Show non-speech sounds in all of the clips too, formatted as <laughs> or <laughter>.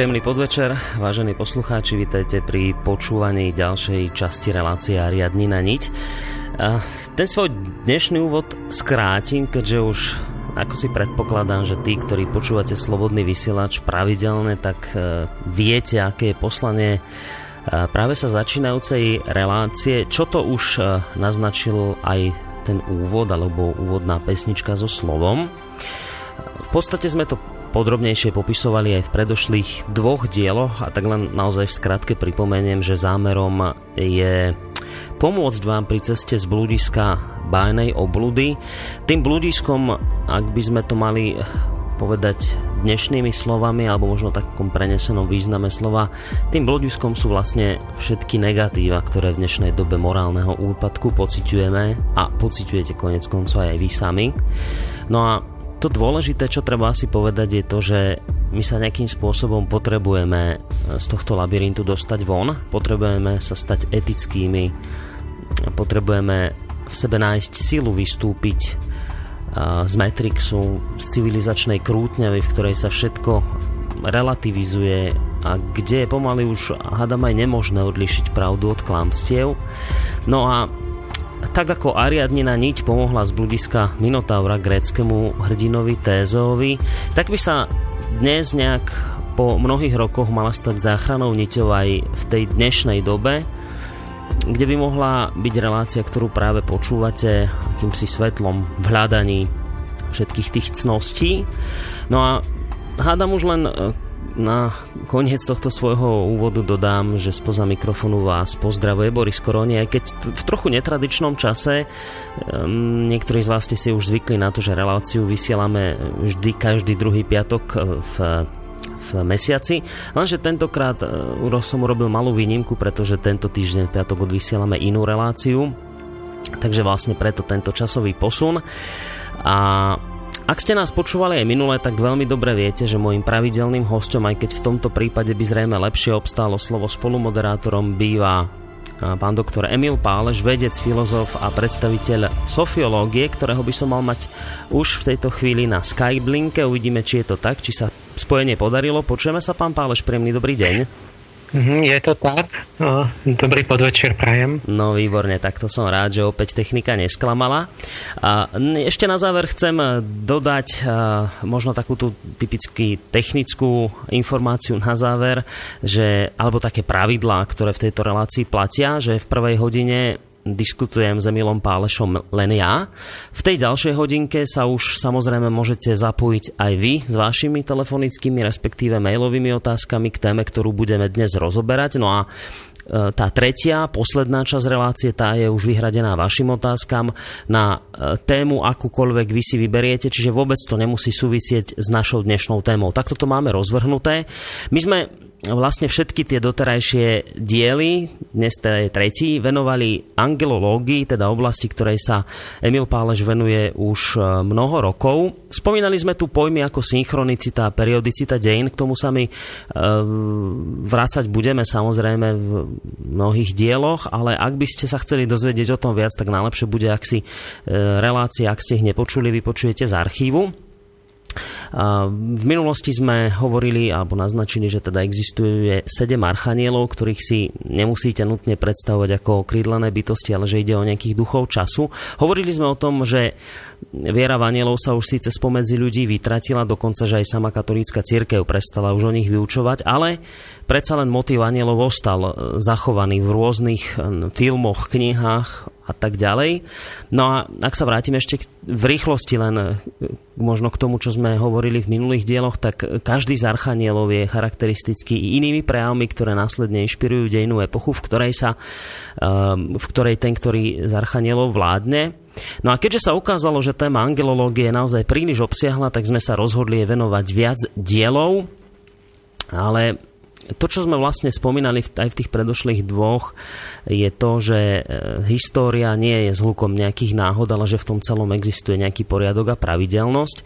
Príjemný podvečer, vážení poslucháči, vítajte pri počúvaní ďalšej časti relácie Riadni na niť. Ten svoj dnešný úvod skrátim, keďže už ako si predpokladám, že tí, ktorí počúvate Slobodný vysielač pravidelne, tak e, viete, aké je poslanie e, práve sa začínajúcej relácie. Čo to už e, naznačil aj ten úvod, alebo úvodná pesnička so slovom. V podstate sme to podrobnejšie popisovali aj v predošlých dvoch dieloch a tak len naozaj v skratke pripomeniem, že zámerom je pomôcť vám pri ceste z blúdiska bájnej obludy. Tým blúdiskom, ak by sme to mali povedať dnešnými slovami alebo možno takom prenesenom význame slova, tým blúdiskom sú vlastne všetky negatíva, ktoré v dnešnej dobe morálneho úpadku pociťujeme a pociťujete konec koncov aj vy sami. No a to dôležité, čo treba asi povedať, je to, že my sa nejakým spôsobom potrebujeme e, z tohto labyrintu dostať von, potrebujeme sa stať etickými, potrebujeme v sebe nájsť silu vystúpiť e, z Matrixu, z civilizačnej krútňavy, v ktorej sa všetko relativizuje a kde je pomaly už, hádam aj nemožné odlišiť pravdu od klamstiev. No a tak ako Ariadnina niť pomohla z bludiska Minotaura gréckému hrdinovi Tézovi, tak by sa dnes nejak po mnohých rokoch mala stať záchranou niťou aj v tej dnešnej dobe, kde by mohla byť relácia, ktorú práve počúvate akýmsi svetlom v hľadaní všetkých tých cností. No a hádam už len na koniec tohto svojho úvodu dodám, že spoza mikrofonu vás pozdravuje Boris Koroni, aj keď v trochu netradičnom čase. Um, niektorí z vás ste si už zvykli na to, že reláciu vysielame vždy každý druhý piatok e, v v mesiaci. Lenže tentokrát uh, som urobil malú výnimku, pretože tento týždeň v piatok odvysielame inú reláciu. Takže vlastne preto tento časový posun. A ak ste nás počúvali aj minule, tak veľmi dobre viete, že môjim pravidelným hostom, aj keď v tomto prípade by zrejme lepšie obstálo slovo spolumoderátorom, býva pán doktor Emil Páleš, vedec, filozof a predstaviteľ sofiológie, ktorého by som mal mať už v tejto chvíli na Skyblinke. Uvidíme, či je to tak, či sa spojenie podarilo. Počujeme sa, pán Páleš, príjemný dobrý deň. Mhm, je to tak. Dobrý podvečer prajem. No výborne, tak to som rád, že opäť technika nesklamala. A ešte na záver chcem dodať možno takú tú typicky technickú informáciu na záver, že, alebo také pravidlá, ktoré v tejto relácii platia, že v prvej hodine diskutujem s Emilom Pálešom len ja. V tej ďalšej hodinke sa už samozrejme môžete zapojiť aj vy s vašimi telefonickými, respektíve mailovými otázkami k téme, ktorú budeme dnes rozoberať. No a e, tá tretia, posledná časť relácie, tá je už vyhradená vašim otázkam na e, tému akúkoľvek vy si vyberiete, čiže vôbec to nemusí súvisieť s našou dnešnou témou. Takto to máme rozvrhnuté. My sme vlastne všetky tie doterajšie diely, dnes teda je tretí, venovali angelológii, teda oblasti, ktorej sa Emil Páleš venuje už e, mnoho rokov. Spomínali sme tu pojmy ako synchronicita, periodicita dejín, k tomu sa my e, vrácať budeme samozrejme v mnohých dieloch, ale ak by ste sa chceli dozvedieť o tom viac, tak najlepšie bude, ak si e, relácie, ak ste ich nepočuli, vypočujete z archívu. V minulosti sme hovorili alebo naznačili, že teda existuje sedem archanielov, ktorých si nemusíte nutne predstavovať ako krídlené bytosti, ale že ide o nejakých duchov času. Hovorili sme o tom, že viera v anielov sa už síce spomedzi ľudí vytratila, dokonca, že aj sama katolícka církev prestala už o nich vyučovať, ale predsa len motív anielov ostal zachovaný v rôznych filmoch, knihách a tak ďalej. No a ak sa vrátim ešte v rýchlosti len e, možno k tomu, čo sme hovorili v minulých dieloch, tak každý z archanielov je charakteristický inými prejavmi, ktoré následne inšpirujú dejnú epochu, v ktorej, sa, e, v ktorej ten, ktorý z archanielov vládne, No a keďže sa ukázalo, že téma angelológie je naozaj príliš obsiahla, tak sme sa rozhodli venovať viac dielov, ale to, čo sme vlastne spomínali aj v tých predošlých dvoch, je to, že e, história nie je zhlukom nejakých náhod, ale že v tom celom existuje nejaký poriadok a pravidelnosť.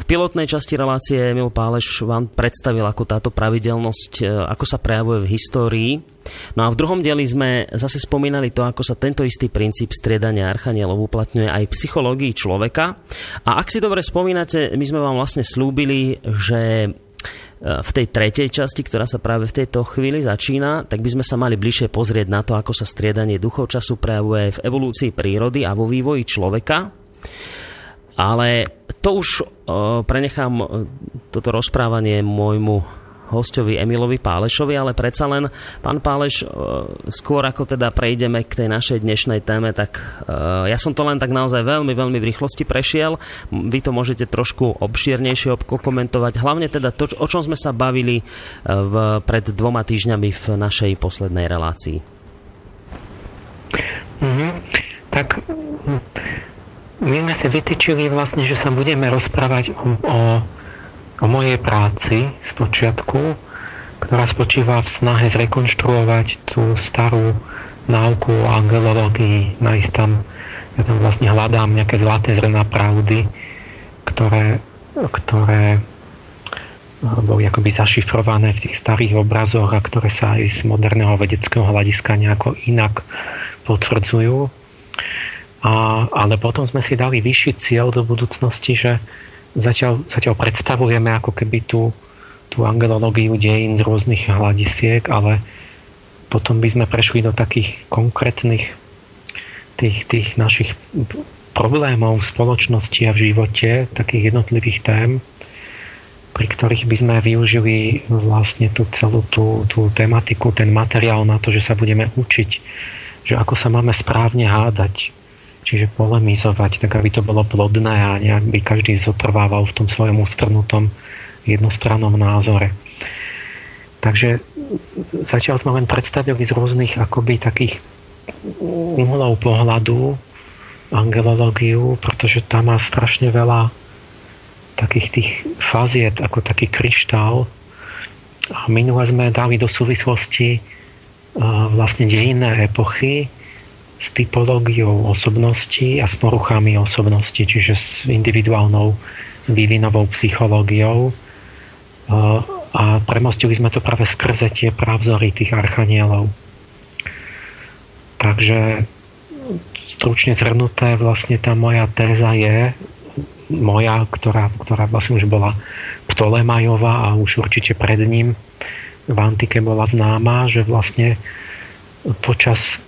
V pilotnej časti relácie Emil Páleš vám predstavil, ako táto pravidelnosť, e, ako sa prejavuje v histórii. No a v druhom dieli sme zase spomínali to, ako sa tento istý princíp striedania archanielov uplatňuje aj v psychológii človeka. A ak si dobre spomínate, my sme vám vlastne slúbili, že v tej tretej časti, ktorá sa práve v tejto chvíli začína, tak by sme sa mali bližšie pozrieť na to, ako sa striedanie duchov času prejavuje v evolúcii prírody a vo vývoji človeka. Ale to už prenechám toto rozprávanie môjmu hostovi Emilovi Pálešovi, ale predsa len, pán Páleš, e, skôr ako teda prejdeme k tej našej dnešnej téme, tak e, ja som to len tak naozaj veľmi, veľmi v rýchlosti prešiel. Vy to môžete trošku obšírnejšie komentovať. Hlavne teda to, o čom sme sa bavili e, pred dvoma týždňami v našej poslednej relácii. Mm-hmm. Tak my sme si vytýčili vlastne, že sa budeme rozprávať o, o o mojej práci z počiatku, ktorá spočíva v snahe zrekonštruovať tú starú náuku o angelológii, nájsť tam, ja tam vlastne hľadám nejaké zlaté zrna pravdy, ktoré, ktoré eh, boli akoby zašifrované v tých starých obrazoch a ktoré sa aj z moderného vedeckého hľadiska nejako inak potvrdzujú. A, ale potom sme si dali vyšší cieľ do budúcnosti, že zatiaľ, zatiaľ predstavujeme ako keby tú, tú angelológiu dejín z rôznych hľadisiek, ale potom by sme prešli do takých konkrétnych tých, tých našich problémov v spoločnosti a v živote, takých jednotlivých tém, pri ktorých by sme využili vlastne tú celú tú, tú tematiku, ten materiál na to, že sa budeme učiť, že ako sa máme správne hádať, čiže polemizovať, tak aby to bolo plodné a nejak by každý zotrvával v tom svojom ustrnutom jednostrannom názore. Takže zatiaľ sme len predstavili z rôznych akoby takých uhlov pohľadu angelológiu, pretože tam má strašne veľa takých tých faziet ako taký kryštál. A minule sme dali do súvislosti vlastne dejinné epochy, s typológiou osobnosti a s poruchami osobnosti, čiže s individuálnou vývinovou psychológiou. A premostili sme to práve skrze tie právzory tých archanielov. Takže stručne zhrnuté vlastne tá moja téza je moja, ktorá, ktorá vlastne už bola Ptolemajová a už určite pred ním, v antike bola známa, že vlastne počas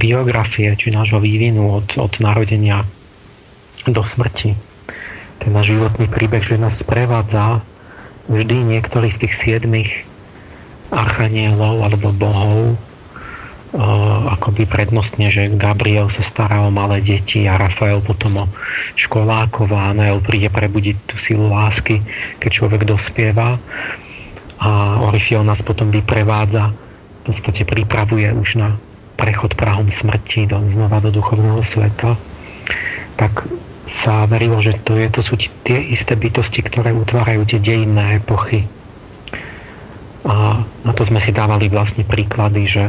biografie, či nášho vývinu od, od narodenia do smrti, ten náš životný príbeh, že nás sprevádza vždy niektorý z tých siedmých archanielov alebo bohov, akoby prednostne, že Gabriel sa stará o malé deti a Rafael potom o školákov a Anael príde prebudiť tú silu lásky, keď človek dospieva. A Orifiel nás potom vyprevádza, v podstate pripravuje už na prechod prahom smrti do, znova do duchovného sveta, tak sa verilo, že to, je, to sú tie isté bytosti, ktoré utvárajú tie dejinné epochy. A na to sme si dávali vlastne príklady, že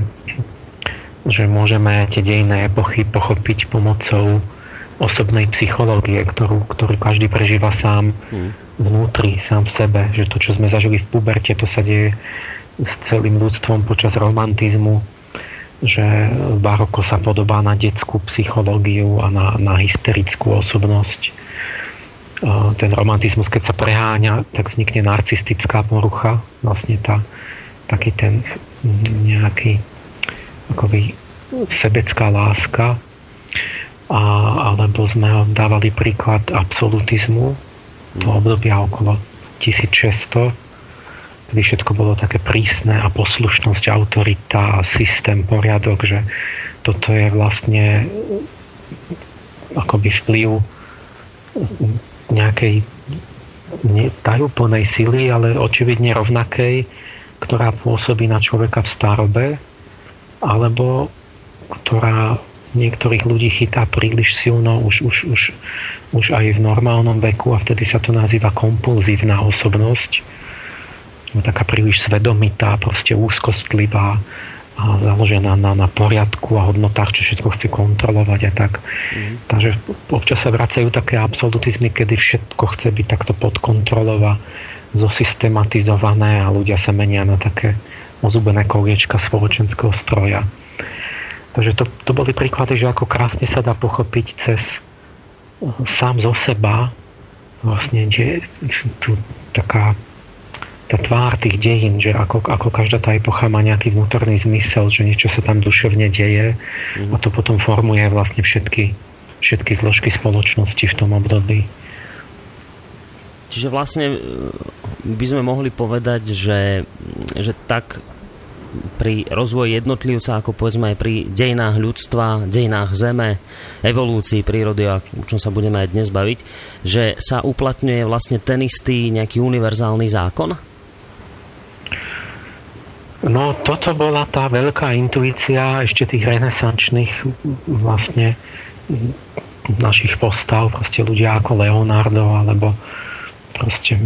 že môžeme tie dejné epochy pochopiť pomocou osobnej psychológie, ktorú, ktorú každý prežíva sám hmm. vnútri, sám v sebe. Že to, čo sme zažili v puberte, to sa deje s celým ľudstvom počas romantizmu, že baroko sa podobá na detskú psychológiu a na, na hysterickú osobnosť. Ten romantizmus, keď sa preháňa, tak vznikne narcistická porucha. Vlastne tá, taký ten nejaký akoby sebecká láska, a, alebo sme dávali príklad absolutizmu, to obdobia okolo 1600, kedy všetko bolo také prísne a poslušnosť, autorita systém, poriadok, že toto je vlastne akoby vplyv nejakej tajúplnej sily, ale očividne rovnakej, ktorá pôsobí na človeka v starobe alebo ktorá niektorých ľudí chytá príliš silno už, už, už, už aj v normálnom veku a vtedy sa to nazýva kompulzívna osobnosť. Taká príliš svedomitá, proste úzkostlivá a založená na, na poriadku a hodnotách, čo všetko chce kontrolovať a tak. Mm. Takže občas sa vracajú také absolutizmy, kedy všetko chce byť takto pod kontrolou a zosystematizované a ľudia sa menia na také ozubené koliečka spoločenského stroja. Takže to, to boli príklady, že ako krásne sa dá pochopiť cez sám zo seba vlastne, že tu taká tá tvár tých dejín, že ako, ako každá tá epocha má nejaký vnútorný zmysel, že niečo sa tam duševne deje mm. a to potom formuje vlastne všetky, všetky zložky spoločnosti v tom období. Čiže vlastne e, by sme mohli povedať, že, že tak pri rozvoji jednotlivca, ako povedzme aj pri dejinách ľudstva, dejinách zeme, evolúcii prírody, o čom sa budeme aj dnes baviť, že sa uplatňuje vlastne ten istý nejaký univerzálny zákon? No, toto bola tá veľká intuícia ešte tých renesančných vlastne našich postav, proste ľudia ako Leonardo alebo proste,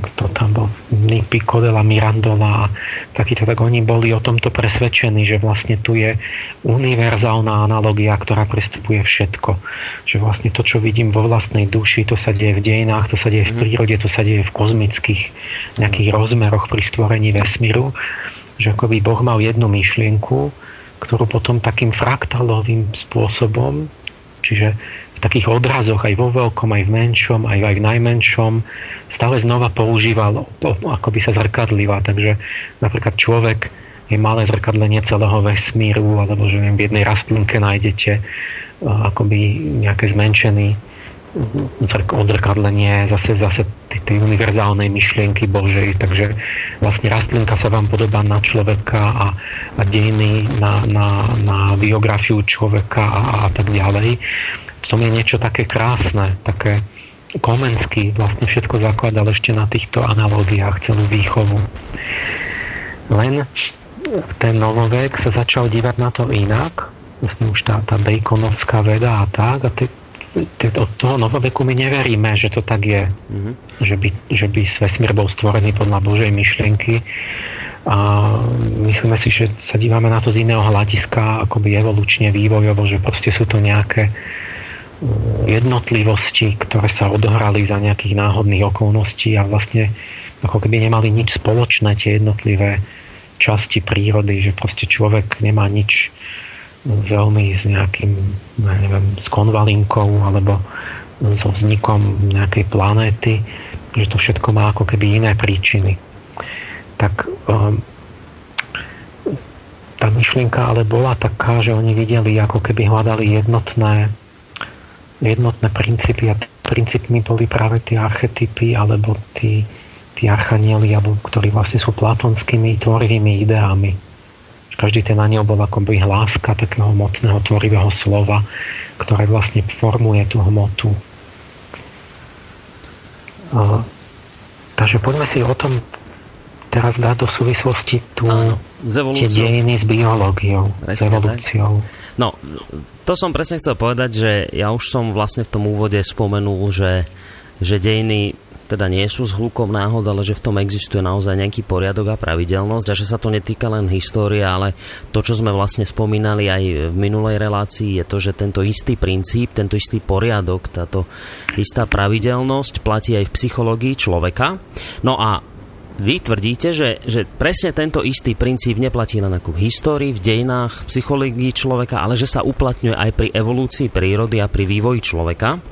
kto tam bol, Nipi, Kodela, Mirandola a takýto, tak oni boli o tomto presvedčení, že vlastne tu je univerzálna analogia, ktorá prestupuje všetko. Že vlastne to, čo vidím vo vlastnej duši, to sa deje v dejinách, to sa deje v mhm. prírode, to sa deje v kozmických nejakých rozmeroch pri stvorení vesmíru. Že ako by Boh mal jednu myšlienku, ktorú potom takým fraktálovým spôsobom, čiže takých odrazoch aj vo veľkom, aj v menšom, aj, aj v najmenšom stále znova používal, ako by sa zrkadlivá. Takže napríklad človek je malé zrkadlenie celého vesmíru, alebo že neviem, v jednej rastlinke nájdete akoby nejaké zmenšený odzrkadlenie zase, zase tej univerzálnej myšlienky Božej. Takže vlastne rastlinka sa vám podobá na človeka a, a dejiny na, na, na biografiu človeka a, a tak ďalej v tom je niečo také krásne, také Komenský vlastne všetko zakladal ešte na týchto analógiách, celú výchovu. Len ten novovek sa začal dívať na to inak, vlastne už tá, tá Baconovská veda a tak, a te, te, od toho novoveku my neveríme, že to tak je, mm-hmm. že, by, že by vesmír bol stvorený podľa Božej myšlienky, a myslíme si, že sa dívame na to z iného hľadiska, akoby evolučne, vývojovo, že proste sú to nejaké jednotlivosti, ktoré sa odohrali za nejakých náhodných okolností a vlastne ako keby nemali nič spoločné tie jednotlivé časti prírody, že proste človek nemá nič veľmi s nejakým, ja neviem, s konvalinkou alebo so vznikom nejakej planéty, že to všetko má ako keby iné príčiny. tak um, tá myšlienka ale bola taká, že oni videli, ako keby hľadali jednotné, jednotné princípy a princípmi boli práve tie archetypy alebo tí, tí archanieli, alebo, ktorí vlastne sú platonskými tvorivými ideami. Každý ten aniel bol akoby hláska takého mocného tvorivého slova, ktoré vlastne formuje tú hmotu. A, takže poďme si o tom teraz dá do súvislosti tu Áno, tie dejiny s biológiou, Presne, s evolúciou. Tak. No, to som presne chcel povedať, že ja už som vlastne v tom úvode spomenul, že, že dejiny teda nie sú zhlukom náhod, ale že v tom existuje naozaj nejaký poriadok a pravidelnosť a že sa to netýka len histórie, ale to, čo sme vlastne spomínali aj v minulej relácii, je to, že tento istý princíp, tento istý poriadok, táto istá pravidelnosť platí aj v psychológii človeka. No a vy tvrdíte, že, že presne tento istý princíp neplatí len ako v histórii, v dejinách, v psychológii človeka, ale že sa uplatňuje aj pri evolúcii prírody a pri vývoji človeka.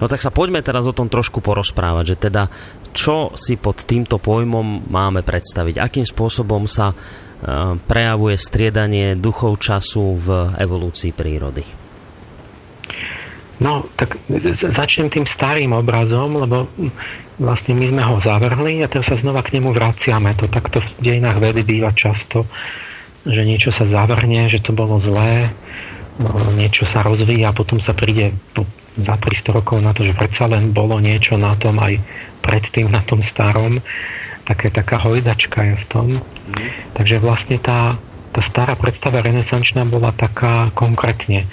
No tak sa poďme teraz o tom trošku porozprávať, že teda čo si pod týmto pojmom máme predstaviť, akým spôsobom sa e, prejavuje striedanie duchov času v evolúcii prírody. No, tak začnem tým starým obrazom, lebo vlastne my sme ho zavrhli a teraz sa znova k nemu vraciame. To takto v dejinách vedy býva často, že niečo sa zavrhne, že to bolo zlé, no, niečo sa rozvíja a potom sa príde po 2-300 rokov na to, že predsa len bolo niečo na tom aj predtým na tom starom. Také, taká hojdačka je v tom. Mm. Takže vlastne tá, tá stará predstava renesančná bola taká konkrétne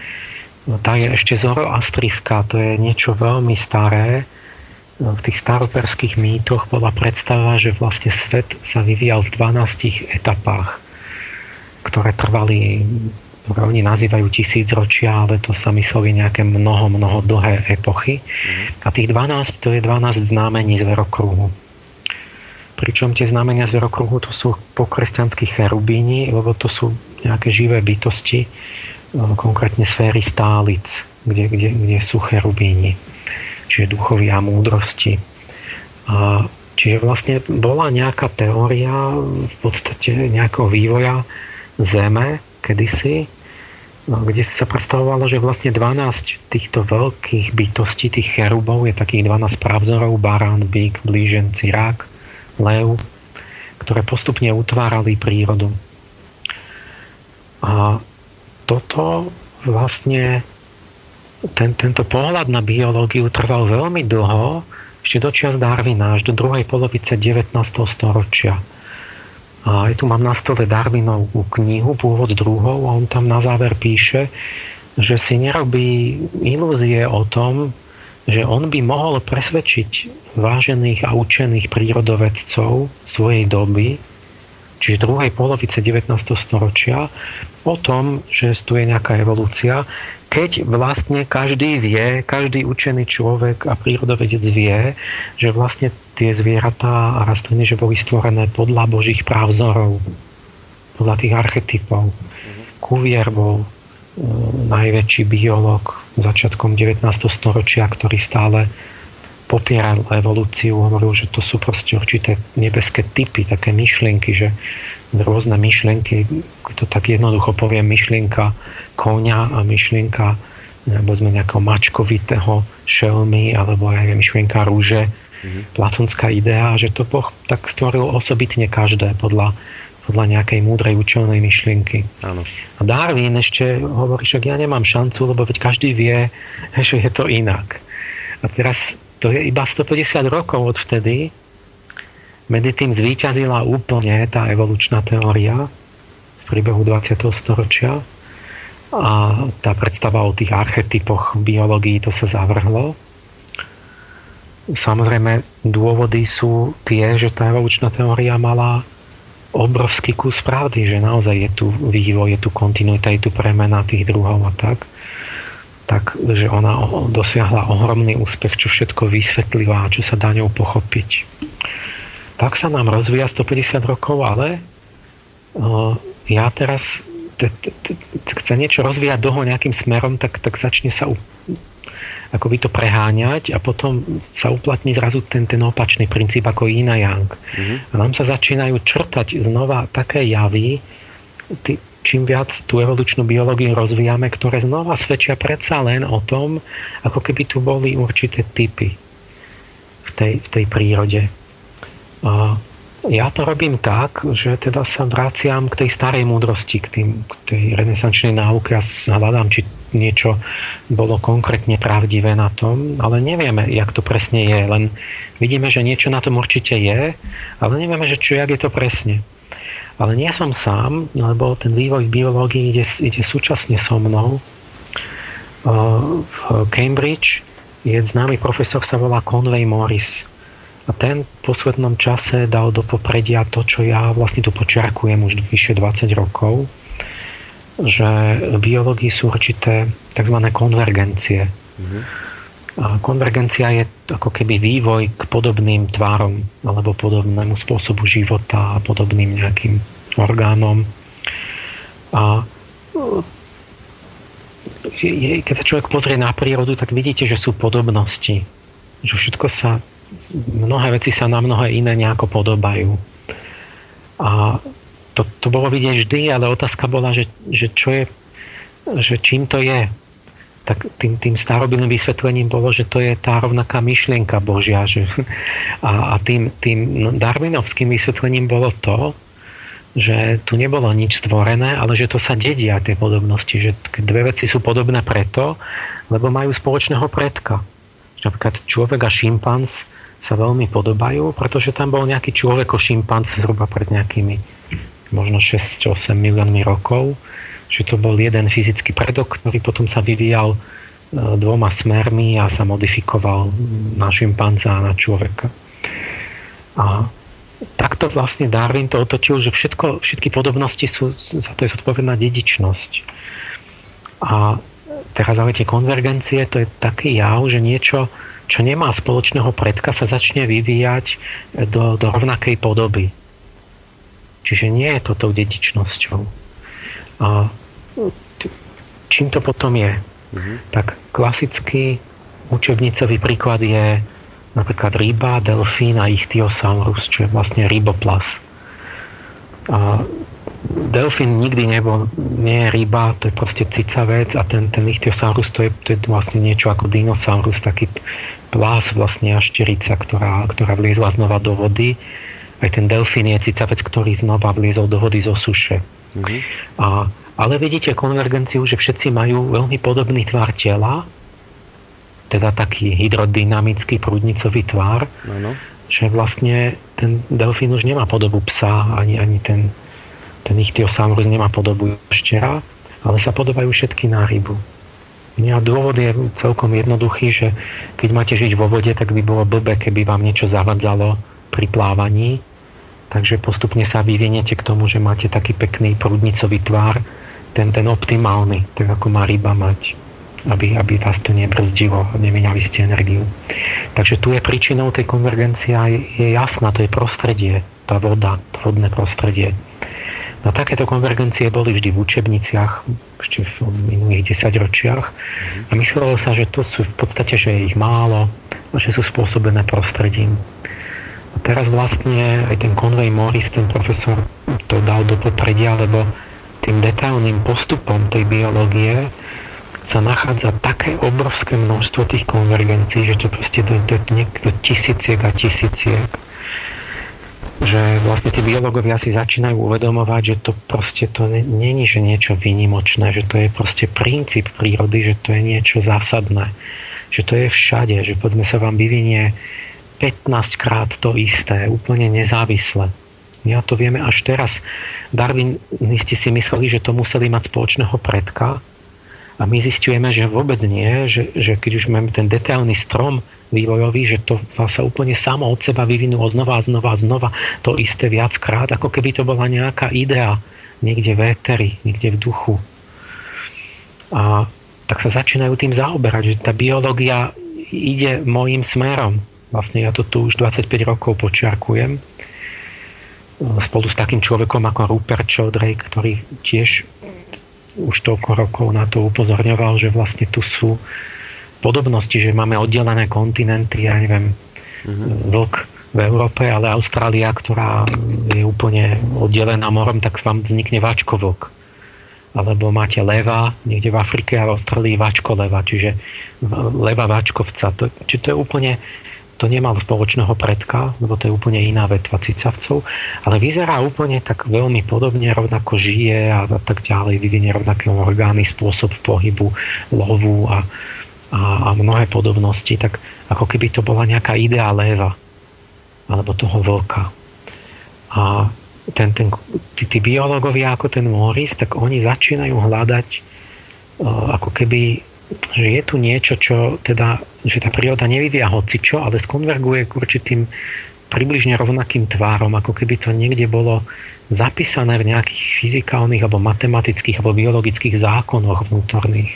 No, tá je ešte zoroastriská, to je niečo veľmi staré. V tých staroperských mýtoch bola predstava, že vlastne svet sa vyvíjal v 12 etapách, ktoré trvali, ktoré oni nazývajú tisícročia, ale to sa mysleli nejaké mnoho, mnoho dlhé epochy. A tých 12 to je 12 znamení zverokruhu. Pričom tie znamenia zverokruhu to sú pokresťanskí cherubíni, lebo to sú nejaké živé bytosti, konkrétne sféry stálic, kde, kde, kde sú cherubíni, čiže duchovia múdrosti. Čiže vlastne bola nejaká teória v podstate nejakého vývoja Zeme kedysi, no, kde sa predstavovalo, že vlastne 12 týchto veľkých bytostí, tých cherubov, je takých 12 pravzorov, barán, bík, blíženci, rák, lev, ktoré postupne utvárali prírodu. A toto vlastne ten, tento pohľad na biológiu trval veľmi dlho, ešte do čias Darwina, až do druhej polovice 19. storočia. A tu mám na stole Darwinovú knihu, pôvod druhov, a on tam na záver píše, že si nerobí ilúzie o tom, že on by mohol presvedčiť vážených a učených prírodovedcov svojej doby, čiže druhej polovice 19. storočia, o tom, že tu je nejaká evolúcia, keď vlastne každý vie, každý učený človek a prírodovedec vie, že vlastne tie zvieratá a rastliny, že boli stvorené podľa božích právzorov, podľa tých archetypov. Kuvier bol uh, najväčší biolog začiatkom 19. storočia, ktorý stále popieral evolúciu, hovoril, že to sú proste určité nebeské typy, také myšlienky, že rôzne myšlienky, to tak jednoducho poviem, myšlienka konia a myšlienka sme nejakého mačkovitého šelmy, alebo aj myšlienka rúže, mm-hmm. platonská idea, že to Boh tak stvoril osobitne každé podľa, podľa nejakej múdrej účelnej myšlienky. Áno. A Darwin ešte hovorí, že ja nemám šancu, lebo veď každý vie, <laughs> že je to inak. A teraz to je iba 150 rokov od vtedy, medzi tým zvíťazila úplne tá evolučná teória v priebehu 20. storočia a tá predstava o tých archetypoch v biológii to sa zavrhlo. Samozrejme, dôvody sú tie, že tá evolučná teória mala obrovský kus pravdy, že naozaj je tu vývoj, je tu kontinuita, je tu premena tých druhov a tak tak, že ona dosiahla ohromný úspech, čo všetko vysvetlila a čo sa dá ňou pochopiť. Tak sa nám rozvíja 150 rokov, ale ja teraz chce niečo rozvíjať dlho nejakým smerom, tak, tak začne sa by to preháňať a potom sa uplatní zrazu ten, ten opačný princíp ako yin a yang. Mm-hmm. A nám sa začínajú črtať znova také javy, ty, čím viac tú evolučnú biológiu rozvíjame, ktoré znova svedčia predsa len o tom, ako keby tu boli určité typy v tej, v tej prírode. A ja to robím tak, že teda sa vraciam k tej starej múdrosti, k, tým, k tej renesančnej náuke a hľadám, či niečo bolo konkrétne pravdivé na tom, ale nevieme, jak to presne je. Len vidíme, že niečo na tom určite je, ale nevieme, že čo, jak je to presne. Ale nie som sám, lebo ten vývoj v biológii ide, ide súčasne so mnou. V Cambridge je známy profesor, sa volá Conway Morris a ten v poslednom čase dal do popredia to, čo ja vlastne tu počiarkujem už vyše 20 rokov, že v biológii sú určité tzv. konvergencie. Mm-hmm. A konvergencia je ako keby vývoj k podobným tvárom alebo podobnému spôsobu života a podobným nejakým orgánom. A keď sa človek pozrie na prírodu, tak vidíte, že sú podobnosti. Že všetko sa mnohé veci sa na mnohé iné nejako podobajú. A to, to bolo vidieť vždy, ale otázka bola, že, že čo je, že čím to je. Tak tým, tým starobilným vysvetlením bolo, že to je tá rovnaká myšlienka Božia. Že, a, a tým, tým darwinovským vysvetlením bolo to, že tu nebolo nič stvorené, ale že to sa dedia tie podobnosti. Že dve veci sú podobné preto, lebo majú spoločného predka. Napríklad človek a šimpanz sa veľmi podobajú, pretože tam bol nejaký človek šimpanz zhruba pred nejakými možno 6-8 miliónmi rokov, že to bol jeden fyzický predok, ktorý potom sa vyvíjal e, dvoma smermi a sa modifikoval na šimpanza a na človeka. A takto vlastne Darwin to otočil, že všetko, všetky podobnosti sú, za to je zodpovedná dedičnosť. A teraz ale tie konvergencie, to je taký jav, že niečo, čo nemá spoločného predka, sa začne vyvíjať do, do rovnakej podoby. Čiže nie je to tou dedičnosťou. A čím to potom je? Mm-hmm. Tak klasický učebnicový príklad je napríklad ryba, delfín a ichthyosaurus, čo je vlastne ryboplas. A delfín nikdy nebol, nie je ryba, to je proste cicavec a ten, ten ichthyosaurus to je, to je vlastne niečo ako dinosaurus, taký plás vlastne štyrica, ktorá, ktorá vliezla znova do vody. Aj ten delfín je cicavec, ktorý znova vliezol do vody zo suše. Mm-hmm. A, ale vidíte konvergenciu, že všetci majú veľmi podobný tvar tela, teda taký hydrodynamický prúdnicový tvar, ano. že vlastne ten delfín už nemá podobu psa, ani, ani ten ten ichthyosaurus nemá podobu štera, ale sa podobajú všetky na rybu. A dôvod je celkom jednoduchý, že keď máte žiť vo vode, tak by bolo blbé, keby vám niečo zavadzalo pri plávaní. Takže postupne sa vyviniete k tomu, že máte taký pekný prúdnicový tvár, ten, ten optimálny, tak ako má ryba mať, aby, aby vás to nebrzdilo a nemenali ste energiu. Takže tu je príčinou tej konvergencie je jasná, to je prostredie, tá voda, to vodné prostredie. No takéto konvergencie boli vždy v učebniciach, ešte v minulých desaťročiach a myslelo sa, že to sú v podstate, že je ich málo a že sú spôsobené prostredím. A teraz vlastne aj ten Conway Morris, ten profesor, to dal do popredia, lebo tým detailným postupom tej biológie sa nachádza také obrovské množstvo tých konvergencií, že to proste do, do, do tisíciek a tisíciek že vlastne tí biológovia si začínajú uvedomovať, že to proste to není, že niečo vynimočné, že to je proste princíp prírody, že to je niečo zásadné, že to je všade, že povedzme sa vám vyvinie 15 krát to isté, úplne nezávisle. My to vieme až teraz. Darwinisti si mysleli, že to museli mať spoločného predka a my zistujeme, že vôbec nie, že, že keď už máme ten detailný strom vývojový, že to sa úplne samo od seba vyvinulo znova a znova a znova to isté viackrát, ako keby to bola nejaká idea niekde v éteri, niekde v duchu. A tak sa začínajú tým zaoberať, že tá biológia ide môjim smerom. Vlastne ja to tu už 25 rokov počiarkujem spolu s takým človekom ako Rupert Sheldrake, ktorý tiež už toľko rokov na to upozorňoval, že vlastne tu sú podobnosti, že máme oddelené kontinenty, ja neviem, mm-hmm. vlk v Európe, ale Austrália, ktorá je úplne oddelená morom, tak vám vznikne váčko vlk. Alebo máte leva niekde v Afrike a v Austrálii váčko leva, čiže leva váčkovca. To, čiže to je úplne to nemal spoločného predka, lebo to je úplne iná vetva cicavcov, ale vyzerá úplne tak veľmi podobne, rovnako žije a tak ďalej, vyvinie rovnaké orgány, spôsob pohybu, lovu a, a, a mnohé podobnosti, tak ako keby to bola nejaká idea léva alebo toho vlka. A ten, ten, tí, tí biológovia ako ten Morris, tak oni začínajú hľadať uh, ako keby že je tu niečo, čo teda, že tá príroda nevyvia hocičo, ale skonverguje k určitým približne rovnakým tvárom, ako keby to niekde bolo zapísané v nejakých fyzikálnych alebo matematických alebo biologických zákonoch vnútorných.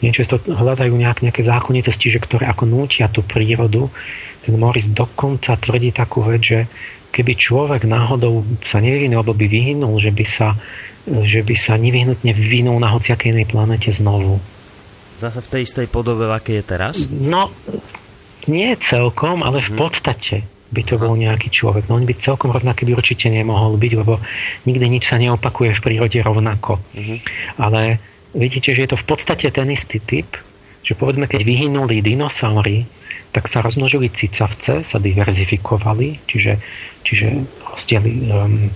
Niečo to hľadajú nejak, nejaké zákonitosti, že ktoré ako nútia tú prírodu. Ten Morris dokonca tvrdí takú vec, že keby človek náhodou sa nevyvinul alebo by vyhynul, že by sa, že by sa nevyhnutne vyvinul na hociakej inej planete znovu. Zase v tej istej podobe, aké je teraz? No, nie celkom, ale v mhm. podstate by to bol nejaký človek. No on by celkom rovnaký by určite nemohol byť, lebo nikdy nič sa neopakuje v prírode rovnako. Uh-huh. Ale vidíte, že je to v podstate ten istý typ, že povedzme, keď vyhynuli dinosaury, tak sa rozmnožili cicavce, sa diverzifikovali, čiže, čiže rozdieli, um,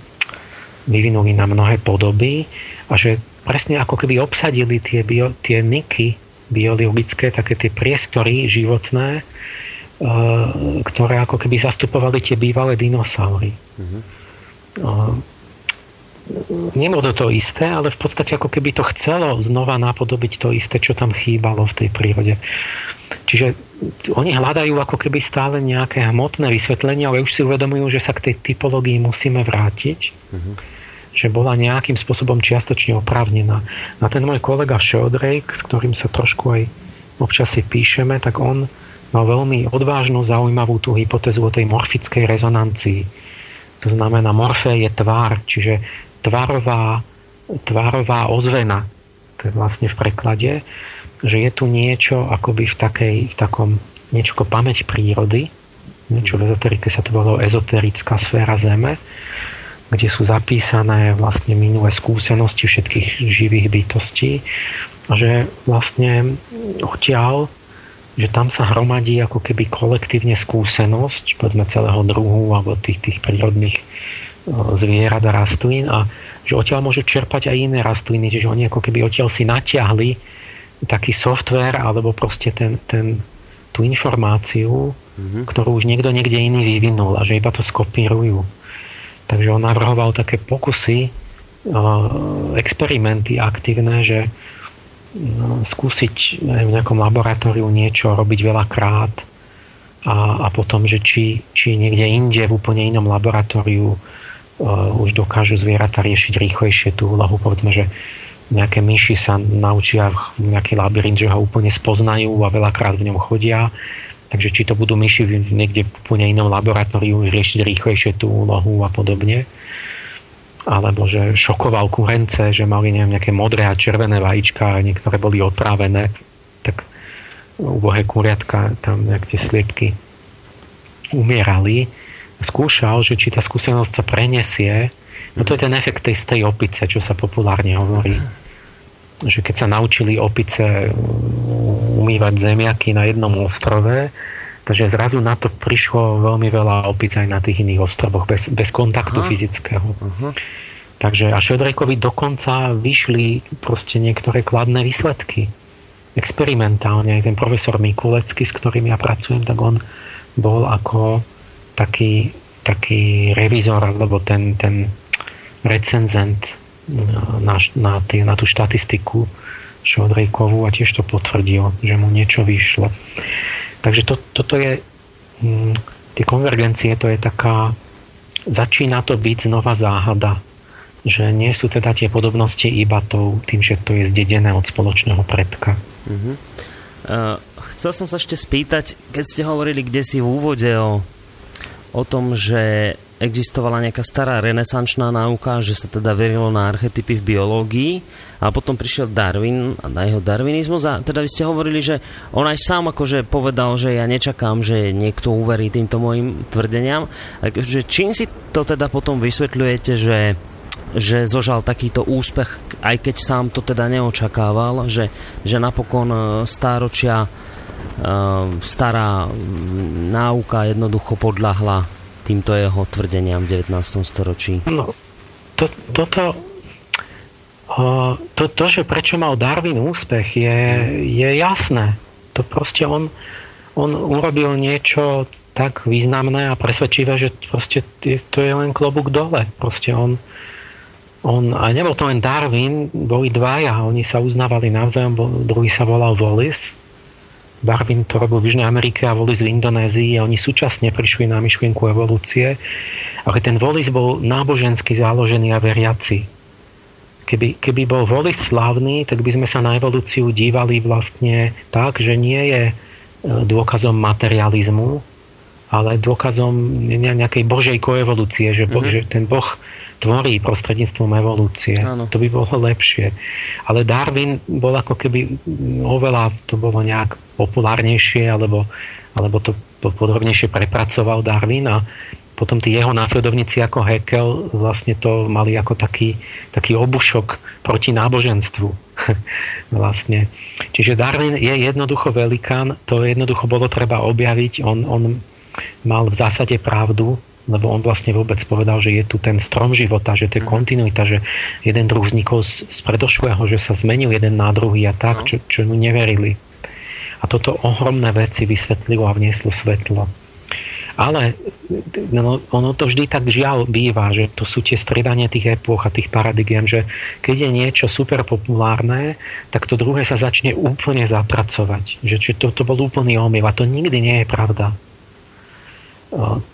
vyvinuli na mnohé podoby a že presne ako keby obsadili tie, bio, tie niky biologické, také tie priestory životné, e, ktoré ako keby zastupovali tie bývalé dinosaury. Mm-hmm. To to isté, ale v podstate ako keby to chcelo znova napodobiť to isté, čo tam chýbalo v tej prírode. Čiže oni hľadajú ako keby stále nejaké hmotné vysvetlenie, ale už si uvedomujú, že sa k tej typológii musíme vrátiť. Mm-hmm že bola nejakým spôsobom čiastočne oprávnená. A ten môj kolega Sheldrake, s ktorým sa trošku aj občas si píšeme, tak on mal veľmi odvážnu, zaujímavú tú hypotézu o tej morfickej rezonancii. To znamená, morfé je tvár, čiže tvarová, tvarová ozvena. To je vlastne v preklade, že je tu niečo akoby v, takej, v takom niečo ako pamäť prírody, niečo v ezoterike sa to bolo ezoterická sféra Zeme, kde sú zapísané vlastne minulé skúsenosti všetkých živých bytostí a že vlastne odtiaľ, že tam sa hromadí ako keby kolektívne skúsenosť, povedzme celého druhu alebo tých, tých prírodných zvierat a rastlín a že odtiaľ môžu čerpať aj iné rastliny, čiže oni ako keby odtiaľ si natiahli taký software alebo proste ten, ten, tú informáciu, mm-hmm. ktorú už niekto niekde iný vyvinul a že iba to skopírujú. Takže on navrhoval také pokusy, experimenty aktívne, že skúsiť v nejakom laboratóriu niečo robiť veľakrát a, a potom, že či, či niekde inde v úplne inom laboratóriu uh, už dokážu zvieratá riešiť rýchlejšie tú úlohu. Povedzme, že nejaké myši sa naučia v nejaký labyrint, že ho úplne spoznajú a veľakrát v ňom chodia Takže či to budú myši niekde v úplne inom laboratóriu riešiť rýchlejšie tú úlohu a podobne. Alebo že šokoval kurence, že mali neviem, nejaké modré a červené vajíčka a niektoré boli otrávené. Tak ubohé kuriatka tam nejak tie sliepky umierali. Skúšal, že či tá skúsenosť sa prenesie. No to je ten efekt tej stej opice, čo sa populárne hovorí že keď sa naučili opice umývať zemiaky na jednom ostrove, takže zrazu na to prišlo veľmi veľa opic aj na tých iných ostrovoch, bez, bez kontaktu Aha. fyzického. Aha. Takže a Šedrekovi dokonca vyšli proste niektoré kladné výsledky. Experimentálne. Aj ten profesor Mikulecký, s ktorým ja pracujem, tak on bol ako taký, taký revizor, alebo ten, ten recenzent na, na, tý, na tú štatistiku Šodrejkovú a tiež to potvrdil, že mu niečo vyšlo. Takže to, toto je hm, tie konvergencie, to je taká začína to byť znova záhada že nie sú teda tie podobnosti iba tou, tým, že to je zdedené od spoločného predka. Uh-huh. Uh, chcel som sa ešte spýtať, keď ste hovorili kde si v úvode o, o tom, že existovala nejaká stará renesančná náuka, že sa teda verilo na archetypy v biológii a potom prišiel Darwin a na jeho darwinizmus a teda vy ste hovorili, že on aj sám akože povedal, že ja nečakám, že niekto uverí týmto mojim tvrdeniam. Takže čím si to teda potom vysvetľujete, že že zožal takýto úspech, aj keď sám to teda neočakával, že, že napokon e, stáročia e, stará náuka jednoducho podľahla týmto jeho tvrdeniam v 19. storočí? No, to, toto, to, to, že prečo mal Darwin úspech, je, je jasné. To proste on, on urobil niečo tak významné a presvedčivé, že proste to je len klobúk dole. Proste on, on, a nebol to len Darwin, boli dvaja, oni sa uznávali navzájom, druhý sa volal Wallace Darwin to robil v Južnej Amerike a Wallis v Indonézii a oni súčasne prišli na myšlienku evolúcie, ale ten Wallis bol nábožensky založený a veriaci. Keby, keby bol Wallis slavný, tak by sme sa na evolúciu dívali vlastne tak, že nie je e, dôkazom materializmu, ale dôkazom nejakej božej koevolúcie, že, mm-hmm. že ten boh tvorí prostredníctvom evolúcie. Áno. To by bolo lepšie. Ale Darwin bol ako keby oveľa, to bolo nejak populárnejšie, alebo, alebo to podrobnejšie prepracoval Darwin a potom tí jeho následovníci ako Heckel vlastne to mali ako taký, taký obušok proti náboženstvu. <laughs> vlastne. Čiže Darwin je jednoducho velikán, to jednoducho bolo treba objaviť, on, on mal v zásade pravdu, lebo on vlastne vôbec povedal, že je tu ten strom života, že to je mhm. kontinuita, že jeden druh vznikol z, z predošlého, že sa zmenil jeden na druhý a tak, no. čo, čo mu neverili. A toto ohromné veci vysvetlilo a vnieslo svetlo. Ale no, ono to vždy tak žiaľ býva, že to sú tie stredania tých epoch a tých paradigiem, že keď je niečo super populárne, tak to druhé sa začne úplne zapracovať. Že, že to, to bol úplný omyl a to nikdy nie je pravda.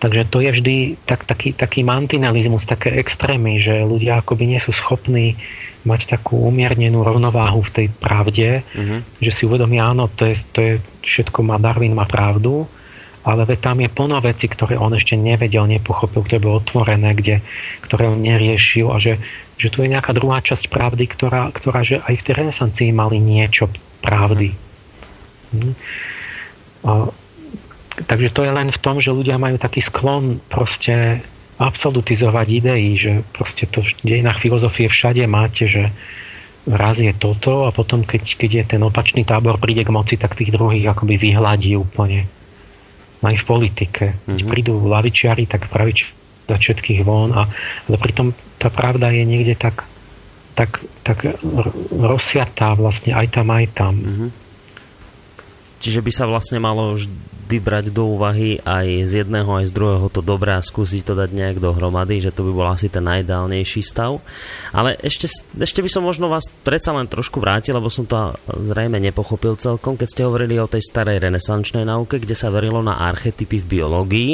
Takže to je vždy tak, taký, taký mantinalizmus, také extrémy, že ľudia akoby nie sú schopní mať takú umiernenú rovnováhu v tej pravde, mm-hmm. že si uvedomia, áno, to je, to je všetko, má Darwin má pravdu, ale veď tam je plno veci, ktoré on ešte nevedel, nepochopil, ktoré bolo otvorené, kde, ktoré on neriešil a že, že tu je nejaká druhá časť pravdy, ktorá, ktorá že aj v tej renesancii mali niečo pravdy. Mm-hmm. A, takže to je len v tom, že ľudia majú taký sklon proste absolutizovať idei, že proste to v dejinách filozofie všade máte, že raz je toto a potom, keď, keď je ten opačný tábor príde k moci, tak tých druhých akoby vyhľadí úplne. Aj v politike. Keď mm-hmm. prídu lavičiari, tak pravič za všetkých von. A, ale pritom tá pravda je niekde tak, tak, tak rozsiatá vlastne aj tam, aj tam. Mm-hmm. Čiže by sa vlastne malo vždy brať do úvahy aj z jedného, aj z druhého to dobré a skúsiť to dať nejak dohromady, že to by bol asi ten najideálnejší stav. Ale ešte, ešte by som možno vás predsa len trošku vrátil, lebo som to zrejme nepochopil celkom, keď ste hovorili o tej starej renesančnej nauke, kde sa verilo na archetypy v biológii.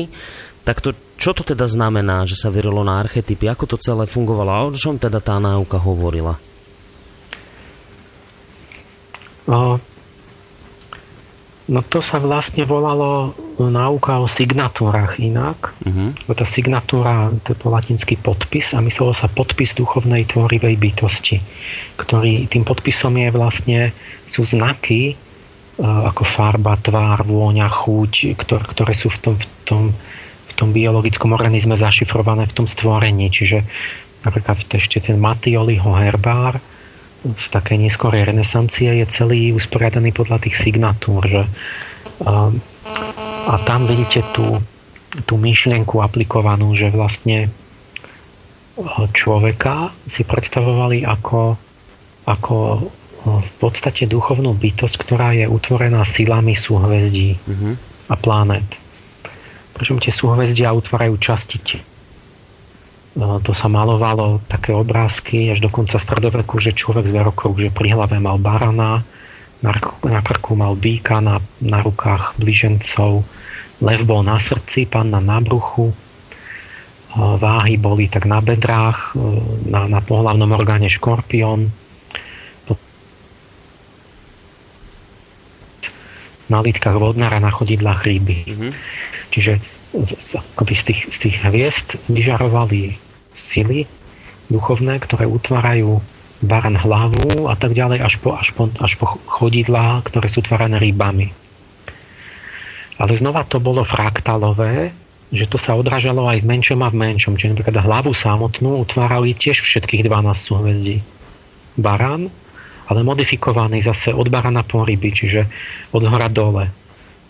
Tak to, čo to teda znamená, že sa verilo na archetypy? Ako to celé fungovalo? A o čom teda tá náuka hovorila? No, No to sa vlastne volalo náuka o signatúrach inak. Uh-huh. Tá signatúra, to je latinský podpis a myslelo sa podpis duchovnej tvorivej bytosti, ktorý tým podpisom je vlastne, sú znaky uh, ako farba, tvár, vôňa, chuť, ktoré, ktoré sú v tom, v, tom, v tom biologickom organizme zašifrované v tom stvorení. Čiže napríklad ešte ten Matioliho herbár, z takej neskorej renesancie je celý usporiadaný podľa tých signatúr. Že, a, a tam vidíte tú, tú myšlienku aplikovanú, že vlastne človeka si predstavovali ako, ako v podstate duchovnú bytosť, ktorá je utvorená silami súhvezdí mm-hmm. a planet. Prečo tie súhvezdia utvárajú časti to sa malovalo také obrázky až do konca stredoveku, že človek z verokov, že pri hlave mal barana, na, na krku mal býka, na, na rukách blížencov, lev bol na srdci, panna na bruchu, váhy boli tak na bedrách, na, na pohlavnom orgáne škorpión, na lítkach vodnára, na chodidlách ryby. Mm-hmm. Čiže z, z, tých, z tých hviezd vyžarovali sily duchovné, ktoré utvárajú baran hlavu a tak ďalej až po, až po, až po chodidlá, ktoré sú tvárané rybami. Ale znova to bolo fraktálové, že to sa odrážalo aj v menšom a v menšom. Čiže napríklad hlavu samotnú utvárali tiež všetkých 12 súhvezdí. Baran, ale modifikovaný zase od barana po ryby, čiže od hora dole.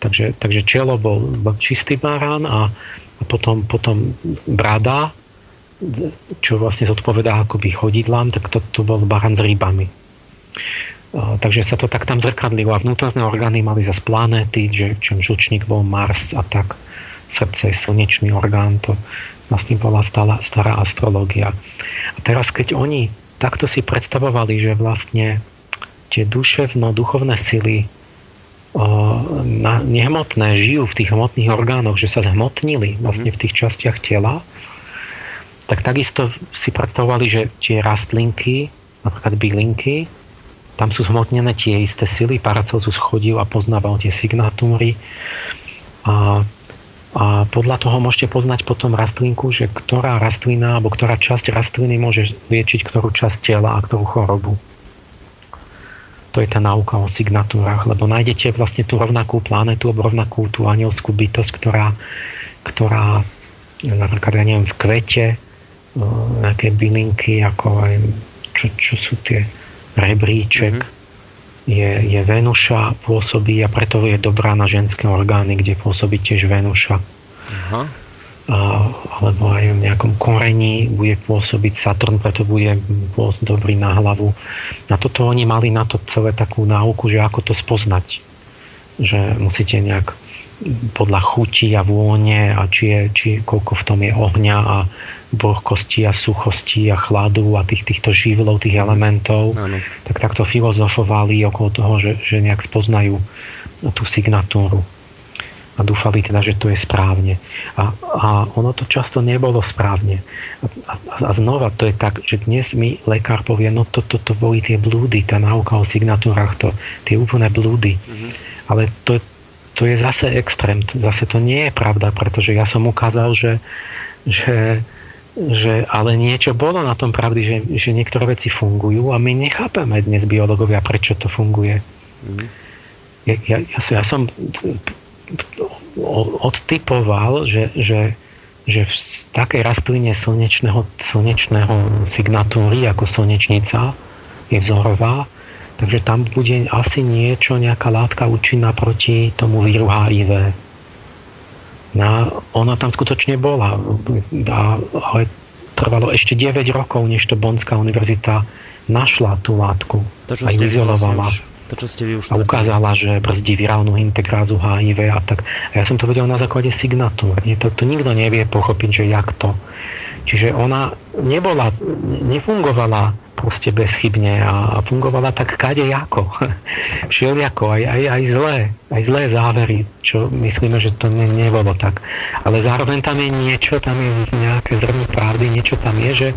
Takže, takže čelo bol čistý barán a, a potom, potom brada, čo vlastne zodpovedá akoby chodidlám, tak to, to bol barán s rybami. A, takže sa to tak tam zrkadlilo a vnútorné orgány mali zase planéty, že čom žlčník bol Mars a tak srdce je slnečný orgán, to vlastne bola stará, stará astrológia. A teraz keď oni takto si predstavovali, že vlastne tie duševno-duchovné sily na, nehmotné žijú v tých hmotných orgánoch, že sa zhmotnili vlastne v tých častiach tela, tak takisto si predstavovali, že tie rastlinky, napríklad bylinky, tam sú zhmotnené tie isté sily, Paracelsus chodil a poznával tie signatúry. A, a podľa toho môžete poznať potom rastlinku, že ktorá rastlina alebo ktorá časť rastliny môže liečiť ktorú časť tela a ktorú chorobu to je tá nauka o signatúrach, lebo nájdete vlastne tú rovnakú planetu, rovnakú tú anielskú bytosť, ktorá, ktorá napríklad, ja neviem, v kvete, nejaké bylinky, ako aj, čo, čo sú tie rebríček, mm-hmm. je, je Venuša, pôsobí a preto je dobrá na ženské orgány, kde pôsobí tiež Venuša. Aha alebo aj v nejakom korení bude pôsobiť Saturn, preto bude dobrý na hlavu. Na toto oni mali na to celé takú náuku, že ako to spoznať. Že musíte nejak podľa chuti a vône a či, je, či koľko v tom je ohňa a vlhkosti a suchosti a chladu a tých, týchto živlov, tých elementov, ano. tak takto filozofovali okolo toho, že, že nejak spoznajú tú signatúru a dúfali teda, že to je správne. A, a ono to často nebolo správne. A, a, a znova to je tak, že dnes mi lekár povie, no toto to, to boli tie blúdy, tá náuka o signatúrach, to, tie úplné blúdy. Mm-hmm. Ale to, to je zase extrém, zase to nie je pravda, pretože ja som ukázal, že, že že ale niečo bolo na tom pravdy, že, že niektoré veci fungujú a my nechápeme dnes biológovia, prečo to funguje. Mm. Ja, ja, ja, ja som odtypoval, že, že, že v takej rastline slnečného, slnečného signatúry ako slnečnica je vzorová, takže tam bude asi niečo, nejaká látka účinná proti tomu víru HIV. No, ona tam skutočne bola, ale trvalo ešte 9 rokov, než to Bonská univerzita našla tú látku to, a ju izolovala. Vlastne to, čo ste vy už a ukázala, že brzdí virálnu integrázu HIV a tak. A ja som to vedel na základe signatúr. To, to nikto nevie pochopiť, že jak to. Čiže ona nebola, nefungovala proste bezchybne a fungovala tak kade ako. Všelijako, <laughs> aj, aj, aj zlé, aj zlé závery, čo myslíme, že to ne, nebolo tak. Ale zároveň tam je niečo, tam je nejaké zrno pravdy, niečo tam je, že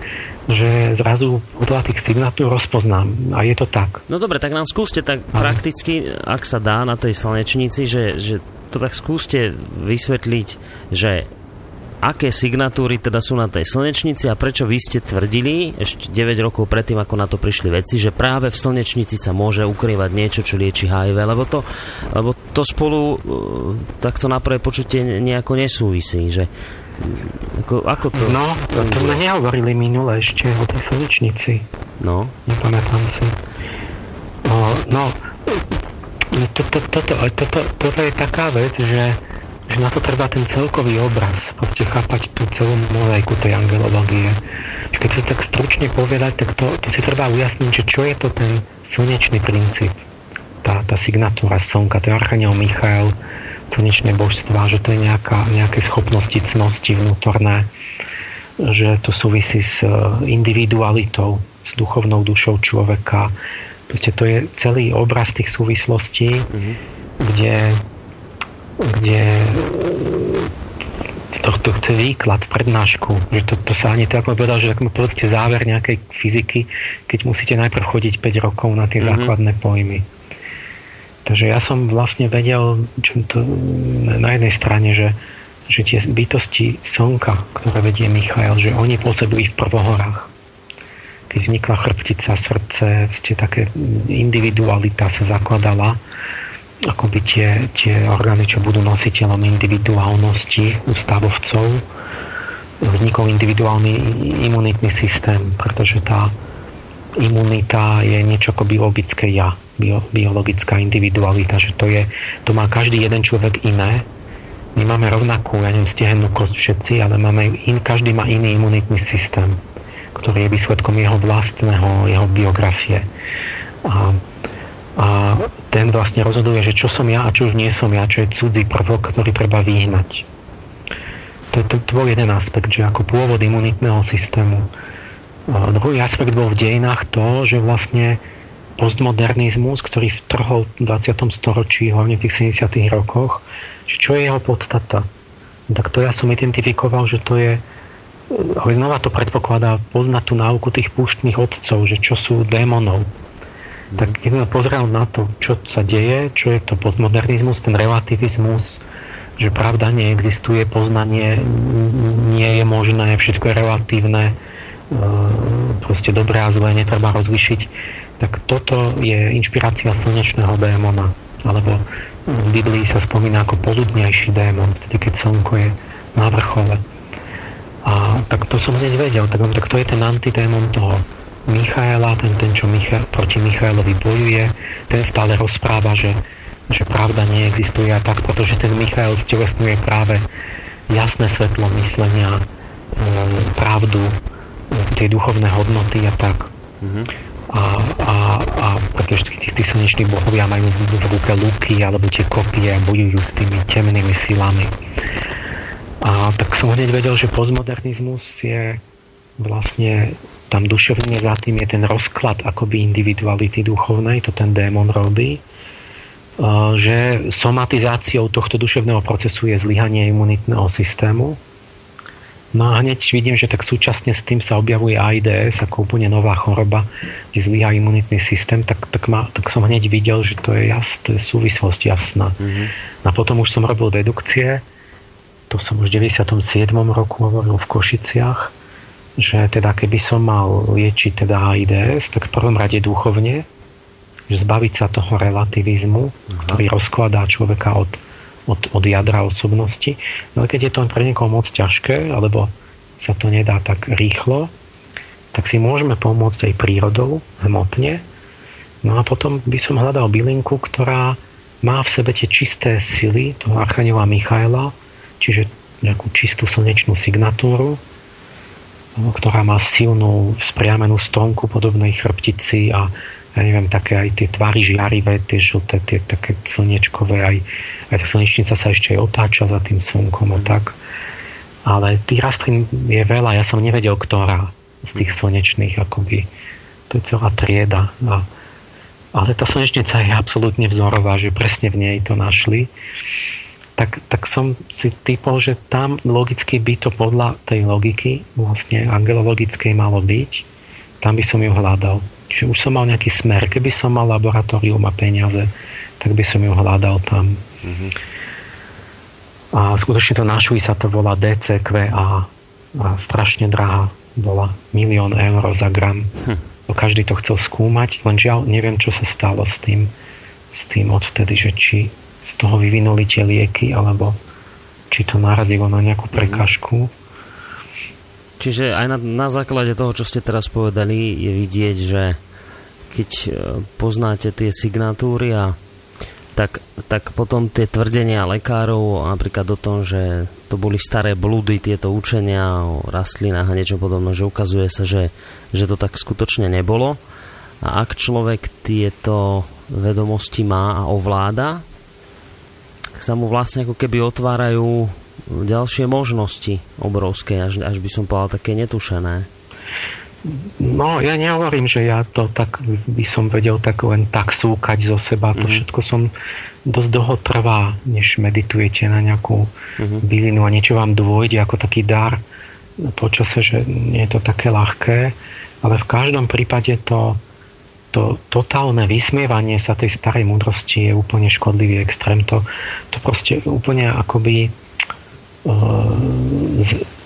že zrazu podľa tých signatúr rozpoznám. A je to tak. No dobre, tak nám skúste tak Aha. prakticky, ak sa dá na tej slnečnici, že, že to tak skúste vysvetliť, že aké signatúry teda sú na tej slnečnici a prečo vy ste tvrdili ešte 9 rokov predtým, ako na to prišli veci, že práve v slnečnici sa môže ukrývať niečo, čo lieči HIV, lebo to, lebo to spolu e, takto na prvé počutie nejako nesúvisí, že ako, ako to? No, to, sme nehovorili minule ešte o tej slnečnici. No. Nepamätám si. No, no toto, toto, toto, toto je taká vec, že, že na to treba ten celkový obraz, proste chápať tú celú mozaiku tej angelológie. Keď sa tak stručne povedať, tak to, to si treba ujasniť, že čo je to ten slnečný princíp. Tá, tá signatúra slnka, je Archaniel Michael, slnečné božstva, že to je nejaká, nejaké schopnosti, cnosti vnútorné, že to súvisí s e, individualitou, s duchovnou dušou človeka. Proste to je celý obraz tých súvislostí, mm-hmm. kde, kde to, to chce výklad, prednášku, že to, to sa ani tak povedal, že tak povedzte záver nejakej fyziky, keď musíte najprv chodiť 5 rokov na tie mm-hmm. základné pojmy. Takže ja som vlastne vedel čo to, na jednej strane, že že tie bytosti slnka, ktoré vedie Michael, že oni pôsobili v prvohorách. Keď vznikla chrbtica, srdce, ste také individualita sa zakladala, akoby tie, tie orgány, čo budú nositeľom individuálnosti ústavovcov, vznikol individuálny imunitný systém, pretože tá imunita je niečo ako biologické ja, bio, biologická individualita, že to, je, to má každý jeden človek iné my máme rovnakú, ja neviem, stehennú kosť všetci, ale máme in, každý má iný imunitný systém, ktorý je výsledkom jeho vlastného, jeho biografie. A, a ten vlastne rozhoduje, že čo som ja a čo už nie som ja, čo je cudzí prvok, ktorý treba vyhnať. To, to, to jeden aspekt, že ako pôvod imunitného systému. A druhý aspekt bol v dejinách to, že vlastne postmodernizmus, ktorý vtrhol v 20. storočí, hlavne v tých 70. rokoch, že čo je jeho podstata. Tak to ja som identifikoval, že to je ale znova to predpokladá poznať tú náuku tých púštnych otcov, že čo sú démonov. Tak keď som pozrel na to, čo sa deje, čo je to postmodernizmus, ten relativizmus, že pravda neexistuje, poznanie nie je možné, všetko je relatívne, e, proste dobré a zlé netreba rozlišiť, tak toto je inšpirácia slnečného démona, alebo v Biblii sa spomína ako poludnejší démon, vtedy keď slnko je na vrchole. A tak to som hneď vedel, tak, tak to je ten antidémon toho Michaela, ten, ten čo Micha, proti Michaelovi bojuje, ten stále rozpráva, že, že pravda neexistuje a tak, pretože ten Michael stelesňuje práve jasné svetlo myslenia, e, pravdu, e, tie duchovné hodnoty a tak. Mm-hmm a, a, a pretože tí, tí slneční bohovia majú v ruke luky alebo tie kopie a bojujú s tými temnými silami. A tak som hneď vedel, že postmodernizmus je vlastne tam duševne za tým je ten rozklad akoby individuality duchovnej, to ten démon robí, že somatizáciou tohto duševného procesu je zlyhanie imunitného systému, No a hneď vidím, že tak súčasne s tým sa objavuje AIDS ako úplne nová choroba, kde zlyhá imunitný systém, tak, tak, ma, tak som hneď videl, že to je, jas, to je súvislosť jasná. Mm-hmm. A potom už som robil dedukcie, to som už v 97. roku hovoril v Košiciach, že teda keby som mal liečiť teda AIDS, tak v prvom rade duchovne, že zbaviť sa toho relativizmu, Aha. ktorý rozkladá človeka od od, od jadra osobnosti. No keď je to pre niekoho moc ťažké, alebo sa to nedá tak rýchlo, tak si môžeme pomôcť aj prírodou, hmotne. No a potom by som hľadal bylinku, ktorá má v sebe tie čisté sily toho Archaniela Michaela, čiže nejakú čistú slnečnú signatúru, ktorá má silnú spriamenú stonku podobnej chrbtici a ja neviem, také aj tie tvary žiarivé, tie žlté, tie také slnečkové, aj, aj tá slnečnica sa ešte aj otáča za tým slnkom a tak. Ale tých rastlín je veľa, ja som nevedel, ktorá z tých slnečných, akoby, to je celá trieda. A, ale tá slnečnica je absolútne vzorová, že presne v nej to našli. Tak, tak som si typol, že tam logicky by to podľa tej logiky, vlastne angelologickej malo byť, tam by som ju hľadal. Čiže už som mal nejaký smer. Keby som mal laboratórium a peniaze, tak by som ju hľadal tam. Mm-hmm. A skutočne to našli sa to volá DCQA a strašne drahá bola milión eur za gram. Hm. Každý to chcel skúmať, len žiaľ neviem, čo sa stalo s tým, s tým odvtedy, že či z toho vyvinuli tie lieky, alebo či to narazilo na nejakú mhm. prekažku. Čiže aj na, na základe toho, čo ste teraz povedali, je vidieť, že keď e, poznáte tie signatúry a tak, tak potom tie tvrdenia lekárov napríklad o tom, že to boli staré blúdy, tieto učenia o rastlinách a niečo podobné, že ukazuje sa, že, že to tak skutočne nebolo. A ak človek tieto vedomosti má a ovláda, sa mu vlastne ako keby otvárajú ďalšie možnosti obrovské, až, až by som povedal také netušené. No, ja nehovorím, že ja to tak by som vedel tak len tak súkať zo seba. To mm-hmm. všetko som dosť dlho trvá, než meditujete na nejakú mm-hmm. bylinu a niečo vám dôjde ako taký dar počase, že nie je to také ľahké, ale v každom prípade to, to totálne vysmievanie sa tej starej múdrosti je úplne škodlivý extrém. To, to proste úplne akoby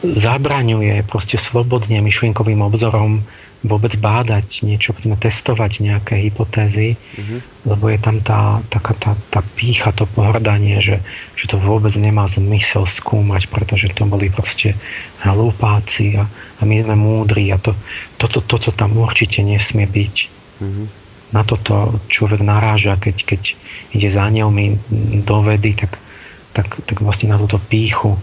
zabraňuje proste slobodne myšlienkovým obzorom vôbec bádať niečo, povedzme, testovať nejaké hypotézy, mm-hmm. lebo je tam tá, taká tá, tá pícha, to pohrdanie, že, že to vôbec nemá zmysel skúmať, pretože to boli proste hlupáci a, a my sme múdri a to, toto, toto tam určite nesmie byť. Mm-hmm. Na toto človek naráža, keď, keď ide za ňou do vedy, tak, tak, tak vlastne na túto píchu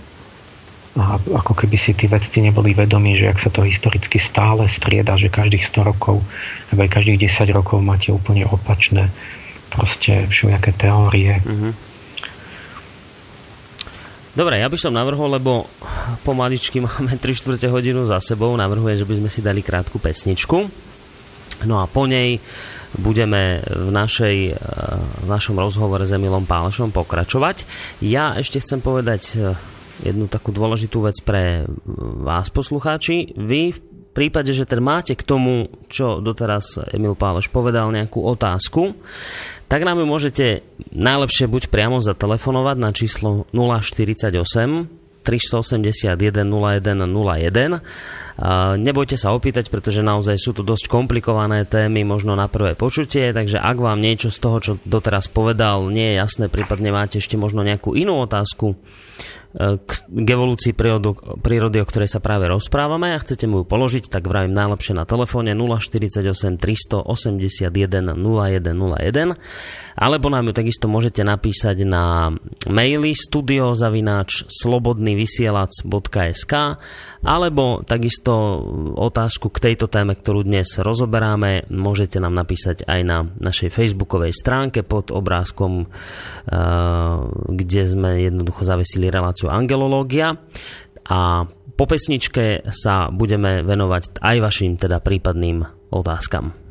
a ako keby si tí vedci neboli vedomí, že ak sa to historicky stále strieda, že každých 100 rokov alebo aj každých 10 rokov máte úplne opačné proste všelijaké teórie. Mm-hmm. Dobre, ja by som navrhol, lebo pomaličky máme 3 čtvrte hodinu za sebou, navrhujem, že by sme si dali krátku pesničku. No a po nej budeme v, našej, v našom rozhovore s Emilom Pálešom pokračovať. Ja ešte chcem povedať jednu takú dôležitú vec pre vás, poslucháči. Vy v prípade, že ten máte k tomu, čo doteraz Emil Páleš povedal, nejakú otázku, tak nám ju môžete najlepšie buď priamo zatelefonovať na číslo 048 381 0101 Nebojte sa opýtať, pretože naozaj sú to dosť komplikované témy, možno na prvé počutie, takže ak vám niečo z toho, čo doteraz povedal, nie je jasné, prípadne máte ešte možno nejakú inú otázku, k evolúcii prírody, prírody, o ktorej sa práve rozprávame a chcete mu ju položiť, tak vravím najlepšie na telefóne 048 381 0101 alebo nám ju takisto môžete napísať na maily studiozavináč slobodnyvysielac.sk alebo takisto otázku k tejto téme, ktorú dnes rozoberáme, môžete nám napísať aj na našej facebookovej stránke pod obrázkom, eh, kde sme jednoducho zavesili reláciu Angelológia. A po pesničke sa budeme venovať aj vašim teda prípadným otázkam.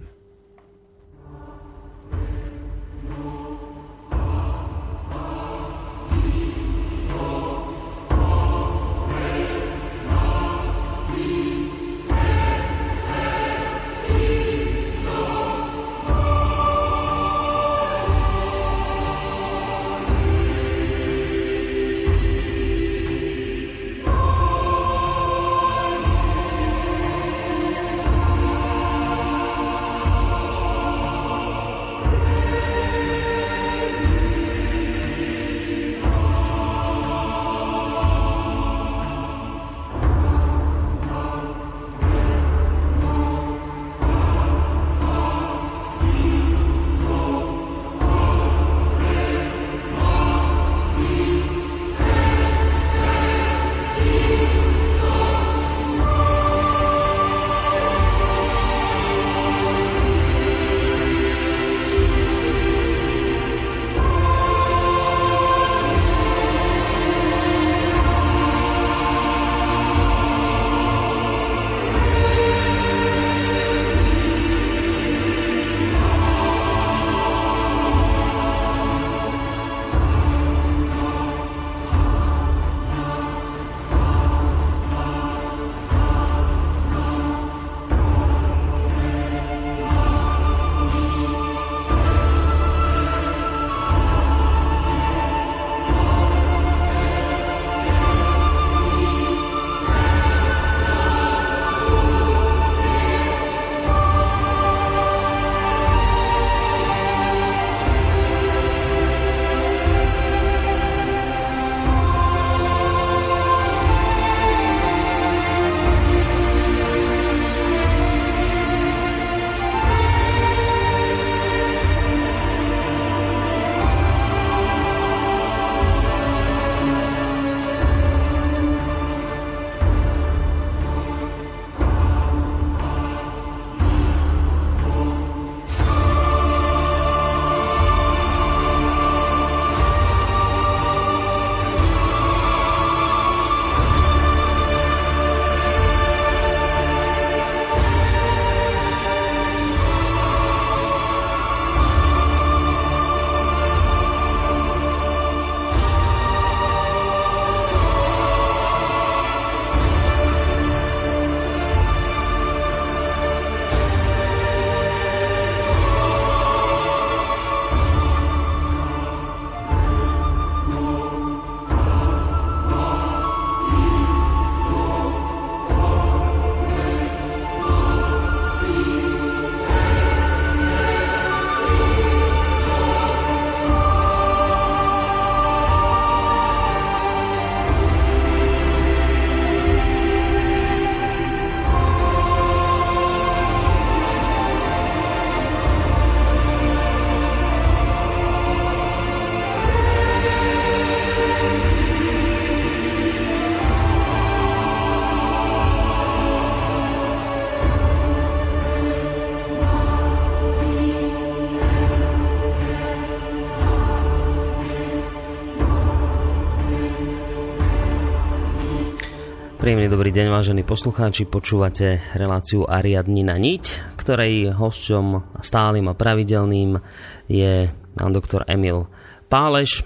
Dobrý deň, vážení poslucháči. Počúvate reláciu Ariadni na niť, ktorej hosťom stálym a pravidelným je pán doktor Emil Páleš,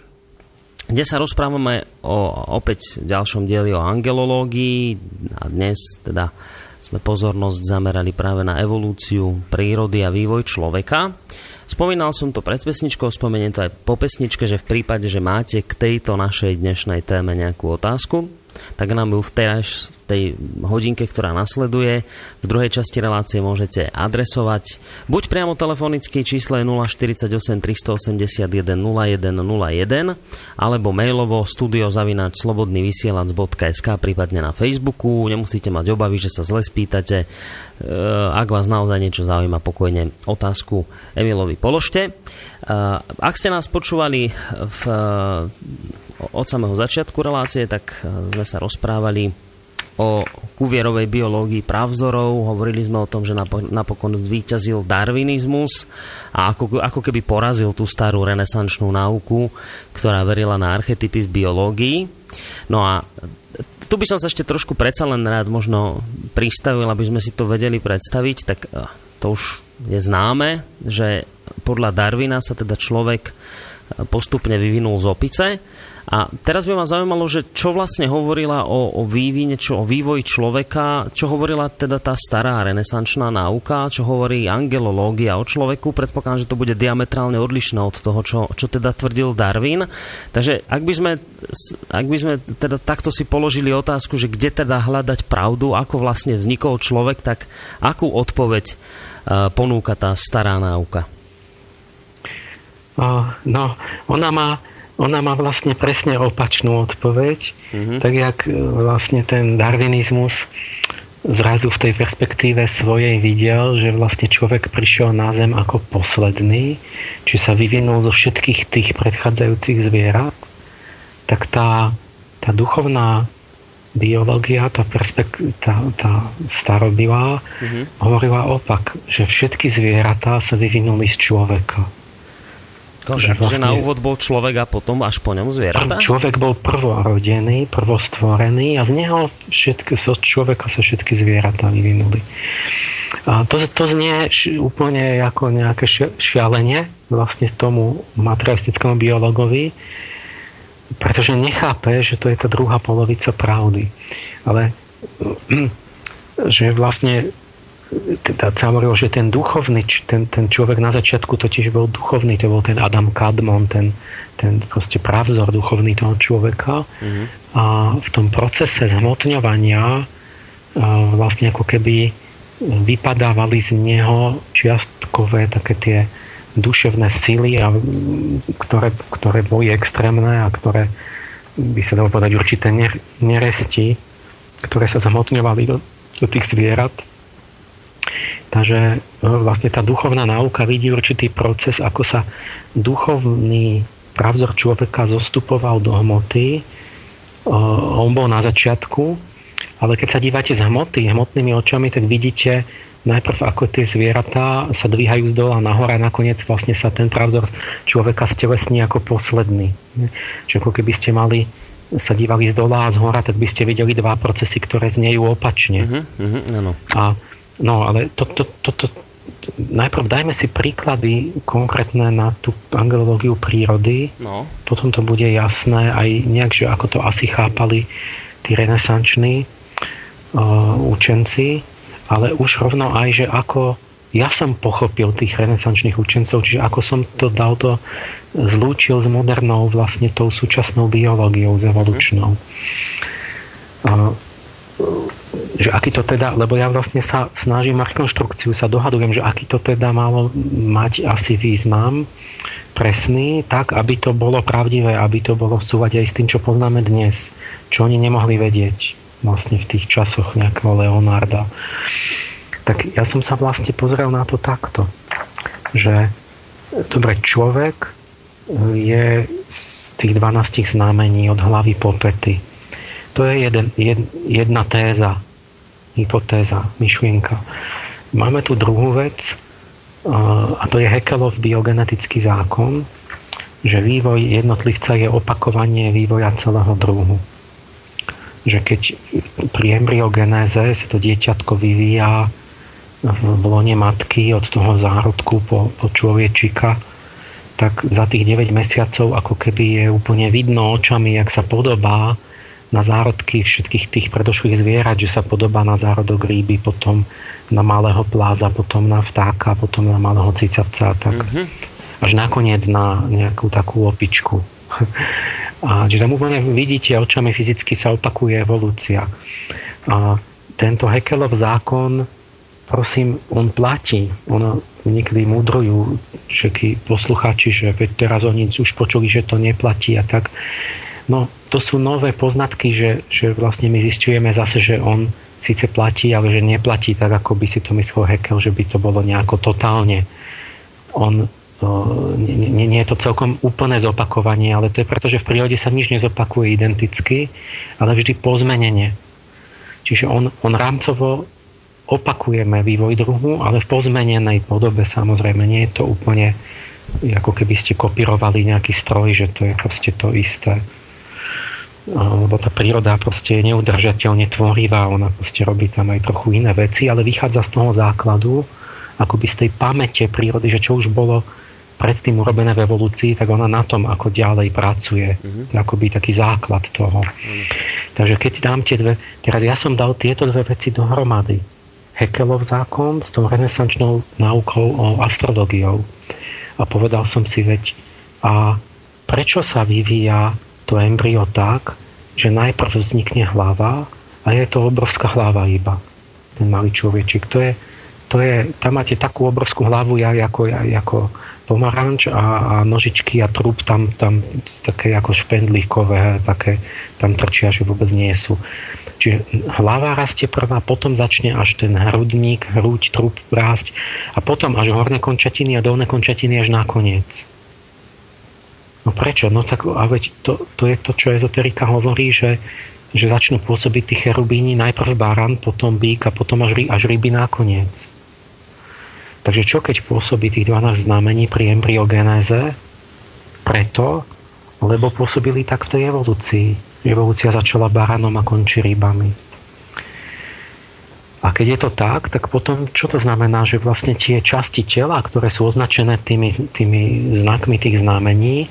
kde sa rozprávame o opäť ďalšom dieli o angelológii a dnes teda sme pozornosť zamerali práve na evolúciu prírody a vývoj človeka. Spomínal som to pred pesničkou, spomeniem to aj po pesničke, že v prípade, že máte k tejto našej dnešnej téme nejakú otázku, tak nám ju v tej, tej hodinke, ktorá nasleduje, v druhej časti relácie môžete adresovať buď priamo telefonicky čísle 048 381 0101 alebo mailovo studiozavináč slobodnyvysielac.sk prípadne na Facebooku. Nemusíte mať obavy, že sa zle spýtate. E, ak vás naozaj niečo zaujíma, pokojne otázku Emilovi položte. E, ak ste nás počúvali v od samého začiatku relácie, tak e, sme sa rozprávali o kuvierovej biológii právzorov. Hovorili sme o tom, že napokon zvíťazil darwinizmus a ako, ako keby porazil tú starú renesančnú náuku, ktorá verila na archetypy v biológii. No a tu by som sa ešte trošku predsa len rád možno pristavil, aby sme si to vedeli predstaviť, tak e, to už je známe, že podľa Darwina sa teda človek e, postupne vyvinul z opice a teraz by ma zaujímalo, že čo vlastne hovorila o, o vývine, čo o vývoji človeka, čo hovorila teda tá stará renesančná náuka, čo hovorí angelológia o človeku. Predpokladám, že to bude diametrálne odlišné od toho, čo, čo teda tvrdil Darwin. Takže ak by, sme, ak by sme teda takto si položili otázku, že kde teda hľadať pravdu, ako vlastne vznikol človek, tak akú odpoveď uh, ponúka tá stará náuka? No, ona má ona má vlastne presne opačnú odpoveď, mm-hmm. tak jak e, vlastne ten darwinizmus zrazu v tej perspektíve svojej videl, že vlastne človek prišiel na Zem ako posledný, či sa vyvinul zo všetkých tých predchádzajúcich zvierat, tak tá, tá duchovná biológia, tá, perspek- tá, tá starobilá, mm-hmm. hovorila opak, že všetky zvieratá sa vyvinuli z človeka. Že, vlastne, že na úvod bol človek a potom až po ňom zvieratá? Človek bol prvorodený, prvostvorený a z neho všetky, z človeka sa všetky zvieratá vyvinuli. A to, to znie úplne ako nejaké šialenie vlastne tomu materialistickému biologovi, pretože nechápe, že to je tá druhá polovica pravdy. Ale <clears throat> že vlastne teda sa hovorilo, že ten duchovný, ten, ten človek na začiatku totiž bol duchovný, to bol ten Adam Kadmon, ten, ten proste pravzor duchovný toho človeka. Mm-hmm. A v tom procese zhmotňovania vlastne ako keby vypadávali z neho čiastkové také tie duševné sily, a, ktoré, ktoré boli extrémne a ktoré by sa dalo povedať určité neresti, ktoré sa zhmotňovali do, do tých zvierat Takže e, vlastne tá duchovná náuka vidí určitý proces, ako sa duchovný pravzor človeka zostupoval do hmoty. E, on bol na začiatku, ale keď sa dívate z hmoty, hmotnými očami, tak vidíte najprv ako tie zvieratá sa dvíhajú z dola nahor a nakoniec vlastne sa ten pravzor človeka stelesní ako posledný. Čiže ako keby ste mali sa dívali z dola a z hora, tak by ste videli dva procesy, ktoré znejú opačne. Uh-huh, uh-huh, A No ale to, to, to, to, najprv dajme si príklady konkrétne na tú angelológiu prírody, no. potom to bude jasné aj nejak, že ako to asi chápali tí renesanční uh, učenci, ale už rovno aj, že ako ja som pochopil tých renesančných učencov, čiže ako som to dal to zlúčil s modernou vlastne tou súčasnou biológiou, s evolučnou. Uh, že aký to teda, lebo ja vlastne sa snažím rekonštrukciu, sa dohadujem, že aký to teda malo mať asi význam presný, tak aby to bolo pravdivé, aby to bolo v súvade aj s tým, čo poznáme dnes, čo oni nemohli vedieť vlastne v tých časoch nejakého Leonarda. Tak ja som sa vlastne pozrel na to takto, že dobre, človek je z tých 12 znamení od hlavy po pety. To je jeden, jed, jedna téza hypotéza, myšlienka. Máme tu druhú vec, a to je Hekelov biogenetický zákon, že vývoj jednotlivca je opakovanie vývoja celého druhu. že keď pri embryogenéze sa to dieťatko vyvíja v lone matky od toho zárodku po, po človečika, tak za tých 9 mesiacov ako keby je úplne vidno očami, jak sa podobá na zárodky všetkých tých predošlých zvierat, že sa podobá na zárodok rýby, potom na malého pláza, potom na vtáka, potom na malého cicavca, tak mm-hmm. až nakoniec na nejakú takú opičku. <laughs> A že tam úplne vidíte, očami fyzicky sa opakuje evolúcia. A tento Hekelov zákon, prosím, on platí. Ono niekedy múdrujú všetky poslucháči, že veď teraz oni už počuli, že to neplatí a tak. No, to sú nové poznatky, že, že vlastne my zistujeme zase, že on síce platí, ale že neplatí tak, ako by si to myslel Hekel, že by to bolo nejako totálne. On nie, nie, nie je to celkom úplné zopakovanie, ale to je preto, že v prírode sa nič nezopakuje identicky, ale vždy pozmenenie. Čiže on, on rámcovo opakujeme vývoj druhu, ale v pozmenenej podobe samozrejme. Nie je to úplne ako keby ste kopírovali nejaký stroj, že to je proste to isté. Lebo tá príroda proste je neudržateľne tvorivá, ona proste robí tam aj trochu iné veci, ale vychádza z toho základu, akoby z tej pamäte prírody, že čo už bolo predtým urobené v evolúcii, tak ona na tom ako ďalej pracuje. Mm-hmm. Akoby taký základ toho. Mm-hmm. Takže keď dám tie dve... Teraz ja som dal tieto dve veci dohromady. Hekelov zákon s tou renesančnou náukou o astrologiou. A povedal som si, veď a prečo sa vyvíja to embryo tak, že najprv vznikne hlava a je to obrovská hlava iba. Ten malý človečik. To je, to je, tam máte takú obrovskú hlavu, ja, ako, ja, ako pomaranč a, a nožičky a trúb tam, tam také ako špendlíkové, také tam trčia, že vôbec nie sú. Čiže hlava rastie prvá, potom začne až ten hrudník, hruď, trúb rásť a potom až horné končatiny a dolné končatiny až nakoniec. No prečo? No tak a veď to, to je to, čo ezoterika hovorí, že, že začnú pôsobiť tí cherubíni najprv baran, potom bík a potom až, až ryby nakoniec. Takže čo keď pôsobí tých 12 znamení pri embryogenéze? Preto, lebo pôsobili tak v tej evolúcii. Evolúcia začala baranom a končí rybami. A keď je to tak, tak potom čo to znamená, že vlastne tie časti tela, ktoré sú označené tými, tými znakmi tých znamení,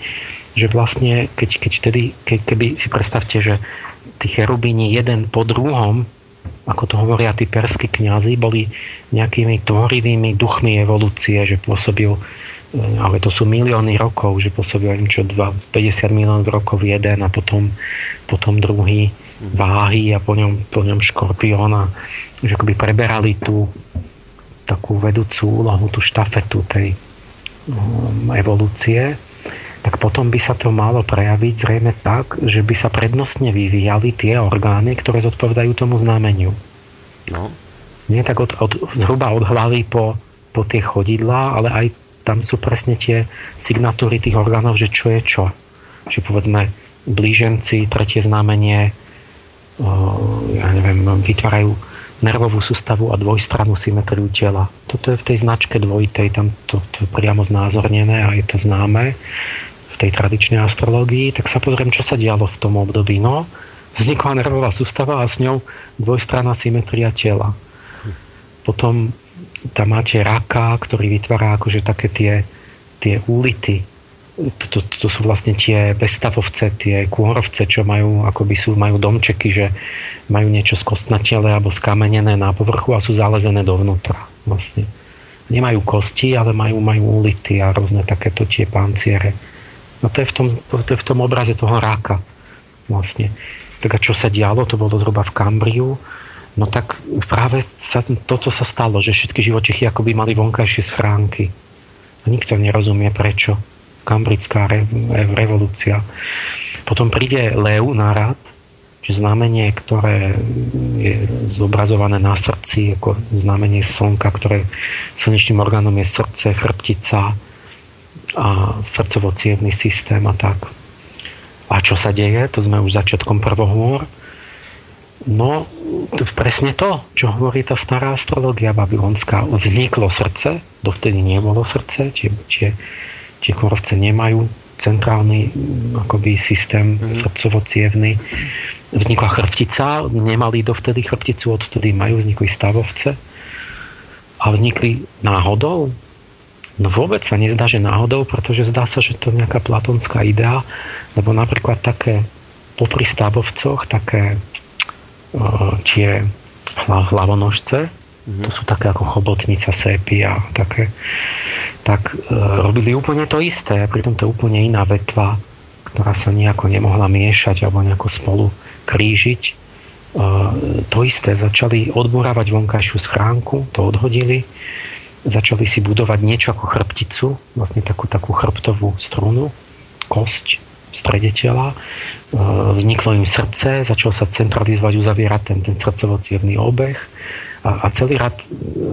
že vlastne keď, keď tedy, keď, keby si predstavte, že tí cherubíni jeden po druhom ako to hovoria tí perskí kňazi, boli nejakými tvorivými duchmi evolúcie, že pôsobil, e, ale to sú milióny rokov, že pôsobil neviem čo, 50 miliónov rokov jeden a potom, potom druhý váhy a po ňom, po ňom škorpión a že akoby preberali tú takú vedúcu úlohu, tú štafetu tej um, evolúcie tak potom by sa to malo prejaviť zrejme tak, že by sa prednostne vyvíjali tie orgány, ktoré zodpovedajú tomu znameniu. No. Nie tak od, od, zhruba od hlavy po, po tie chodidlá, ale aj tam sú presne tie signatúry tých orgánov, že čo je čo. Že povedzme blíženci, tretie znamenie, o, ja neviem, vytvárajú nervovú sústavu a dvojstrannú symetriu tela. Toto je v tej značke dvojitej, tam to, to je priamo znázornené a je to známe v tej tradičnej astrológii, tak sa pozriem, čo sa dialo v tom období. No, vznikla nervová sústava a s ňou dvojstranná symetria tela. Potom tam máte raka, ktorý vytvára akože také tie, tie úlity. To, to, to sú vlastne tie bestavovce, tie kôrovce, čo majú, akoby sú, majú domčeky, že majú niečo skostnatele alebo skamenené na povrchu a sú zalezené dovnútra. Vlastne. Nemajú kosti, ale majú, majú ulity a rôzne takéto tie panciere. No to je v tom, to je v tom obraze toho ráka vlastne. Tak a čo sa dialo, to bolo zhruba v Kambriu, no tak práve sa, toto sa stalo, že všetky živočichy akoby mali vonkajšie schránky. A nikto nerozumie prečo. Kambrická re, revolúcia. Potom príde Leu na rad, že znamenie, ktoré je zobrazované na srdci, ako znamenie slnka, ktoré slnečným orgánom je srdce, chrbtica, a srdcovo systém a tak. A čo sa deje? To sme už začiatkom prvohôr. No, presne to, čo hovorí tá stará astrologia babylonská. Vzniklo srdce, dovtedy nebolo srdce, tie, tie, tie korovce nemajú centrálny akoby systém mm. srdcovo vznikla chrbtica, nemali dovtedy chrbticu, odtedy majú, vznikli stavovce a vznikli náhodou? No vôbec sa nezdá, že náhodou, pretože zdá sa, že to je nejaká platonská idea, lebo napríklad také popri stavovcoch, také uh, tie hlavonožce, mm-hmm. to sú také ako chobotnica, sépy a také, tak uh, robili úplne to isté, pritom to je úplne iná vetva, ktorá sa nejako nemohla miešať alebo nejako spolu krížiť. E, to isté, začali odborávať vonkajšiu schránku, to odhodili, začali si budovať niečo ako chrbticu, vlastne takú, takú chrbtovú strunu, kosť v strede tela. E, vzniklo im srdce, začal sa centralizovať, uzavierať ten, ten srdcovo obeh a, a celý rad e,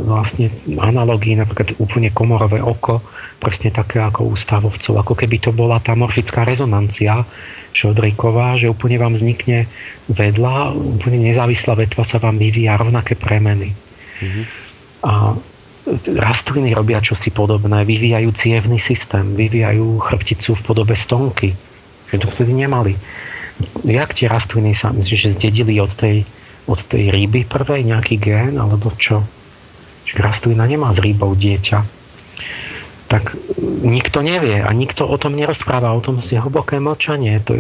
vlastne analógií, napríklad úplne komorové oko, presne také ako u stavovcov, ako keby to bola tá morfická rezonancia, Šodriková, že úplne vám vznikne vedľa, úplne nezávislá vetva sa vám vyvíja rovnaké premeny. Mm-hmm. A rastliny robia čosi podobné, vyvíjajú cievný systém, vyvíjajú chrbticu v podobe stonky, že to vtedy nemali. Jak tie rastliny sa, že zdedili od tej, od tej ryby prvej nejaký gén, alebo čo? Čiže rastlina nemá s rybou dieťa tak nikto nevie a nikto o tom nerozpráva, o tom je hlboké mlčanie to,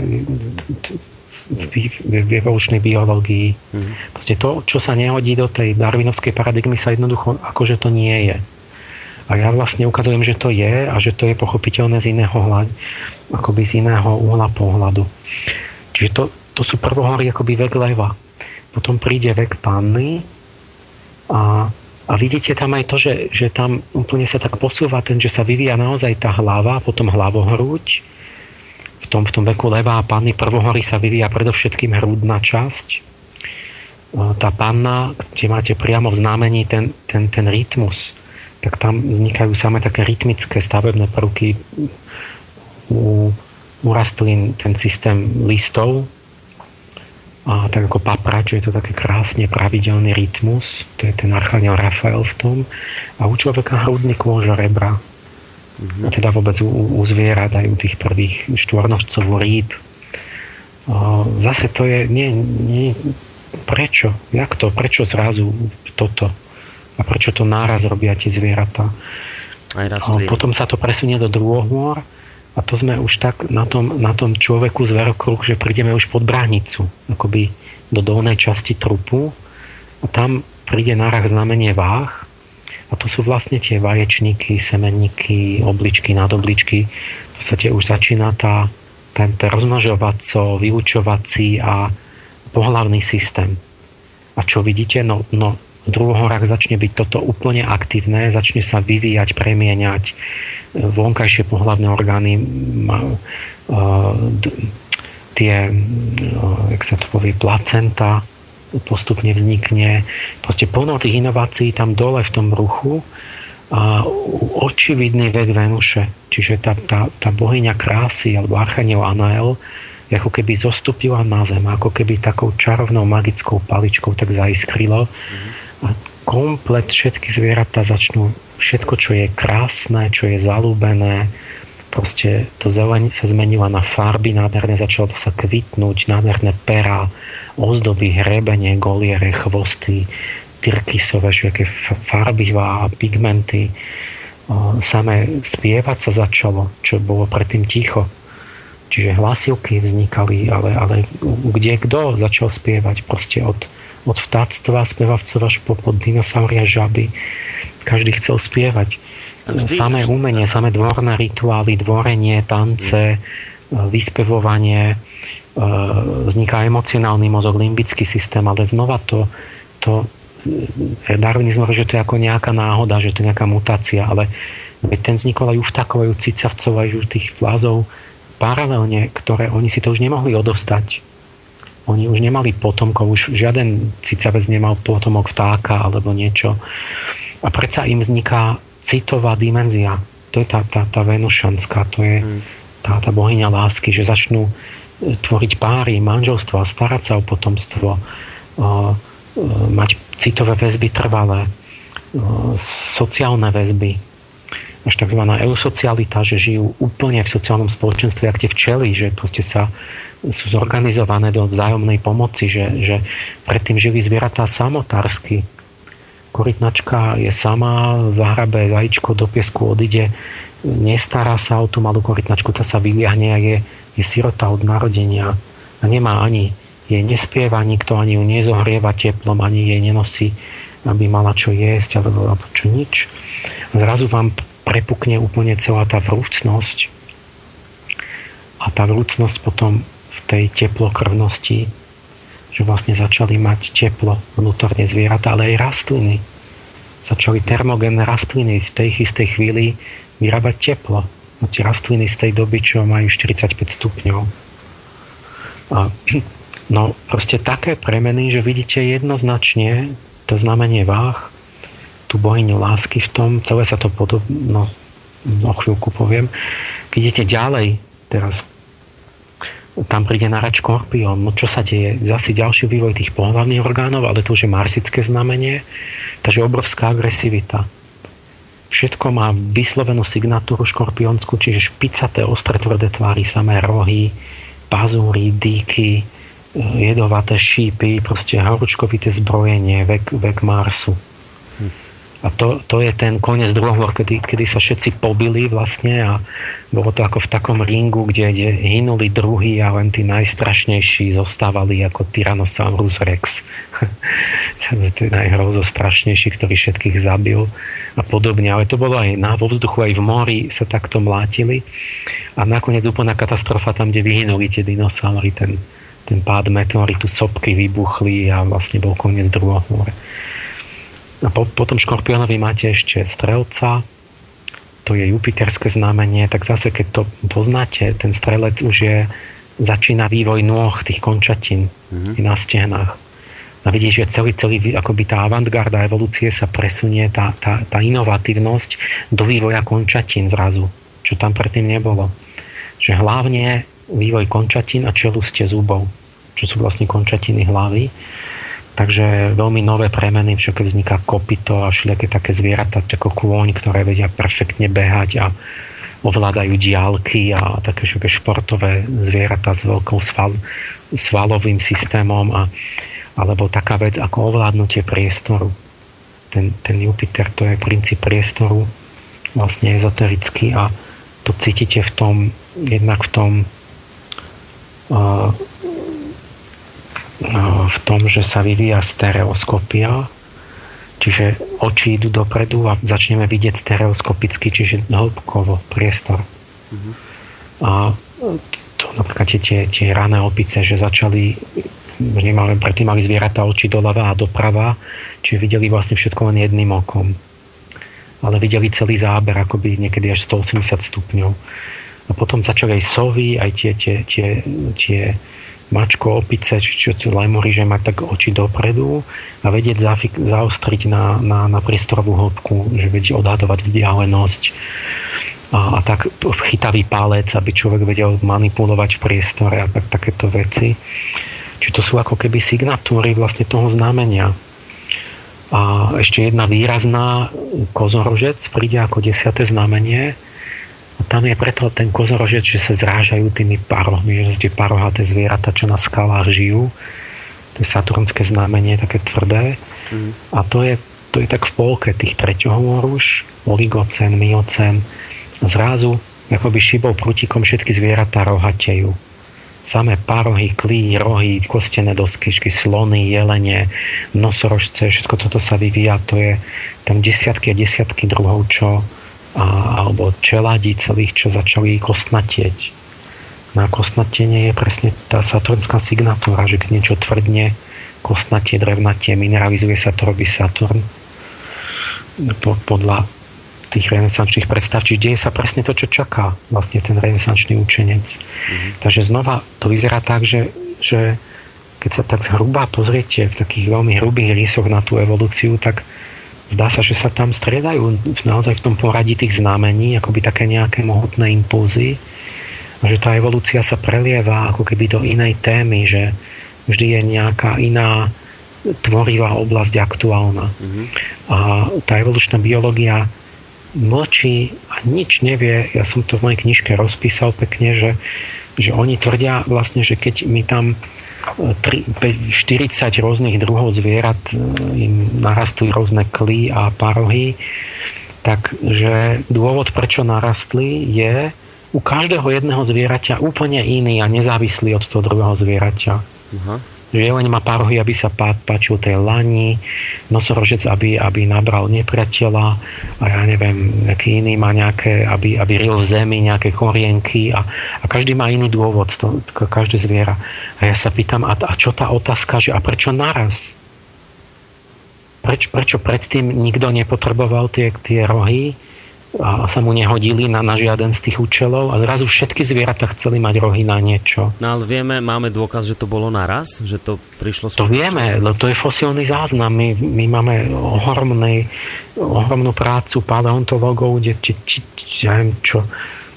v evolučnej biológii. Mm. Proste to, čo sa nehodí do tej darwinovskej paradigmy, sa jednoducho akože to nie je. A ja vlastne ukazujem, že to je a že to je pochopiteľné z iného hľad, akoby z iného uhla pohľadu. Čiže to, to sú prvohory akoby vek leva. Potom príde vek panny a a vidíte tam aj to, že, že tam úplne sa tak posúva ten, že sa vyvíja naozaj tá hlava, potom hlavohrúď. V tom, v tom veku levá panny prvohory sa vyvíja predovšetkým hrudná časť. E, tá panna, kde máte priamo v znamení ten, ten, ten rytmus, tak tam vznikajú samé také rytmické stavebné prvky u, u rastlín, ten systém listov, a tak ako paprač, je to také krásne pravidelný rytmus, to je ten archaniel Rafael v tom, a u človeka hrudný kôža rebra. Mm-hmm. Teda vôbec u, u zvierat aj u tých prvých štvornožcov, rýb. Zase to je, nie, nie, prečo? Jak to? Prečo zrazu toto? A prečo to náraz robia tie zvieratá? Aj a potom sa to presunie do druhôr a to sme už tak na tom, na tom človeku z verokruh, že prídeme už pod bránicu, akoby do dolnej časti trupu a tam príde naraz znamenie váh a to sú vlastne tie vaječníky, semenníky, obličky, nadobličky. V podstate už začína tá, ten rozmnožovaco, vyučovací a pohlavný systém. A čo vidíte? No, no v druhohorách začne byť toto úplne aktívne, začne sa vyvíjať, premieňať, vonkajšie pohľadné orgány tie, jak sa to povie, placenta postupne vznikne. Proste plno tých inovácií tam dole v tom ruchu a očividný vek Venuše, čiže tá, tá, tá bohyňa krásy alebo Archaniel Anael ako keby zostúpila na zem, ako keby takou čarovnou magickou paličkou tak zaiskrilo a komplet všetky zvieratá začnú všetko, čo je krásne, čo je zalúbené, proste to zeleň sa zmenila na farby, nádherné začalo to sa kvitnúť, nádherné pera, ozdoby, hrebenie, goliere, chvosty, tyrkysové, aké farbivá, pigmenty. Samé spievať sa začalo, čo bolo predtým ticho. Čiže hlasivky vznikali, ale, ale kde kto začal spievať proste od, od vtáctva, spevavcov až po, po dinosauria žaby každý chcel spievať. Vždy, samé umenie, samé dvorné rituály, dvorenie, tance, mm. vyspevovanie, e, vzniká emocionálny mozog, limbický systém, ale znova to, to e, darwinizm že to je ako nejaká náhoda, že to je nejaká mutácia, ale ten vznikol aj u vtákov, aj u cicavcov, aj u tých vlázov paralelne, ktoré oni si to už nemohli odovstať. Oni už nemali potomkov, už žiaden cicavec nemal potomok vtáka alebo niečo. A predsa im vzniká citová dimenzia. To je tá, tá, tá venušanská, to je hmm. tá, tá bohyňa lásky, že začnú e, tvoriť páry, manželstva, starať sa o potomstvo, o, mať citové väzby trvalé, sociálne väzby, až tzv. eusocialita, že žijú úplne v sociálnom spoločenstve, ak tie včely, že proste sa sú zorganizované do vzájomnej pomoci, že, že predtým žili zvieratá samotársky. Korytnačka je sama, zahrabe vajíčko do piesku, odíde, nestará sa o tú malú korytnačku, tá sa vyliahne a je, je sirota od narodenia a nemá ani, jej nespieva nikto, ani ju nezohrieva teplom, ani jej nenosí, aby mala čo jesť alebo, alebo čo nič. Zrazu vám prepukne úplne celá tá vrúcnosť a tá vrúcnosť potom tej teplokrvnosti, že vlastne začali mať teplo vnútorne zvieratá, ale aj rastliny. Začali termogénne rastliny v tej istej chvíli vyrábať teplo. No tie rastliny z tej doby, čo majú 45 stupňov. A, no proste také premeny, že vidíte jednoznačne to znamenie váh, tú bohyňu lásky v tom, celé sa to podobno, no, chvíľku poviem. Keď idete ďalej, teraz tam príde na rač škorpión. No čo sa deje? Zasi ďalší vývoj tých pohľadných orgánov, ale to už je marsické znamenie, takže obrovská agresivita. Všetko má vyslovenú signatúru škorpiónsku, čiže špicaté, ostré, tvrdé tvary, samé rohy, pazúry, dýky, jedovaté šípy, proste horúčkovité zbrojenie, vek, vek Marsu. A to, to je ten koniec druhého, kedy, kedy sa všetci pobili vlastne a bolo to ako v takom ringu, kde, kde hynuli druhý a len tí najstrašnejší zostávali ako Tyrannosaurus Rex. <laughs> ten najhrozostrašnejší, ktorý všetkých zabil a podobne. Ale to bolo aj na vo vzduchu, aj v mori sa takto mlátili. A nakoniec úplná katastrofa tam, kde vyhynuli tie dinosaury, ten, ten pád meteoritu, sopky vybuchli a vlastne bol koniec druhého A po, potom škorpiónovi máte ešte strelca, to je jupiterské znamenie, tak zase keď to poznáte, ten strelec už je, začína vývoj nôh tých končatín mm-hmm. na stehnách. A vidíš, že celý, celý, akoby tá avantgarda evolúcie sa presunie, tá, tá, tá inovatívnosť do vývoja končatín zrazu, čo tam predtým nebolo. Že hlavne vývoj končatín a čelustie zubov, čo sú vlastne končatiny hlavy Takže veľmi nové premeny, čo keď vzniká kopito a všelijaké také zvieratá, ako kôň, ktoré vedia perfektne behať a ovládajú diálky a také všetké športové zvieratá s veľkou sval, svalovým systémom a, alebo taká vec ako ovládnutie priestoru. Ten, ten Jupiter to je princíp priestoru vlastne ezoterický a to cítite v tom, jednak v tom uh, v tom, že sa vyvíja stereoskopia, čiže oči idú dopredu a začneme vidieť stereoskopicky, čiže hĺbkovo priestor. Mm-hmm. A to napríklad tie, tie rané opice, že začali nemali, predtým mali zvieratá oči doľava a doprava, čiže videli vlastne všetko len jedným okom. Ale videli celý záber, akoby niekedy až 180 stupňov. A potom začali aj sovy, aj tie, tie, tie, tie mačko, opice, či čo tu lemory, že má tak oči dopredu a vedieť zafik- zaostriť na, na, na priestorovú hĺbku, že vedieť odhadovať vzdialenosť a, a tak chytavý palec, aby človek vedel manipulovať v priestore a tak, takéto veci. Čiže to sú ako keby signatúry vlastne toho znamenia. A ešte jedna výrazná kozorožec príde ako desiate znamenie, tam je preto ten kozorožec, že sa zrážajú tými parohmi, že tie parohaté zvieratá, čo na skalách žijú. To je saturnské znamenie, také tvrdé. Mm. A to je, to je tak v polke tých treťohôr oligocén, miocén. Zrazu akoby šibou prútikom všetky zvieratá rohatejú. Samé parohy, klí, rohy, kostené doskyčky, slony, jelene, nosorožce, všetko toto sa vyvíja. To je tam desiatky a desiatky druhov, čo, a, alebo čeladí celých, čo začali kostnatieť. Na kostnatenie je presne tá saturnská signatúra, že keď niečo tvrdne, kostnatie, drevnatie, mineralizuje sa, to robí Saturn. Podľa tých renesančných predstav, čiže deje sa presne to, čo čaká vlastne ten renesančný učenec. Mm-hmm. Takže znova to vyzerá tak, že, že keď sa tak zhruba pozriete v takých veľmi hrubých rysoch na tú evolúciu, tak zdá sa, že sa tam striedajú naozaj v tom poradí tých znamení, akoby také nejaké mohutné impulzy, že tá evolúcia sa prelieva ako keby do inej témy, že vždy je nejaká iná tvorivá oblasť aktuálna. Mm-hmm. A tá evolučná biológia mlčí a nič nevie. Ja som to v mojej knižke rozpísal pekne, že že oni tvrdia vlastne, že keď my tam 40 rôznych druhov zvierat im narastli rôzne kly a parohy, takže dôvod, prečo narastli, je u každého jedného zvieraťa úplne iný a nezávislý od toho druhého zvieraťa. Uh-huh že jeleň má parohy, aby sa pá, páčil tej lani, nosorožec, aby, aby nabral nepriateľa a ja neviem, nejaký iný má nejaké, aby, aby ril v zemi nejaké korienky a, a každý má iný dôvod, to, každé zviera. A ja sa pýtam, a, a čo tá otázka, že a prečo naraz? Preč, prečo predtým nikto nepotreboval tie, tie rohy? A sa mu nehodili na, na žiaden z tých účelov a zrazu všetky zvieratá chceli mať rohy na niečo. No ale vieme, máme dôkaz, že to bolo naraz? Že to prišlo To vieme, lebo to je fosílny záznam. My, my máme ohromný, ohromnú prácu paleontológov, kde, ja neviem čo,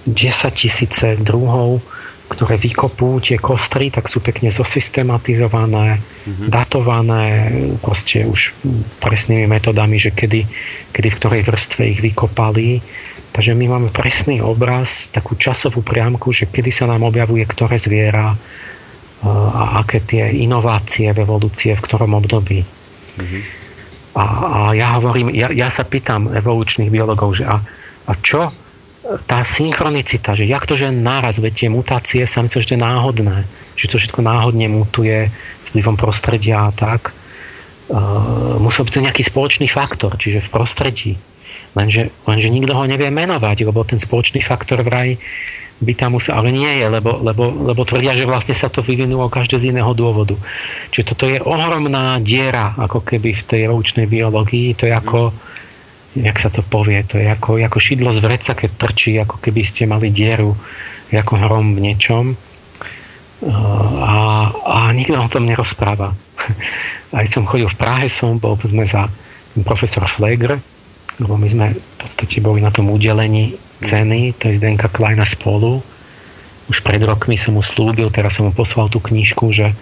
10 tisíce druhov ktoré vykopú tie kostry, tak sú pekne zosystematizované, mm-hmm. datované proste už presnými metodami, že kedy, kedy v ktorej vrstve ich vykopali. Takže my máme presný obraz, takú časovú priamku, že kedy sa nám objavuje ktoré zviera a aké tie inovácie v evolúcie v ktorom období. Mm-hmm. A, a ja hovorím, ja, ja sa pýtam evolučných biologov, že a, a čo tá synchronicita, že jak to, že náraz, veď tie mutácie sa myslím, že to je náhodné, že to všetko náhodne mutuje vplyvom prostredia a tak, uh, musel byť to nejaký spoločný faktor, čiže v prostredí. Lenže, lenže nikto ho nevie menovať, lebo ten spoločný faktor vraj by tam musel, ale nie je, lebo, lebo, lebo tvrdia, že vlastne sa to vyvinulo každé z iného dôvodu. Čiže toto je ohromná diera, ako keby v tej evolučnej biológii, to je ako, jak sa to povie, to je ako, ako šidlo z vreca, keď trčí, ako keby ste mali dieru, ako hrom v niečom. A, a nikto o tom nerozpráva. <laughs> Aj som chodil v Prahe, som bol sme za profesor Flegr, lebo my sme v podstate boli na tom udelení ceny, to je Zdenka Kleina spolu. Už pred rokmi som mu slúbil, teraz som mu poslal tú knižku, že,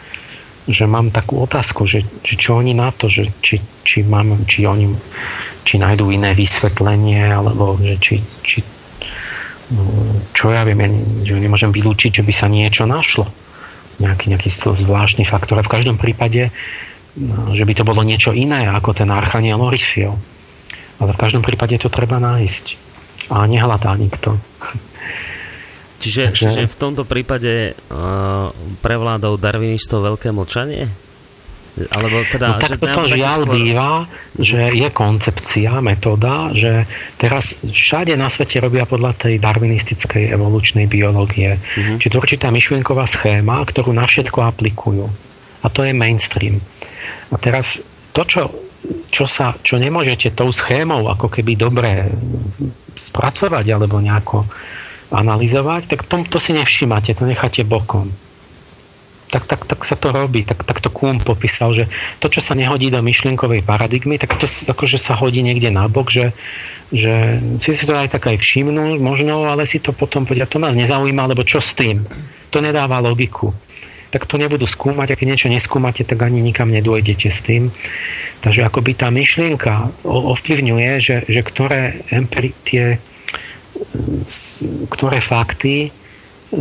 že mám takú otázku, že, že čo oni na to, že či, či, mám, či oni či nájdú iné vysvetlenie, alebo že či, či čo ja viem, ja že nemôžem vylúčiť, že by sa niečo našlo. Nejaký, nejaký zvláštny faktor. A v každom prípade, no, že by to bolo niečo iné ako ten Archaniel Orifiel. Ale v každom prípade to treba nájsť. A nehľadá nikto. Čiže, Takže... čiže v tomto prípade uh, prevládol darvinistov veľké mlčanie? Alebo teda, no, tak toto žiaľ skôr... býva, že je koncepcia, metóda, že teraz všade na svete robia podľa tej darwinistickej evolučnej biológie. Mm-hmm. Čiže to určitá myšlienková schéma, ktorú na všetko aplikujú. A to je mainstream. A teraz to, čo, čo, sa, čo nemôžete tou schémou ako keby dobre spracovať alebo nejako analyzovať, tak to, to si nevšímate, to necháte bokom tak, tak, tak sa to robí. Tak, tak to Kuhn popísal, že to, čo sa nehodí do myšlienkovej paradigmy, tak to akože sa hodí niekde nabok, že, že si si to aj tak aj všimnú možno, ale si to potom povedia, to nás nezaujíma, lebo čo s tým? To nedáva logiku. Tak to nebudú skúmať, a keď niečo neskúmate, tak ani nikam nedôjdete s tým. Takže akoby tá myšlienka ovplyvňuje, že, že ktoré, empiri, tie, ktoré fakty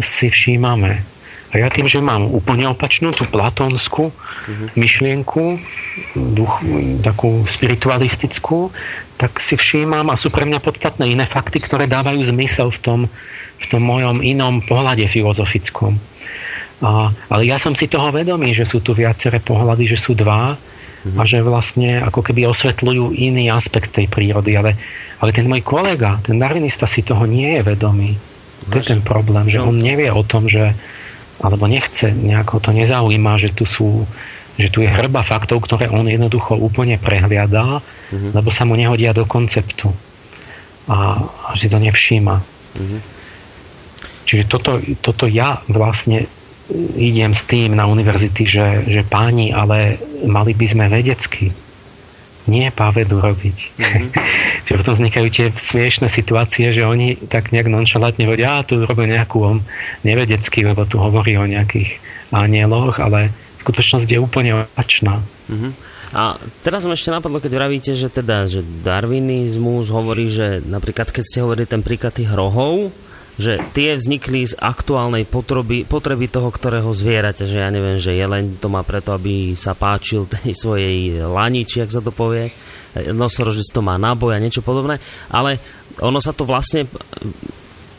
si všímame a ja tým, že mám úplne opačnú, tú platónskú uh-huh. myšlienku, duch, takú spiritualistickú, tak si všímam a sú pre mňa podstatné iné fakty, ktoré dávajú zmysel v tom, v tom mojom inom pohľade filozofickom. A, ale ja som si toho vedomý, že sú tu viaceré pohľady, že sú dva uh-huh. a že vlastne ako keby osvetľujú iný aspekt tej prírody. Ale, ale ten môj kolega, ten darwinista si toho nie je vedomý. To je ten problém, že on nevie o tom, že alebo nechce, nejako to nezaujíma, že tu sú že tu je hrba faktov, ktoré on jednoducho úplne prehliadá, uh-huh. lebo sa mu nehodia do konceptu. A, a že to nevšíma. Uh-huh. Čiže toto, toto ja vlastne idem s tým na univerzity, že, že páni, ale mali by sme vedecky nie pávedu robiť. Mm-hmm. Čiže <laughs> potom vznikajú tie smiešné situácie, že oni tak nejak nonšalátne vedia, a tu robia nejakú on nevedecký, lebo tu hovorí o nejakých anieloch, ale skutočnosť je úplne opačná. Mm-hmm. A teraz ma ešte napadlo, keď vravíte, že teda, že darwinizmus hovorí, že napríklad keď ste hovorili ten príklad tých rohov, že tie vznikli z aktuálnej potreby, potreby toho, ktorého zvierate, že ja neviem, že jeleň to má preto, aby sa páčil tej svojej lani, či ak sa to povie, nosorožec to má náboj a niečo podobné, ale ono sa to vlastne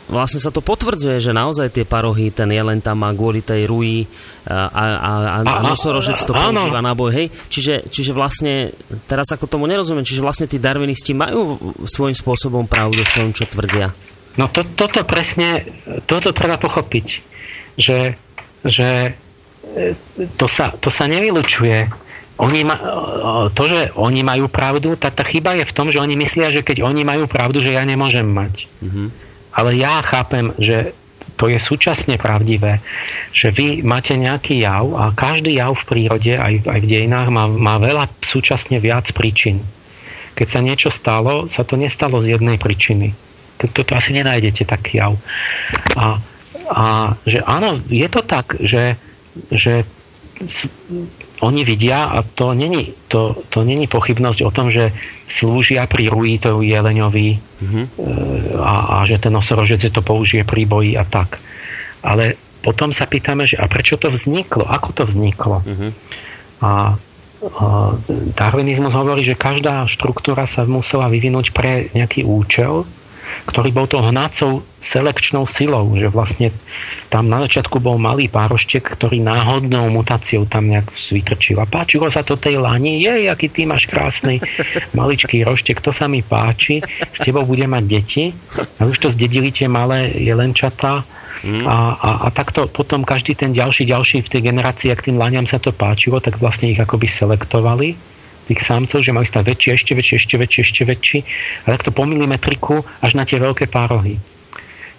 vlastne sa to potvrdzuje, že naozaj tie parohy, ten jelen tam má kvôli tej ruji a, a, a, a nosorožec to používa náboj, hej. Čiže, čiže vlastne, teraz ako tomu nerozumiem, čiže vlastne tí darwinisti majú svojím spôsobom pravdu v tom, čo tvrdia. No to, toto presne, toto treba pochopiť, že, že e, to sa, to sa nevylučuje. Oni ma, to, že oni majú pravdu, tá, tá chyba je v tom, že oni myslia, že keď oni majú pravdu, že ja nemôžem mať. Mm-hmm. Ale ja chápem, že to je súčasne pravdivé, že vy máte nejaký jav a každý jav v prírode, aj, aj v dejinách, má, má veľa súčasne viac príčin. Keď sa niečo stalo, sa to nestalo z jednej príčiny toto asi nenájdete taký jav. A, a že áno, je to tak, že, že oni vidia a to není, to, to není pochybnosť o tom, že slúžia pri to jeleňovi mm-hmm. a, a že ten nosorožec to použije pri boji a tak. Ale potom sa pýtame, že a prečo to vzniklo? Ako to vzniklo? Mm-hmm. A, a darwinizmus hovorí, že každá štruktúra sa musela vyvinúť pre nejaký účel ktorý bol to hnacou selekčnou silou, že vlastne tam na začiatku bol malý pároštek, ktorý náhodnou mutáciou tam nejak vytrčil. A páčilo sa to tej lani, je, aký ty máš krásny maličký roštek, to sa mi páči, s tebou bude mať deti. A už to zdedili tie malé jelenčatá, Mm. A, a, a takto potom každý ten ďalší, ďalší v tej generácii, ak tým laniam sa to páčilo, tak vlastne ich akoby selektovali tých samcov, že majú stať väčší, ešte väčší, ešte väčší, ešte väčší. A takto po milimetriku až na tie veľké párohy.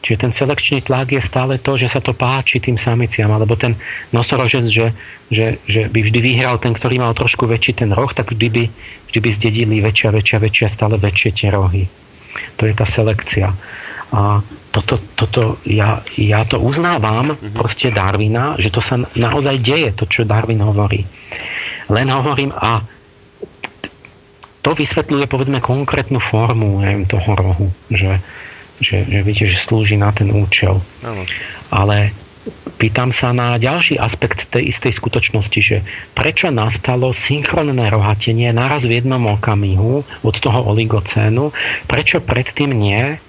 Čiže ten selekčný tlak je stále to, že sa to páči tým samiciam, alebo ten nosorožec, že, že, že by vždy vyhral ten, ktorý mal trošku väčší ten roh, tak vždy by, vždy by zdedili väčšia, väčšia, väčšia, stále väčšie tie rohy. To je tá selekcia. A toto, toto ja, ja to uznávam mm-hmm. proste Darwina, že to sa naozaj deje, to, čo Darwin hovorí. Len hovorím, a to vysvetľuje povedzme konkrétnu formu neviem, toho rohu, že, že, že viete, že slúži na ten účel. Ano. Ale pýtam sa na ďalší aspekt tej istej skutočnosti, že prečo nastalo synchronné rohatenie naraz v jednom okamihu od toho oligocénu, prečo predtým nie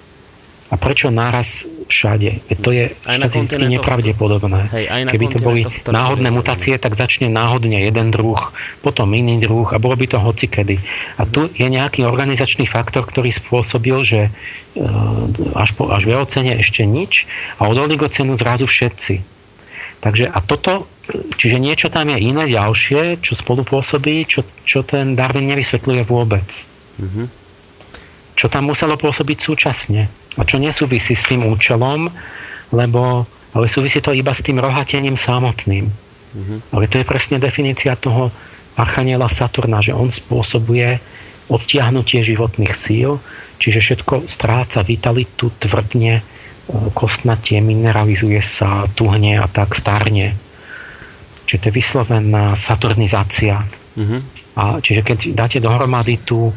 a prečo naraz všade. To je aj štatisticky nepravdepodobné. Hej, aj Keby to boli náhodné mutácie, tak začne náhodne jeden druh, potom iný druh a bolo by to hocikedy. A tu je nejaký organizačný faktor, ktorý spôsobil, že e, až, po, až v eocene ešte nič a od oligocenu zrazu všetci. Takže a toto, čiže niečo tam je iné ďalšie, čo spolupôsobí, čo, čo ten Darwin nevysvetľuje vôbec. Mm-hmm. Čo tam muselo pôsobiť súčasne a čo nesúvisí s tým účelom, lebo ale súvisí to iba s tým rohatením samotným. Mm-hmm. Ale to je presne definícia toho archaniela Saturna, že on spôsobuje odtiahnutie životných síl, čiže všetko stráca vitalitu, tvrdne, e, kostnatie, mineralizuje sa, tuhne a tak starne. Čiže to je vyslovená saturnizácia. Mm-hmm. A čiže keď dáte dohromady tú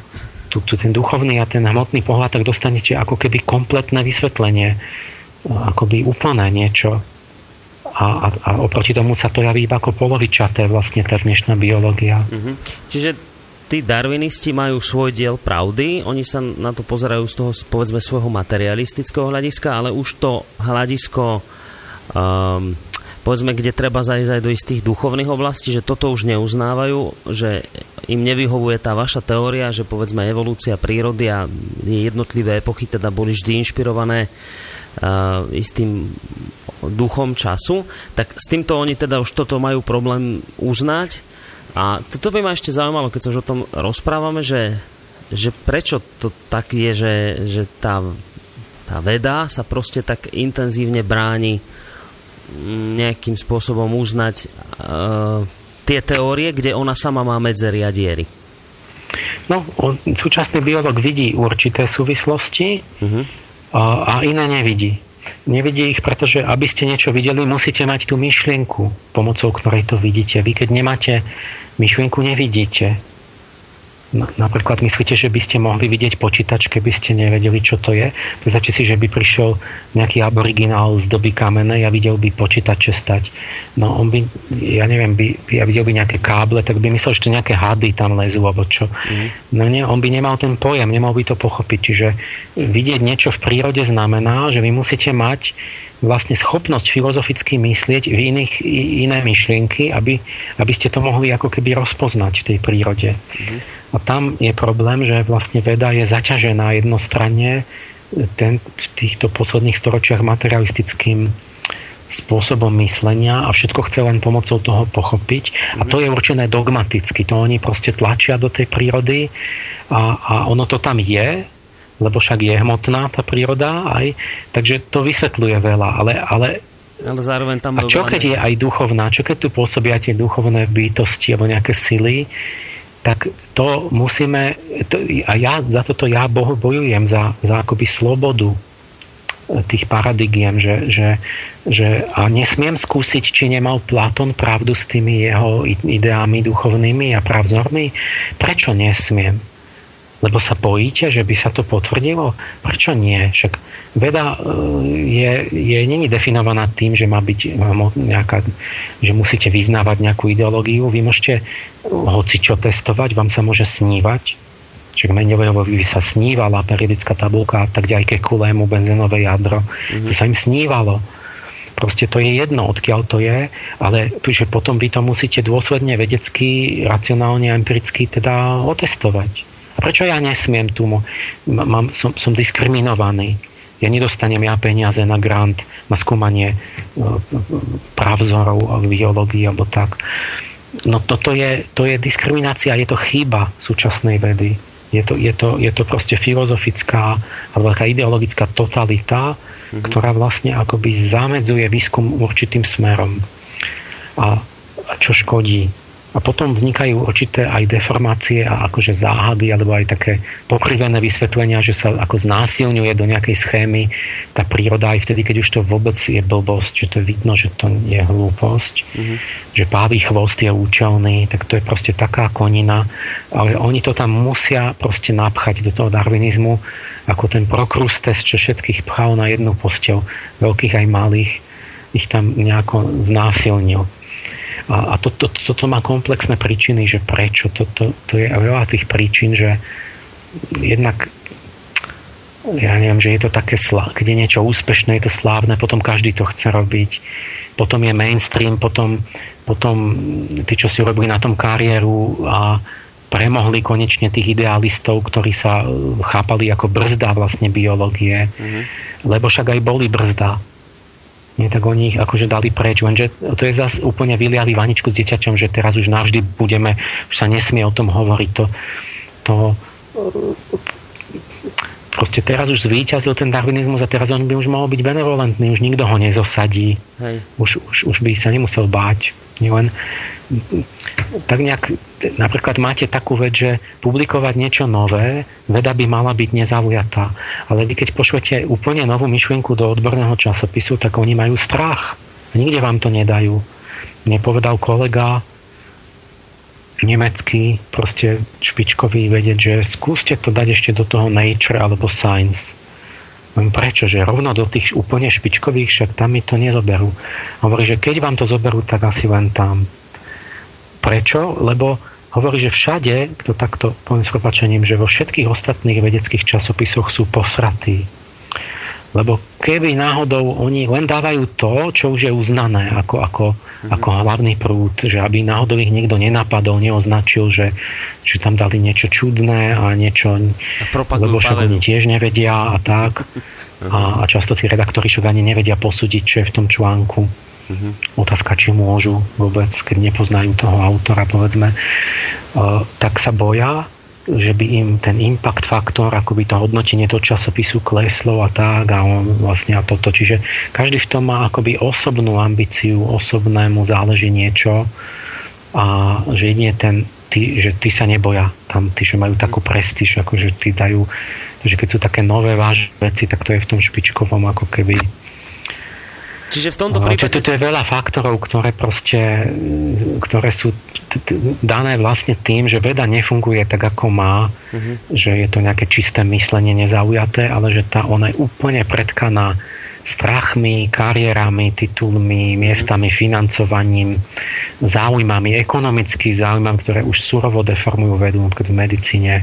tu, tu ten duchovný a ten hmotný pohľad, tak dostanete ako keby kompletné vysvetlenie, akoby úplné niečo. A, a, a oproti tomu sa to javí iba ako polovičaté vlastne tá dnešná biológia. Mm-hmm. Čiže tí darwinisti majú svoj diel pravdy, oni sa na to pozerajú z toho, povedzme, svojho materialistického hľadiska, ale už to hľadisko um, povedzme, kde treba zajsť aj do istých duchovných oblastí, že toto už neuznávajú, že im nevyhovuje tá vaša teória, že povedzme evolúcia prírody a jednotlivé epochy teda boli vždy inšpirované uh, istým duchom času, tak s týmto oni teda už toto majú problém uznať. A toto by ma ešte zaujímalo, keď sa už o tom rozprávame, že, že prečo to tak je, že, že tá, tá veda sa proste tak intenzívne bráni nejakým spôsobom uznať uh, tie teórie, kde ona sama má medzery a diery? No, súčasný biolog vidí určité súvislosti uh-huh. a, a iné nevidí. Nevidí ich, pretože aby ste niečo videli, musíte mať tú myšlienku, pomocou ktorej to vidíte. Vy keď nemáte myšlienku, nevidíte. Napríklad myslíte, že by ste mohli vidieť počítač, keby ste nevedeli, čo to je? Predstavte si, že by prišiel nejaký aboriginál z doby kamenej a videl by počítače stať. No on by, ja neviem, by, ja videl by nejaké káble, tak by myslel, že to nejaké hady tam lezú, alebo čo. Mm. No nie, on by nemal ten pojem, nemal by to pochopiť. Čiže vidieť niečo v prírode znamená, že vy musíte mať vlastne schopnosť filozoficky myslieť v iných, iné myšlienky, aby, aby ste to mohli ako keby rozpoznať v tej prírode. Mm-hmm. A tam je problém, že vlastne veda je zaťažená jednostranne ten, v týchto posledných storočiach materialistickým spôsobom myslenia a všetko chce len pomocou toho pochopiť. A to je určené dogmaticky. To oni proste tlačia do tej prírody a, a ono to tam je, lebo však je hmotná tá príroda aj, takže to vysvetľuje veľa, ale, ale ale zároveň tam... A čo keď je aj duchovná, čo keď tu pôsobia tie duchovné bytosti alebo nejaké sily, tak to musíme, to, a ja za toto ja bojujem, za, za akoby slobodu tých paradigiem, že, že, že a nesmiem skúsiť, či nemal Platón pravdu s tými jeho ideámi duchovnými a pravzormi. Prečo nesmiem? Lebo sa bojíte, že by sa to potvrdilo? Prečo nie? Však veda e, je, je není definovaná tým, že má byť nejaká, že musíte vyznávať nejakú ideológiu. Vy môžete hoci čo testovať, vám sa môže snívať. Čiže Mendelejevovi sa snívala periodická tabulka, tak aj Kekulému benzénové jadro. Mm-hmm. To sa im snívalo. Proste to je jedno, odkiaľ to je, ale že potom vy to musíte dôsledne vedecky, racionálne, empiricky teda otestovať. Prečo ja nesmiem tu? Mám, som, som diskriminovaný. Ja nedostanem ja peniaze na grant, na skúmanie e, právzorov v biológii alebo tak. No toto je, to je diskriminácia, je to chyba súčasnej vedy. Je to, je to, je to proste filozofická alebo taká ideologická totalita, mm-hmm. ktorá vlastne akoby zamedzuje výskum určitým smerom. A, a čo škodí a potom vznikajú určité aj deformácie a akože záhady alebo aj také pokrivené vysvetlenia, že sa ako znásilňuje do nejakej schémy tá príroda aj vtedy, keď už to vôbec je blbosť, že to vidno, že to je hlúposť, mm-hmm. že pávý chvost je účelný, tak to je proste taká konina, ale oni to tam musia proste napchať do toho darwinizmu ako ten prokrustes, čo všetkých pchal na jednu postel, veľkých aj malých, ich tam nejako znásilnil. A, a to, to, to, toto má komplexné príčiny, že prečo. To, to, to je veľa tých príčin, že jednak ja neviem, že je to také, keď je niečo úspešné, je to slávne, potom každý to chce robiť. Potom je mainstream, potom, potom tí, čo si robili na tom kariéru a premohli konečne tých idealistov, ktorí sa chápali ako brzda vlastne biológie, mm-hmm. lebo však aj boli brzda nie, tak oni ich akože dali preč, lenže to je zase úplne vyliali vaničku s dieťaťom, že teraz už navždy budeme, už sa nesmie o tom hovoriť. To, to proste teraz už zvíťazil ten darwinizmus a teraz on by už mohol byť benevolentný, už nikto ho nezosadí. Hej. Už, už, už by sa nemusel báť. Len tak nejak, napríklad máte takú vec, že publikovať niečo nové, veda by mala byť nezaujatá. Ale vy keď pošlete úplne novú myšlienku do odborného časopisu, tak oni majú strach. Nikde vám to nedajú. Nepovedal kolega nemecký, proste špičkový vedieť, že skúste to dať ešte do toho Nature alebo Science. Prečo? Že rovno do tých úplne špičkových, však tam mi to nezoberú. Hovorí, že keď vám to zoberú, tak asi len tam. Prečo? Lebo hovorí, že všade, to takto poviem s prepačením, že vo všetkých ostatných vedeckých časopisoch sú posratí. Lebo keby náhodou oni len dávajú to, čo už je uznané ako, ako, mm-hmm. ako hlavný prúd, že aby náhodou ich niekto nenapadol, neoznačil, že, že tam dali niečo čudné a niečo, a lebo však oni tiež nevedia a tak. A, a často tí redaktori však ani nevedia posúdiť, čo je v tom článku. Uh-huh. Otázka, či môžu vôbec, keď nepoznajú toho autora, povedzme, uh, tak sa boja, že by im ten impact faktor, akoby to hodnotenie toho časopisu kleslo a tak a on vlastne a toto. Čiže každý v tom má akoby osobnú ambíciu, osobnému záleží niečo a že jedine ten, tí, že tí sa neboja tam, tí, že majú takú prestíž, ako že tí dajú, že keď sú také nové vážne veci, tak to je v tom špičkovom ako keby Čiže v tomto prípade... Čiže toto je veľa faktorov, ktoré proste, ktoré sú dané vlastne tým, že veda nefunguje tak, ako má, uh-huh. že je to nejaké čisté myslenie nezaujaté, ale že tá ona je úplne predkaná strachmi, kariérami, titulmi, miestami, financovaním, záujmami, ekonomickými záujmami, ktoré už surovo deformujú vedu, napríklad v medicíne,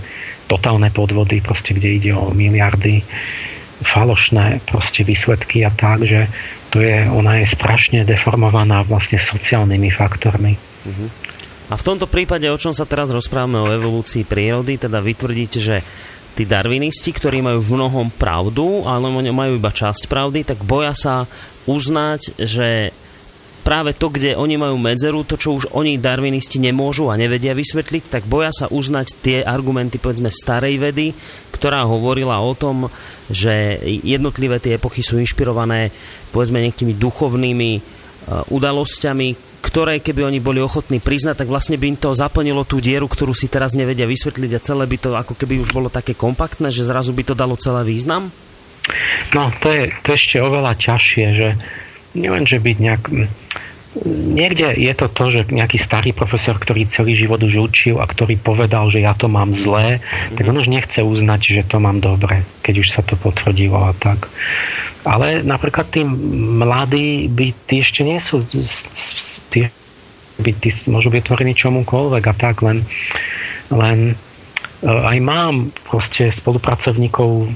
totálne podvody, proste, kde ide o miliardy, falošné proste výsledky a tak, že to je, ona je strašne deformovaná vlastne sociálnymi faktormi. Uh-huh. A v tomto prípade, o čom sa teraz rozprávame o evolúcii prírody, teda vytvrdíte, že tí darwinisti, ktorí majú v mnohom pravdu, ale majú iba časť pravdy, tak boja sa uznať, že práve to, kde oni majú medzeru, to, čo už oni darwinisti nemôžu a nevedia vysvetliť, tak boja sa uznať tie argumenty, povedzme, starej vedy, ktorá hovorila o tom, že jednotlivé tie epochy sú inšpirované, povedzme, nejakými duchovnými uh, udalosťami, ktoré keby oni boli ochotní priznať, tak vlastne by im to zaplnilo tú dieru, ktorú si teraz nevedia vysvetliť a celé by to ako keby už bolo také kompaktné, že zrazu by to dalo celé význam? No, to je, to je ešte oveľa ťažšie, že neviem, že byť nejak... Niekde je to to, že nejaký starý profesor, ktorý celý život už učil a ktorý povedal, že ja to mám zlé, tak on už nechce uznať, že to mám dobre, keď už sa to potvrdilo a tak. Ale napríklad tí mladí by tí ešte nie sú tí, by tí môžu byť otvorení čomukoľvek a tak, len, len e, aj mám proste spolupracovníkov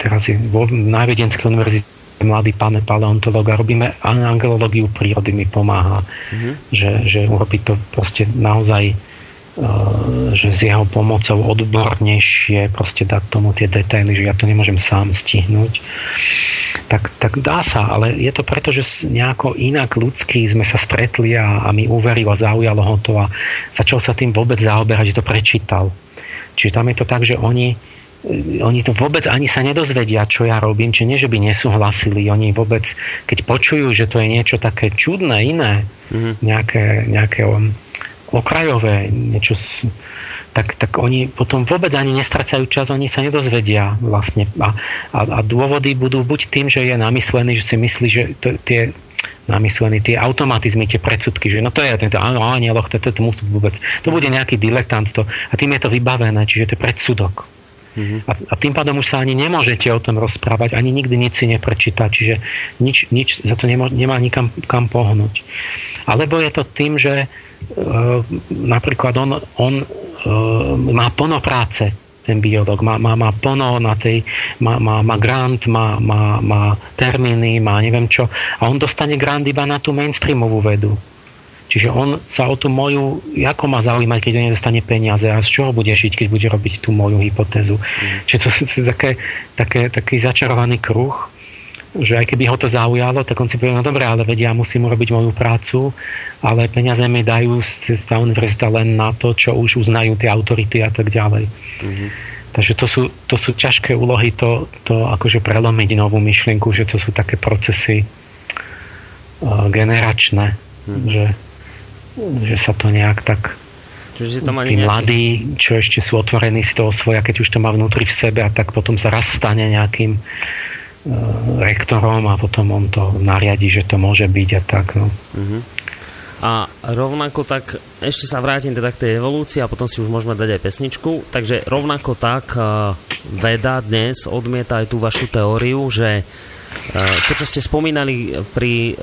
teraz je vo Najvedenskej univerzite mladý pán paleontolog a robíme angelológiu prírody mi pomáha, mm-hmm. že, že urobí to proste naozaj Eh, že s jeho pomocou odbornejšie proste dať tomu tie detaily, že ja to nemôžem sám stihnúť. Tak, tak dá sa, ale je to preto, že nejako inak ľudský sme sa stretli a, a mi uveril a zaujalo ho to a začal sa tým vôbec zaoberať, že to prečítal. Čiže tam je to tak, že oni, oni to vôbec ani sa nedozvedia, čo ja robím, či nie, že by nesúhlasili. Oni vôbec, keď počujú, že to je niečo také čudné, iné, mm-hmm. nejaké, nejaké okrajové, niečo tak, tak oni potom vôbec ani nestracajú čas, oni sa nedozvedia vlastne. A, a, a dôvody budú buď tým, že je namyslený, že si myslí, že to, tie namyslený, tie automatizmy, tie predsudky, že no to je tento áno, anieloch, to, to, to, musí vôbec, to bude nejaký diletant to, a tým je to vybavené, čiže to je predsudok. Mm-hmm. A, a tým pádom už sa ani nemôžete o tom rozprávať, ani nikdy nič si neprečítať, čiže nič, nič za to nemá, nemá nikam kam pohnúť. Alebo je to tým, že Eh, napríklad on, on eh, má plno práce, ten biolog, má, má, má plno na tej, má, má, má grant, má, má, má termíny, má neviem čo a on dostane grant iba na tú mainstreamovú vedu. Čiže on sa o tú moju, ako má zaujímať, keď on nedostane peniaze a z čoho bude žiť, keď bude robiť tú moju hypotézu. Mm. Čiže to je také, také, taký začarovaný kruh že aj keby ho to zaujalo, tak on si povie, no dobre, ale vedia, ja musím urobiť moju prácu, ale peniaze mi dajú tá univerzita len na to, čo už uznajú tie autority a tak ďalej. Mm-hmm. Takže to sú, to sú ťažké úlohy to, to akože prelomiť novú myšlienku, že to sú také procesy uh, generačné, mm-hmm. že, že sa to nejak tak Čiže to má tí nejaký... mladí, čo ešte sú otvorení si to osvoja, keď už to má vnútri v sebe a tak potom sa raz stane nejakým Eh, rektorom a potom on to nariadi, že to môže byť a tak. No. Uh-huh. A rovnako tak, ešte sa vrátim teda k tej evolúcii a potom si už môžeme dať aj pesničku. Takže rovnako tak uh, veda dnes odmieta aj tú vašu teóriu, že uh, to, čo ste spomínali pri uh,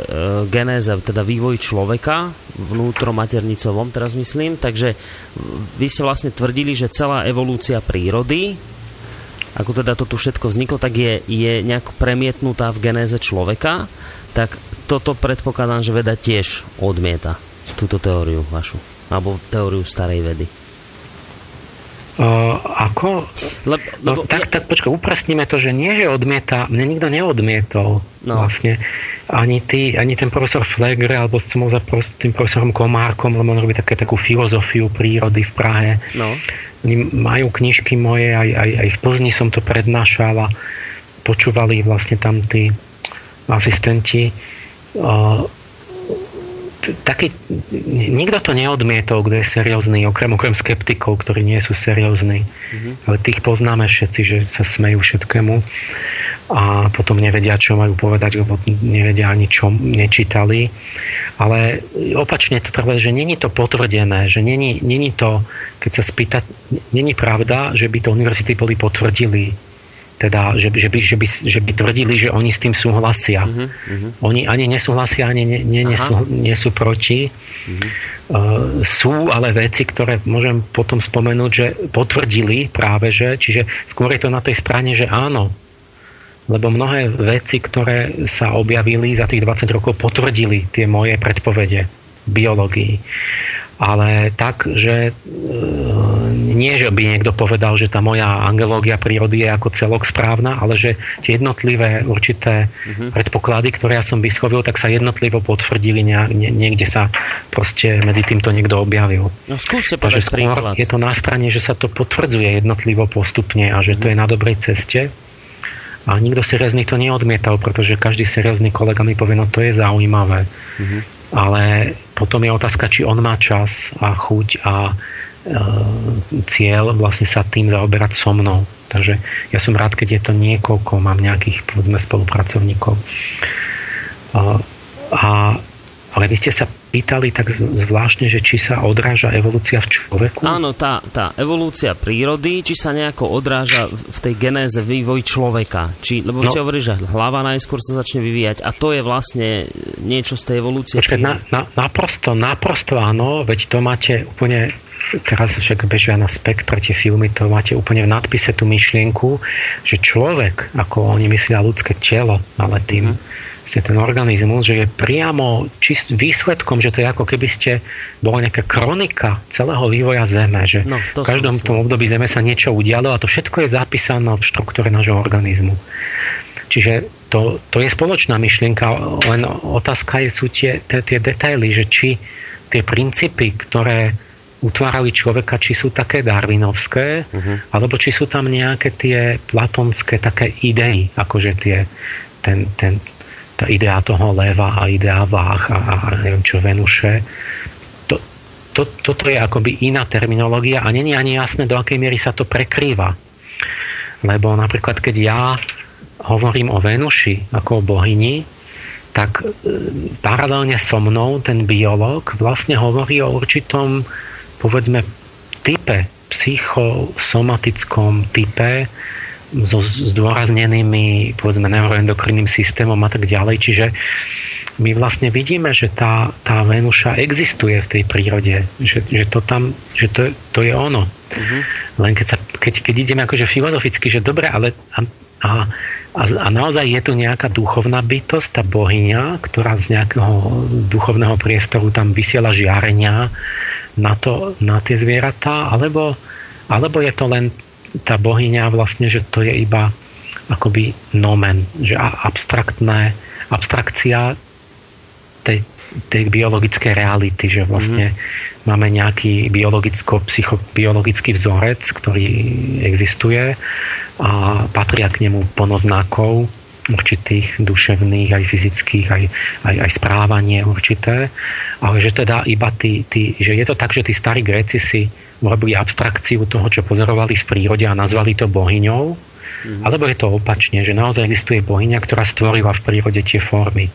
genéze, teda vývoji človeka, vnútromaternicovom teraz myslím, takže vy ste vlastne tvrdili, že celá evolúcia prírody ako teda to tu všetko vzniklo, tak je, je nejak premietnutá v genéze človeka, tak toto predpokladám, že veda tiež odmieta túto teóriu vašu, alebo teóriu starej vedy. Uh, ako? Le, lebo, no, tak, tak počkaj, upresníme to, že nie, že odmieta, mne nikto neodmietol no. vlastne. Ani, ty, ani ten profesor Flegre, alebo som bol za tým profesorom Komárkom, lebo on robí také, takú filozofiu prírody v Prahe. No majú knižky moje, aj, aj, aj v Plzni som to prednášal a počúvali vlastne tam tí asistenti. Uh, taký, nikto to neodmietol, kto je seriózny, okrem, okrem skeptikov, ktorí nie sú seriózni. Mm-hmm. Ale tých poznáme všetci, že sa smejú všetkému. a potom nevedia, čo majú povedať, lebo nevedia ani čo nečítali. Ale opačne to trvá, že není to potvrdené, že není, není to, keď sa spýta, není pravda, že by to univerzity boli potvrdili teda, že, že, by, že, by, že by tvrdili, že oni s tým súhlasia. Uh-huh, uh-huh. Oni ani nesúhlasia, ani nie, nie, nie, sú, nie sú proti. Uh-huh. Uh, sú ale veci, ktoré môžem potom spomenúť, že potvrdili práve, že, čiže skôr je to na tej strane, že áno, lebo mnohé veci, ktoré sa objavili za tých 20 rokov, potvrdili tie moje predpovede biológii ale tak, že e, nie, že by niekto povedal, že tá moja angelógia prírody je ako celok správna, ale že tie jednotlivé určité uh-huh. predpoklady, ktoré ja som vyschovil, tak sa jednotlivo potvrdili, nie, niekde sa proste medzi týmto niekto objavil. No skúste povedať príklad. Je to na strane, že sa to potvrdzuje jednotlivo postupne a že uh-huh. to je na dobrej ceste. A nikto seriózny to neodmietal, pretože každý seriózny kolega mi povie, no to je zaujímavé. Uh-huh ale potom je otázka, či on má čas a chuť a e, cieľ vlastne sa tým zaoberať so mnou. Takže ja som rád, keď je to niekoľko, mám nejakých povedzme spolupracovníkov. A, a ale vy ste sa pýtali tak zvláštne, že či sa odráža evolúcia v človeku? Áno, tá, tá evolúcia prírody, či sa nejako odráža v tej genéze vývoj človeka. Či, lebo no, si hovorí, že hlava najskôr sa začne vyvíjať a to je vlastne niečo z tej evolúcie. Počkej, na, na, naprosto, naprosto áno, veď to máte úplne teraz však bežia na spektre tie filmy, to máte úplne v nadpise tú myšlienku, že človek, ako oni myslia ľudské telo, ale tým, mm ten organizmus, že je priamo čist, výsledkom, že to je ako keby ste bola nejaká kronika celého vývoja Zeme, že no, v každom tom období Zeme sa niečo udialo a to všetko je zapísané v štruktúre nášho organizmu. Čiže to, to je spoločná myšlienka, len otázka je, sú tie, tie, tie detaily, že či tie princípy, ktoré utvárali človeka, či sú také darwinovské, uh-huh. alebo či sú tam nejaké tie platonské také idei, akože tie, ten, ten, tá idea toho leva a idea váh a, a neviem čo, Venuše. To, to, toto je akoby iná terminológia a není ani jasné, do akej miery sa to prekrýva. Lebo napríklad, keď ja hovorím o Venuši ako o bohyni, tak e, paralelne so mnou ten biolog vlastne hovorí o určitom, povedzme, type, psychosomatickom type so zdôraznenými povedzme neuroendokrinným systémom a tak ďalej. Čiže my vlastne vidíme, že tá, tá Venuša existuje v tej prírode, že, že to tam, že to, to je ono. Uh-huh. Len keď, sa, keď, keď ideme akože filozoficky, že dobre, ale a, a, a, naozaj je tu nejaká duchovná bytosť, tá bohyňa, ktorá z nejakého duchovného priestoru tam vysiela žiarenia na, to, na tie zvieratá, alebo, alebo je to len tá bohyňa vlastne, že to je iba akoby nomen, že abstraktné, abstrakcia tej, tej biologickej reality, že vlastne mm-hmm. máme nejaký biologicko-psychobiologický vzorec, ktorý existuje a patria k nemu ponoznákov určitých duševných, aj fyzických, aj, aj, aj správanie určité, ale že teda iba tí, tí, že je to tak, že tí starí Gréci si urobili abstrakciu toho, čo pozorovali v prírode a nazvali to bohyňou, mm-hmm. alebo je to opačne, že naozaj existuje bohyňa, ktorá stvorila v prírode tie formy.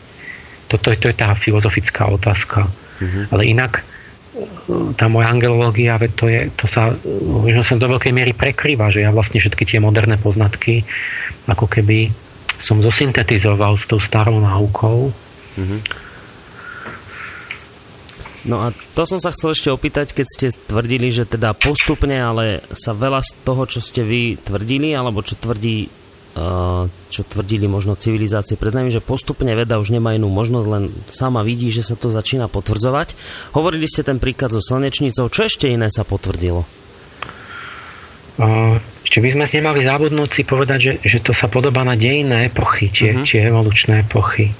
Toto je, to je tá filozofická otázka. Mm-hmm. Ale inak tá moja angelológia, to, je, to sa možno sa do veľkej miery prekrýva, že ja vlastne všetky tie moderné poznatky ako keby som zosyntetizoval s tou starou náukou. Mm-hmm No a to som sa chcel ešte opýtať, keď ste tvrdili, že teda postupne, ale sa veľa z toho, čo ste vy tvrdili, alebo čo tvrdí eh, čo tvrdili možno civilizácie pred nami, že postupne veda už nemá inú možnosť, len sama vidí, že sa to začína potvrdzovať. Hovorili ste ten príklad so slnečnicou, čo ešte iné sa potvrdilo? Ešte by sme si nemali zabudnúť si povedať, že, že to sa podobá na dejné epochy, tie, uh-huh. tie evolučné epochy.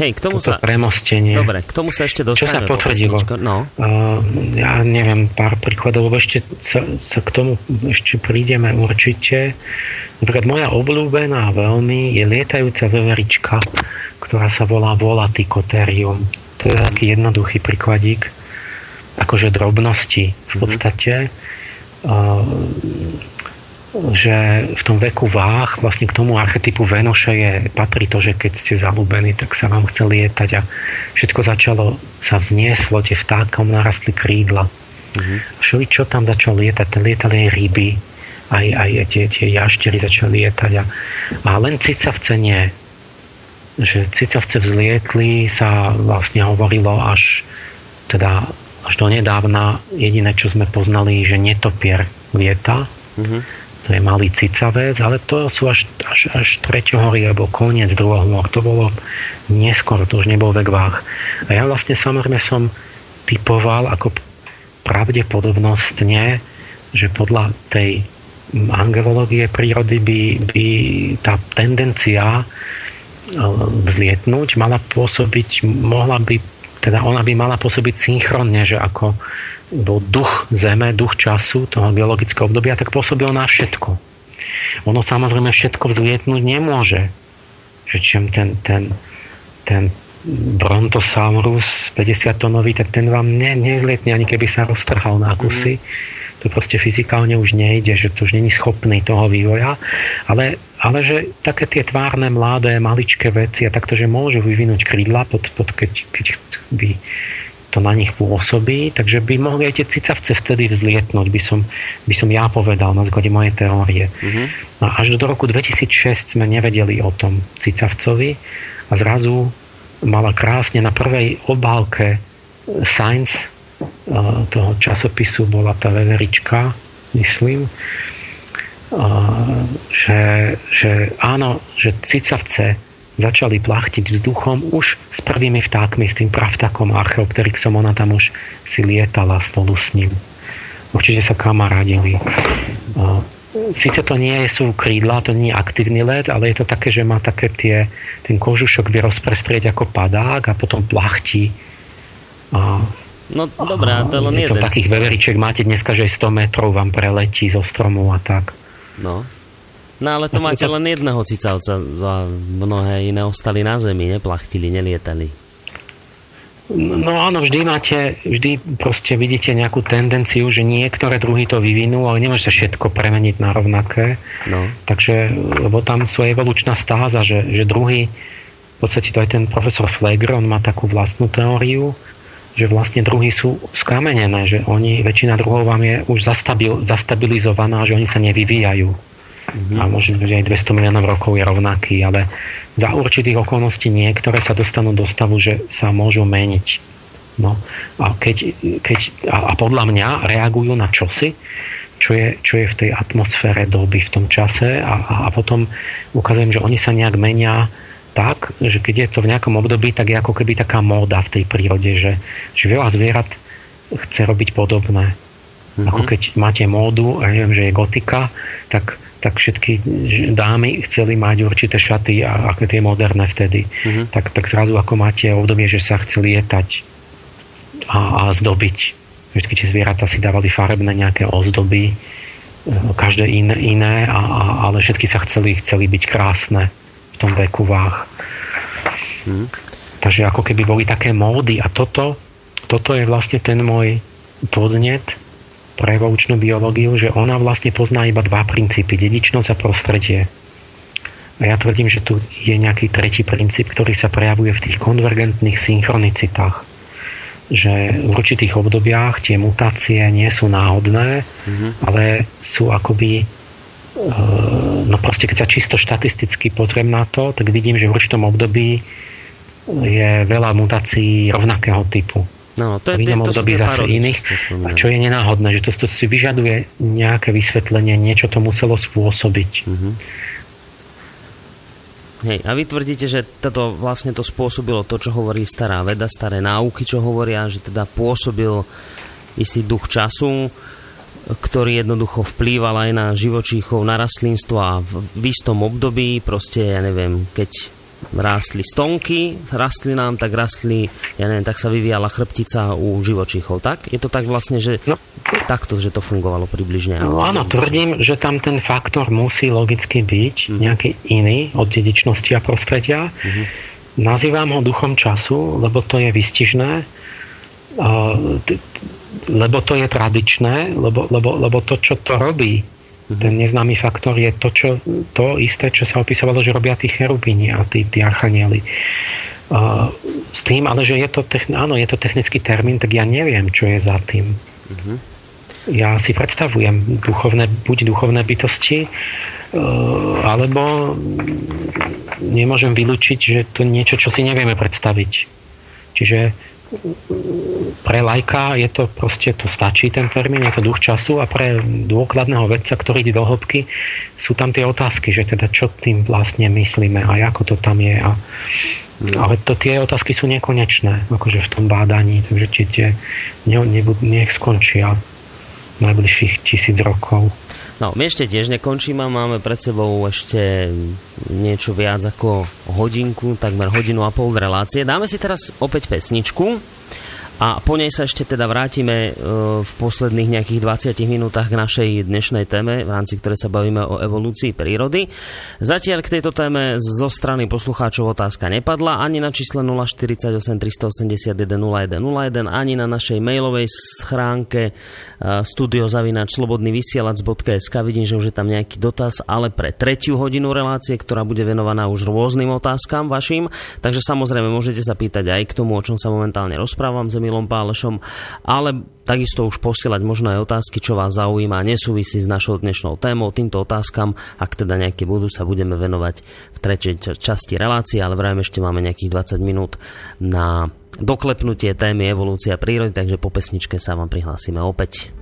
Hej, k tomu Toto sa... premostenie. Dobre, k tomu sa ešte dostaneme. Čo sa potvrdilo? No. Uh, ja neviem, pár príkladov, lebo ešte sa, sa k tomu ešte prídeme určite. Napríklad moja obľúbená veľmi je lietajúca veverička, ktorá sa volá Volaticotérium. To je taký jednoduchý príkladík, akože drobnosti v mhm. podstate. Uh, že v tom veku váh vlastne k tomu archetypu Venoše je, patrí to, že keď ste zalúbení, tak sa vám chce lietať a všetko začalo, sa vznieslo, tie vtákom narastli krídla. Mm-hmm. Všeli, čo tam začalo lietať, ten lietali aj ryby, aj, aj tie, tie jaštery začali lietať a, a len cicavce nie. Že cicavce vzlietli sa vlastne hovorilo až teda až do nedávna jediné, čo sme poznali, že netopier lieta. Mm-hmm malý cicavec, ale to sú až, až, až treťohory alebo koniec druhohôr. To bolo neskoro, to už nebol vek váh. A ja vlastne samozrejme som typoval ako pravdepodobnostne, že podľa tej angelológie prírody by, by tá tendencia e, vzlietnúť mala pôsobiť, mohla by, teda ona by mala pôsobiť synchronne, že ako bol duch zeme, duch času, toho geologického obdobia, tak pôsobil na všetko. Ono samozrejme všetko vzlietnúť nemôže. Že čím ten, ten, ten Brontosaurus 50 tonový, tak ten vám ne, nezlietne, ani keby sa roztrhal na kusy. Mm. To proste fyzikálne už nejde, že to už není schopný toho vývoja. Ale, ale že také tie tvárne, mladé, maličké veci a takto, že môžu vyvinúť krídla, pod, pod keď, keď by to na nich pôsobí, takže by mohli aj tie cicavce vtedy vzlietnúť, by som, by som ja povedal na základe mojej teórie. Mm-hmm. No až do roku 2006 sme nevedeli o tom cicavcovi a zrazu mala krásne na prvej obálke Science toho časopisu bola tá veverička, myslím, že, že áno, že cicavce začali plachtiť vzduchom už s prvými vtákmi, s tým pravtakom Archeopteryxom, ona tam už si lietala spolu s ním. Určite sa kamarádili. Sice to nie sú krídla, to nie je aktívny let, ale je to také, že má také tie, ten kožušok vie rozprestrieť ako padák a potom plachtí. A, no dobré, to len jeden. Takých veveriček máte dneska, že 100 metrov vám preletí zo stromu a tak. No, No ale to máte <laughs> len jedného cicavca a mnohé iné ostali na zemi, neplachtili, nelietali. No áno, vždy máte, vždy proste vidíte nejakú tendenciu, že niektoré druhy to vyvinú, ale nemôže sa všetko premeniť na rovnaké. No. Takže, lebo tam sú evolučná stáza, že, že druhy, v podstate to aj ten profesor Flegr, on má takú vlastnú teóriu, že vlastne druhy sú skamenené, že oni, väčšina druhov vám je už zastabil, zastabilizovaná, že oni sa nevyvíjajú mm-hmm. a možno, že aj 200 miliónov rokov je rovnaký, ale za určitých okolností niektoré sa dostanú do stavu, že sa môžu meniť. No. A, keď, keď, a, a podľa mňa reagujú na čosi, čo je, čo je v tej atmosfére doby v tom čase a, a, a potom ukazujem, že oni sa nejak menia tak, že keď je to v nejakom období, tak je ako keby taká móda v tej prírode, že, že veľa zvierat chce robiť podobné. Mm-hmm. Ako keď máte módu, a neviem, že je gotika, tak tak všetky dámy chceli mať určité šaty, a, ako tie moderné vtedy. Mm-hmm. Tak, tak zrazu ako máte obdobie, že sa chceli lietať a, a zdobiť. Všetky tie zvieratá si dávali farebné nejaké ozdoby, e, každé iné, iné a, a, ale všetky sa chceli, chceli byť krásne tom veku váh. Mm-hmm. Takže ako keby boli také módy a toto, toto je vlastne ten môj podnet, pre evolučnú biológiu, že ona vlastne pozná iba dva princípy, dedičnosť a prostredie. A ja tvrdím, že tu je nejaký tretí princíp, ktorý sa prejavuje v tých konvergentných synchronicitách. Že v určitých obdobiach tie mutácie nie sú náhodné, mm-hmm. ale sú akoby no proste keď sa čisto štatisticky pozriem na to, tak vidím, že v určitom období je veľa mutácií rovnakého typu. No, to je, v inom období zase iných. A čo je nenáhodné, že to, to si vyžaduje nejaké vysvetlenie, niečo to muselo spôsobiť. Mm-hmm. Hej, a vy tvrdíte, že toto vlastne to spôsobilo to, čo hovorí stará veda, staré náuky, čo hovoria, že teda pôsobil istý duch času, ktorý jednoducho vplýval aj na živočíchov, na rastlinstvo a v, istom období, proste, ja neviem, keď rástli stonky rastlinám, tak rastli, ja neviem, tak sa vyvíjala chrbtica u živočíchov, tak? Je to tak vlastne, že no. takto, že to fungovalo približne? No áno, tvrdím, že tam ten faktor musí logicky byť mm-hmm. nejaký iný od dedičnosti a prostredia. Mm-hmm. Nazývam ho duchom času, lebo to je vystižné, lebo to je tradičné, lebo, lebo, lebo to, čo to robí, Ten neznámy faktor je to, čo, to isté, čo sa opisovalo, že robia tí cherubíni a tí, tí archanieli. Uh, s tým, ale že je to, áno, je to technický termín, tak ja neviem, čo je za tým. Uh-huh. Ja si predstavujem duchovné, buď duchovné bytosti, uh, alebo nemôžem vylúčiť, že to niečo, čo si nevieme predstaviť. Čiže pre lajka je to proste, to stačí ten termín, je to duch času a pre dôkladného vedca, ktorý ide do hĺbky, sú tam tie otázky, že teda čo tým vlastne myslíme a ako to tam je. A, no. ale to, tie otázky sú nekonečné, akože v tom bádaní, takže tie, tie ne, ne, nech skončia najbližších tisíc rokov. No, my ešte tiež nekončíme, máme pred sebou ešte niečo viac ako hodinku, takmer hodinu a pol relácie. Dáme si teraz opäť pesničku. A po nej sa ešte teda vrátime e, v posledných nejakých 20 minútach k našej dnešnej téme, v rámci ktorej sa bavíme o evolúcii prírody. Zatiaľ k tejto téme zo strany poslucháčov otázka nepadla ani na čísle 048 381 0101, ani na našej mailovej schránke e, studiozavinačslobodnyvysielac.sk Vidím, že už je tam nejaký dotaz, ale pre tretiu hodinu relácie, ktorá bude venovaná už rôznym otázkam vašim. Takže samozrejme môžete sa pýtať aj k tomu, o čom sa momentálne rozprávam. Zemi Emilom Pálešom, ale takisto už posielať možno aj otázky, čo vás zaujíma nesúvisí s našou dnešnou témou. Týmto otázkam, ak teda nejaké budú, sa budeme venovať v tretej časti relácie, ale vrajme ešte máme nejakých 20 minút na doklepnutie témy evolúcia prírody, takže po pesničke sa vám prihlásime opäť.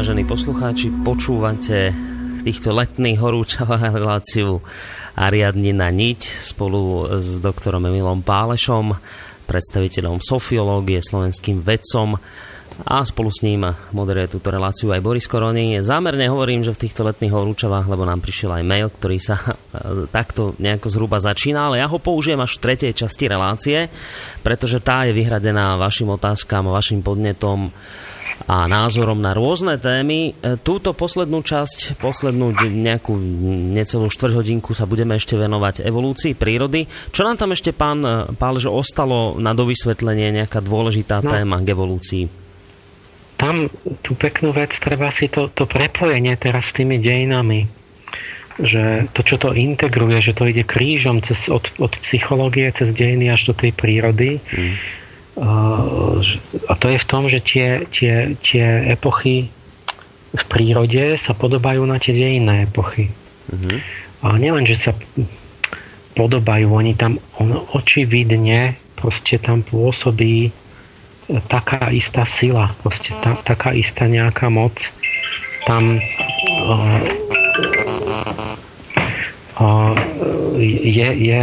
Vážení poslucháči. Počúvate týchto letných horúčavách reláciu Ariadnina Niť spolu s doktorom Emilom Pálešom, predstaviteľom sofiológie, slovenským vedcom a spolu s ním moderuje túto reláciu aj Boris Koroni. Zámerne hovorím, že v týchto letných horúčavách, lebo nám prišiel aj mail, ktorý sa <laughs> takto nejako zhruba začína, ale ja ho použijem až v tretej časti relácie, pretože tá je vyhradená vašim otázkam, vašim podnetom, a názorom na rôzne témy. E, túto poslednú časť, poslednú nejakú necelú štvrťhodinku sa budeme ešte venovať evolúcii prírody. Čo nám tam ešte, pán e, Pálež, ostalo na dovysvetlenie nejaká dôležitá no, téma k evolúcii? Tam tú peknú vec, treba si to, to prepojenie teraz s tými dejinami že to, čo to integruje, že to ide krížom cez, od, od psychológie cez dejiny až do tej prírody, mm a to je v tom, že tie, tie, tie epochy v prírode sa podobajú na tie dejinné epochy. Mm-hmm. A nielen, že sa podobajú, oni tam on očividne proste tam pôsobí taká istá sila, proste ta, taká istá nejaká moc. Tam uh, uh, je, je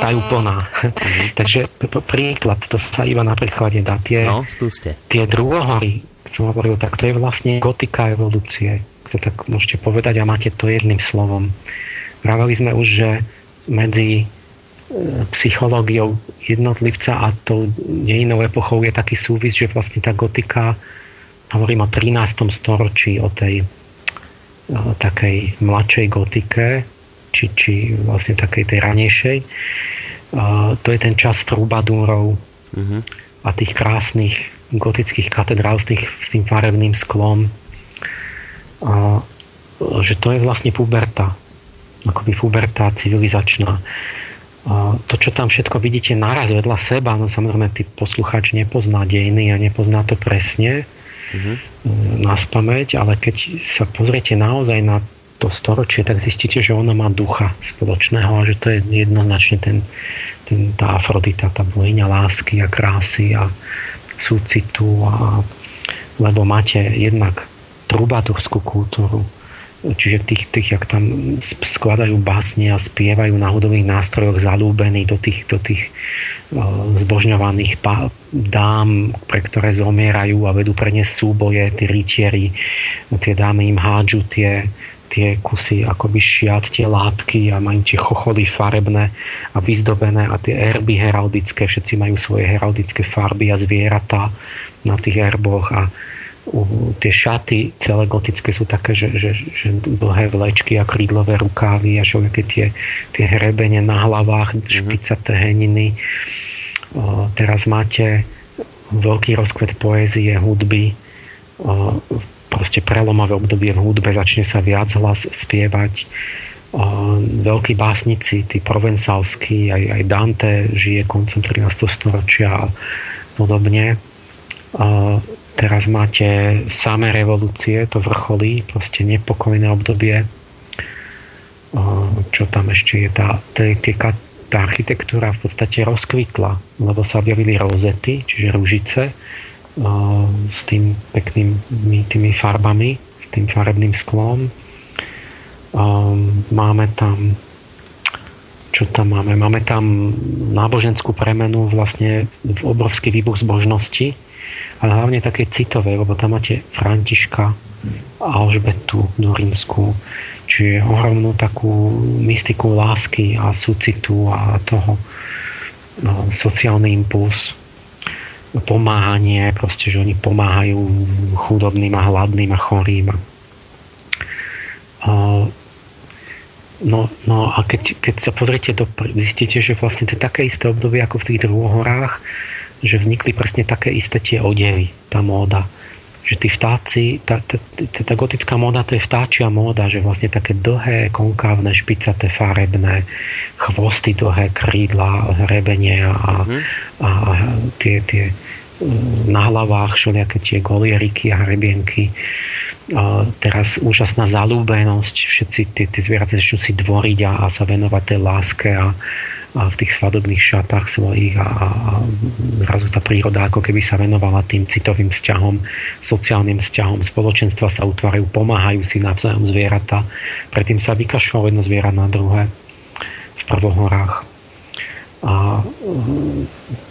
tajúplná. Mm-hmm. Takže príklad, to sa iba na príklade dá. Tie, no, skúste. Tie druhohory, som hovoril, tak to je vlastne gotika evolúcie. To tak môžete povedať a máte to jedným slovom. Vraveli sme už, že medzi e, psychológiou jednotlivca a tou dejinou epochou je taký súvis, že vlastne tá gotika, hovorím o 13. storočí, o tej o e, takej mladšej gotike, či, či vlastne takej tej ranejšej. A to je ten čas trubadúrov uh-huh. a tých krásnych gotických katedrál s, tých, s tým farebným sklom. A, že to je vlastne puberta. Akoby puberta civilizačná. A to, čo tam všetko vidíte naraz vedľa seba, no samozrejme, ty poslucháč nepozná dejiny a nepozná to presne uh-huh. na spameť, ale keď sa pozriete naozaj na to storočie, tak zistíte, že ona má ducha spoločného a že to je jednoznačne ten, ten, tá Afrodita, tá bohyňa lásky a krásy a súcitu a, lebo máte jednak trubadurskú kultúru, čiže tých, tých, jak tam skladajú básne a spievajú na hudových nástrojoch zalúbení do tých, do tých zbožňovaných dám, pre ktoré zomierajú a vedú pre ne súboje, tí rytieri, tie dámy im hádžu tie tie kusy akoby šiat, tie látky a majú tie chocholy farebné a vyzdobené a tie erby heraldické, všetci majú svoje heraldické farby a zvieratá na tých erboch a uh, tie šaty celé gotické sú také, že, že, že dlhé vlečky a krídlové rukávy a všelijaké tie, tie hrebene na hlavách, mm-hmm. špicaté heniny. Uh, teraz máte veľký rozkvet poézie, hudby, uh, proste prelomové obdobie v hudbe, začne sa viac hlas spievať. Veľkí básnici, tí provencálsky, aj, aj Dante žije koncom 13. storočia a podobne. Teraz máte samé revolúcie, to vrcholí, proste nepokojné obdobie. Čo tam ešte je? Tá, tie, tá architektúra v podstate rozkvitla, lebo sa objavili rozety, čiže ružice, s tým peknými tými farbami, s tým farebným sklom. Máme tam čo tam máme? Máme tam náboženskú premenu, vlastne obrovský výbuch zbožnosti, ale hlavne také citové, lebo tam máte Františka Alžbetu Durinskú, čiže ohromnú takú mystiku lásky a súcitu a toho no, sociálny impuls pomáhanie, proste, že oni pomáhajú chudobným a hladným a chorým. No, no a keď, keď sa pozriete do, zistíte, že vlastne to je také isté obdobie ako v tých druhorách, že vznikli presne také isté tie odevy, tá móda že tí vtáci, tá, tá, tá, tá gotická móda to je vtáčia móda, že vlastne také dlhé, konkávne, špicaté, farebné chvosty, dlhé krídla, hrebenie a, mm. a, a tie, tie na hlavách všelijaké tie golieriky a hrebienky. A teraz úžasná zalúbenosť, všetci tie, tie zvieratá začnú si dvoriť a, a sa venovať tej láske a, v tých svadobných šatách svojich a, a zrazu tá príroda ako keby sa venovala tým citovým vzťahom, sociálnym vzťahom, spoločenstva sa utvárajú, pomáhajú si navzájom zvieratá. Predtým sa vykašľalo jedno zviera na druhé v prvohorách. A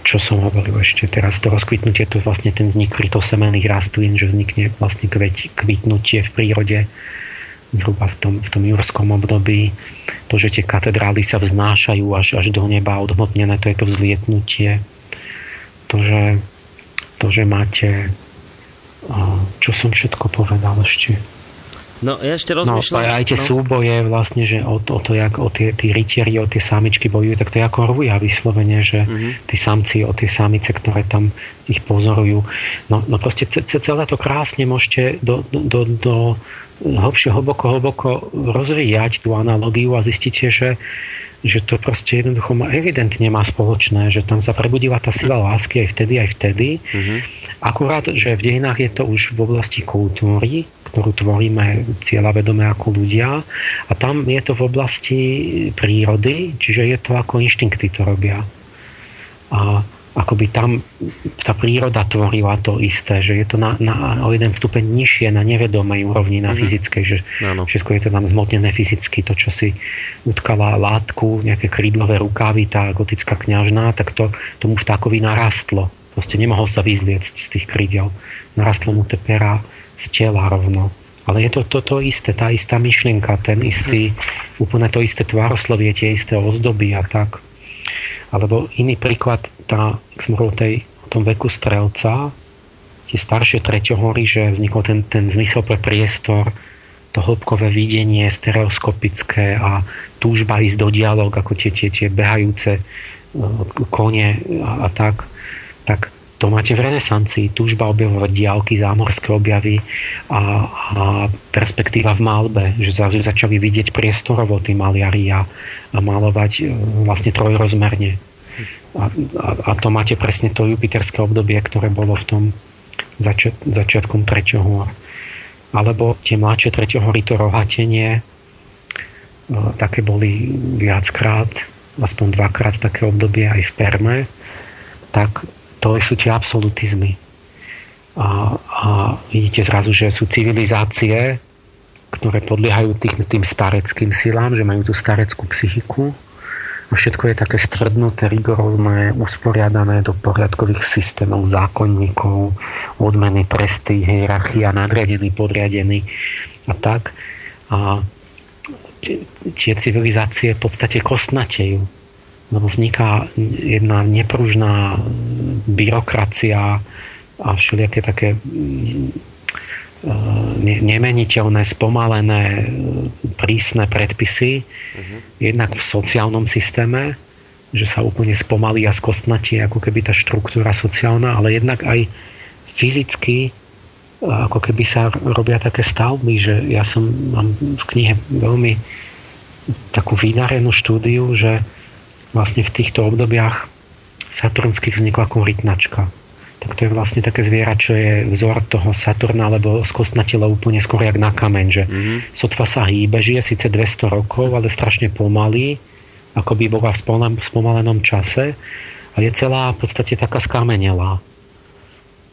čo som hovoril ešte teraz, to rozkvitnutie, to je vlastne ten vznik krytosemených rastlín, že vznikne vlastne kvitnutie v prírode zhruba v tom, v tom jurskom období. To, že tie katedrály sa vznášajú až, až do neba odhmotnené, to je to vzlietnutie. To, že, to, že máte... Čo som všetko povedal ešte? No, ja ešte rozmýšľam... No, aj tie no. súboje vlastne, že o, o to, jak o tie, tí rytieri, o tie samičky bojujú, tak to je ako rúja vyslovene, že mm-hmm. tí samci o tie samice, ktoré tam ich pozorujú. No, no proste celé to krásne môžete do, do, do, do hlbšie, hlboko, hlboko rozvíjať tú analogiu a zistíte, že, že to proste jednoducho má, evidentne má spoločné, že tam sa prebudila tá sila lásky aj vtedy, aj vtedy. Mm-hmm. Akurát, že v dejinách je to už v oblasti kultúry, ktorú tvoríme cieľa vedomé ako ľudia a tam je to v oblasti prírody, čiže je to ako inštinkty to robia. A akoby tam tá príroda tvorila to isté, že je to na, na, o jeden stupeň nižšie na nevedomej úrovni, na mm-hmm. fyzickej, že ano. všetko je to tam zmotnené fyzicky, to, čo si utkala látku, nejaké krídlové rukávy, tá gotická kňažná, tak to tomu vtákovi narastlo. Proste nemohol sa vyzliecť z tých krídel. Narastlo mu te pera z tela rovno. Ale je to toto to isté, tá istá myšlienka, ten istý, úplne to isté tvároslovie, tie isté ozdoby a tak. Alebo iný príklad, tá, som tej, o tom veku strelca, tie staršie treťohory, že vznikol ten, ten zmysel pre priestor, to hĺbkové videnie, stereoskopické a túžba ísť do dialog, ako tie, tie, tie behajúce uh, kone a, a tak, tak to máte v renesancii, túžba objavovať diálky, zámorské objavy a, a perspektíva v malbe, že zrazu začali vidieť priestorovo tí maliari a, a malovať uh, vlastne trojrozmerne. A, a, a to máte presne to jupiterské obdobie, ktoré bolo v tom začiat, začiatkom treťohor. Alebo tie mladšie treťohory, to rohatenie, e, také boli viackrát, aspoň dvakrát také obdobie aj v Perme, tak to sú tie absolutizmy. A, a vidíte zrazu, že sú civilizácie, ktoré podliehajú tým, tým stareckým silám, že majú tú stareckú psychiku a všetko je také strednuté, rigorózne, usporiadané do poriadkových systémov, zákonníkov, odmeny, tresty, hierarchia, nadriadený, podriadený a tak. A tie civilizácie v podstate kostnatejú. Lebo vzniká jedna nepružná byrokracia a všelijaké také nemeniteľné, spomalené, prísne predpisy, uh-huh. jednak v sociálnom systéme, že sa úplne spomalí a skostnatí ako keby tá štruktúra sociálna, ale jednak aj fyzicky ako keby sa robia také stavby, že ja som mám v knihe veľmi takú vydarenú štúdiu, že vlastne v týchto obdobiach saturnských vznikla ako rytnačka tak to je vlastne také zviera, čo je vzor toho Saturna, alebo skostnatilo úplne skôr jak na kameň, že mm-hmm. sotva sa hýbe, žije síce 200 rokov, ale strašne pomalý, ako by bola v spomalenom čase a je celá v podstate taká skamenelá.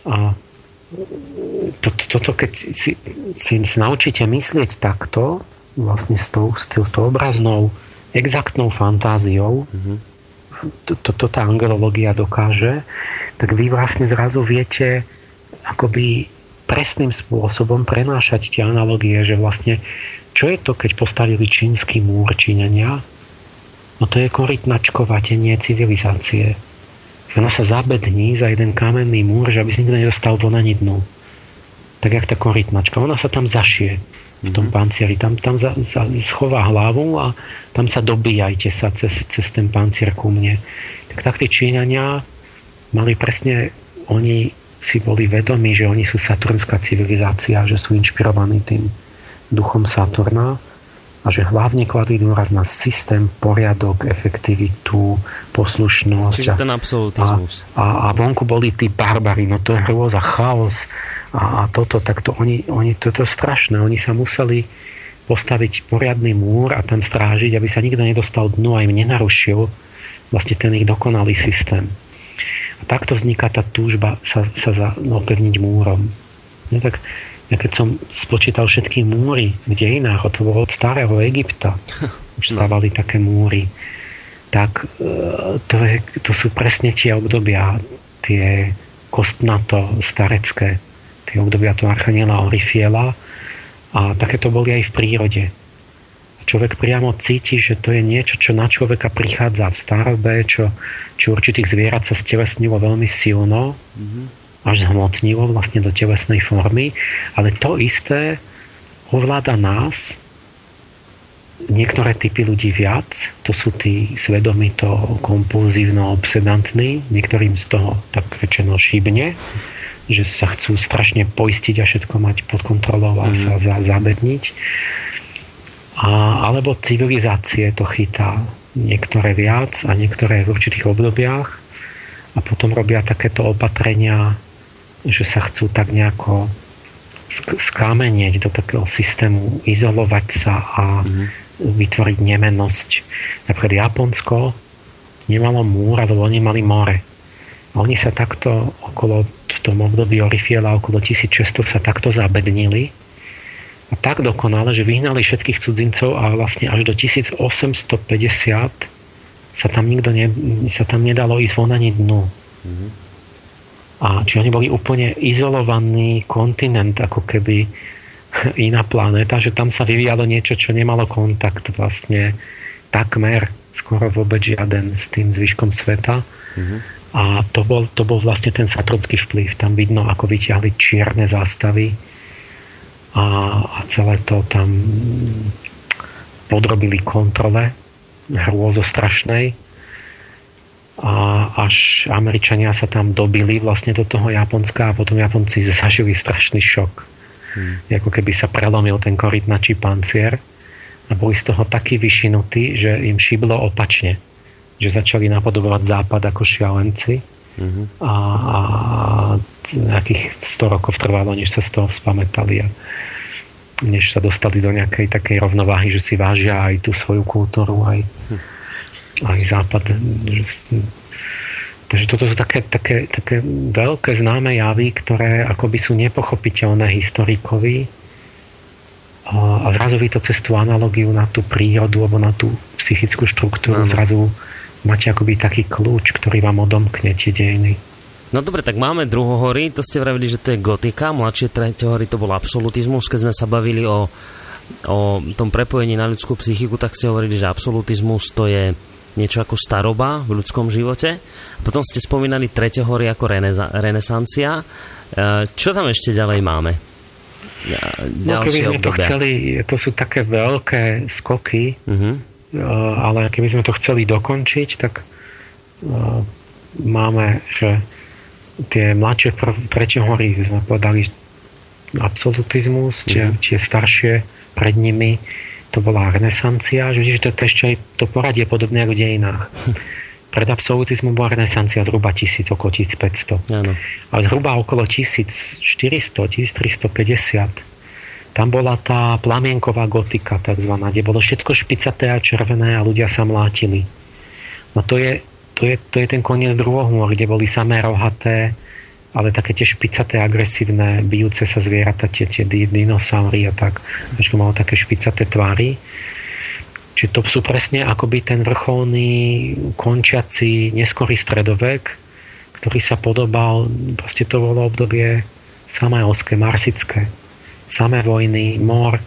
A toto, to, to, keď si, si, si naučíte myslieť takto, vlastne s tou, s tou obraznou, exaktnou fantáziou, mm-hmm. to, to, to tá angelológia dokáže, tak vy vlastne zrazu viete akoby presným spôsobom prenášať tie analogie, že vlastne čo je to, keď postavili čínsky múr Číňania? No to je korytnačkovatenie civilizácie. Ona sa zabední za jeden kamenný múr, že aby si nikto nedostal von ani dnu. Tak jak tá korytnačka. Ona sa tam zašie v tom mm-hmm. pancieri. Tam, tam za, za, schová hlavu a tam sa dobíjajte sa cez, cez ten pancier ku mne. Tak tak tie Číňania mali presne, oni si boli vedomí, že oni sú saturnská civilizácia, že sú inšpirovaní tým duchom Saturna a že hlavne kladli dôraz na systém, poriadok, efektivitu, poslušnosť. Čiže ten absolutizmus. A, a, a vonku boli tí barbary, no to je hrôza, chaos a, a toto, tak to oni, oni, toto je strašné. Oni sa museli postaviť poriadny múr a tam strážiť, aby sa nikto nedostal dnu a im nenarušil vlastne ten ich dokonalý systém. A takto vzniká tá túžba sa, sa za, no, pevniť múrom. No, tak ja keď som spočítal všetky múry v dejinách, od, od starého Egypta, <laughs> už no. stávali také múry, tak e, to, je, to sú presne tie obdobia, tie kostnato starecké, tie obdobia toho Archaniela Orifiela a také to boli aj v prírode. Človek priamo cíti, že to je niečo, čo na človeka prichádza v starobe, čo, čo určitých zvierat sa stelesnilo veľmi silno, mm-hmm až zhmotnilo vlastne do telesnej formy, ale to isté ovláda nás, niektoré typy ľudí viac, to sú tí svedomito, kompulzívno, obsedantní, niektorým z toho tak rečeno šibne, že sa chcú strašne poistiť a všetko mať pod kontrolou a mm. sa za, zabedniť. A, alebo civilizácie to chytá niektoré viac a niektoré v určitých obdobiach a potom robia takéto opatrenia že sa chcú tak nejako skámenieť do takého systému, izolovať sa a mm-hmm. vytvoriť nemenosť. Napríklad Japonsko nemalo múr, ale oni mali more. A oni sa takto okolo, v tom období Orifiela okolo 1600 sa takto zabednili a tak dokonale, že vyhnali všetkých cudzincov a vlastne až do 1850 sa tam, nikto ne, sa tam nedalo ísť von ani dnu. Mm-hmm. A či oni boli úplne izolovaný kontinent, ako keby <laughs> iná planéta, že tam sa vyvíjalo niečo, čo nemalo kontakt vlastne takmer, skoro vôbec žiaden s tým zvyškom sveta. Mm-hmm. A to bol, to bol vlastne ten satronský vplyv. Tam vidno, ako vyťahli čierne zástavy a, a celé to tam podrobili kontrole hrôzo strašnej a až Američania sa tam dobili vlastne do toho Japonska a potom Japonci <laughs> zažili strašný šok. Hmm. Ako keby sa prelomil ten korytnačí pancier a boli z toho takí vyšinutí, že im šiblo opačne. Že začali napodobovať západ ako šialenci hmm. a, a nejakých 100 rokov trvalo, než sa z toho spametali a než sa dostali do nejakej takej rovnováhy, že si vážia aj tú svoju kultúru, aj, hmm aj západ. Takže toto sú také, také, také veľké známe javy, ktoré akoby sú nepochopiteľné historikovi a zrazu vy to cez tú analogiu na tú prírodu alebo na tú psychickú štruktúru ano. zrazu máte akoby taký kľúč, ktorý vám odomkne tie dejiny. No dobre, tak máme druhohory, to ste vravili, že to je gotika, mladšie treťohory to bol absolutizmus, keď sme sa bavili o, o tom prepojení na ľudskú psychiku, tak ste hovorili, že absolutizmus to je niečo ako staroba v ľudskom živote. Potom ste spomínali tretie hory ako reneza- renesancia. E, čo tam ešte ďalej máme? No, keby sme to chceli, to sú také veľké skoky, uh-huh. ale keby sme to chceli dokončiť, tak máme, že tie mladšie pr- tretie hory sme povedali absolutizmus, tie, uh-huh. tie staršie pred nimi to bola renesancia, že vidíš, to, ešte aj to poradie podobné ako v dejinách. Pred absolutizmom bola renesancia zhruba 1000, okolo 1500. Ano. A zhruba okolo 1400, 1350 tam bola tá plamienková gotika takzvaná, kde bolo všetko špicaté a červené a ľudia sa mlátili. No to je, to je, to je ten koniec druhohôr, kde boli samé rohaté, ale také tie špicaté, agresívne, bijúce sa zvieratá, tie, tie dinosaury a tak, že malo také špicaté tvary. Čiže to sú presne akoby ten vrcholný, končiaci, neskorý stredovek, ktorý sa podobal, proste to bolo obdobie samajovské, marsické. Samé vojny, mor,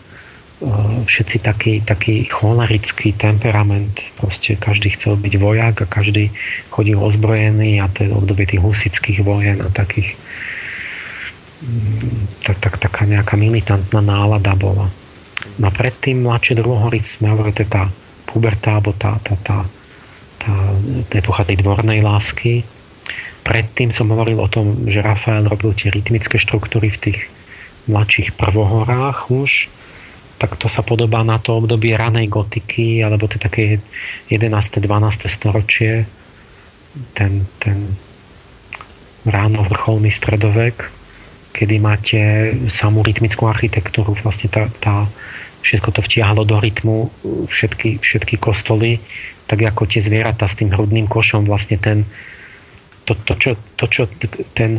všetci taký, taký cholerický temperament. Proste každý chcel byť vojak a každý chodil ozbrojený a to je obdobie tých husických vojen a takých tak, tak, taká nejaká militantná nálada bola. No a predtým mladšie druhohoric sme hovorili, to je tá puberta, alebo tá, tá, tá, tá, tá epocha tej dvornej lásky. Predtým som hovoril o tom, že Rafael robil tie rytmické štruktúry v tých mladších prvohorách už tak to sa podobá na to obdobie ranej gotiky, alebo to také 11. 12. storočie, ten, ten ráno vrcholný stredovek, kedy máte samú rytmickú architektúru, vlastne tá, tá všetko to vtiahlo do rytmu, všetky, všetky kostoly, tak ako tie zvieratá s tým hrudným košom, vlastne ten, to, to, čo, to, čo ten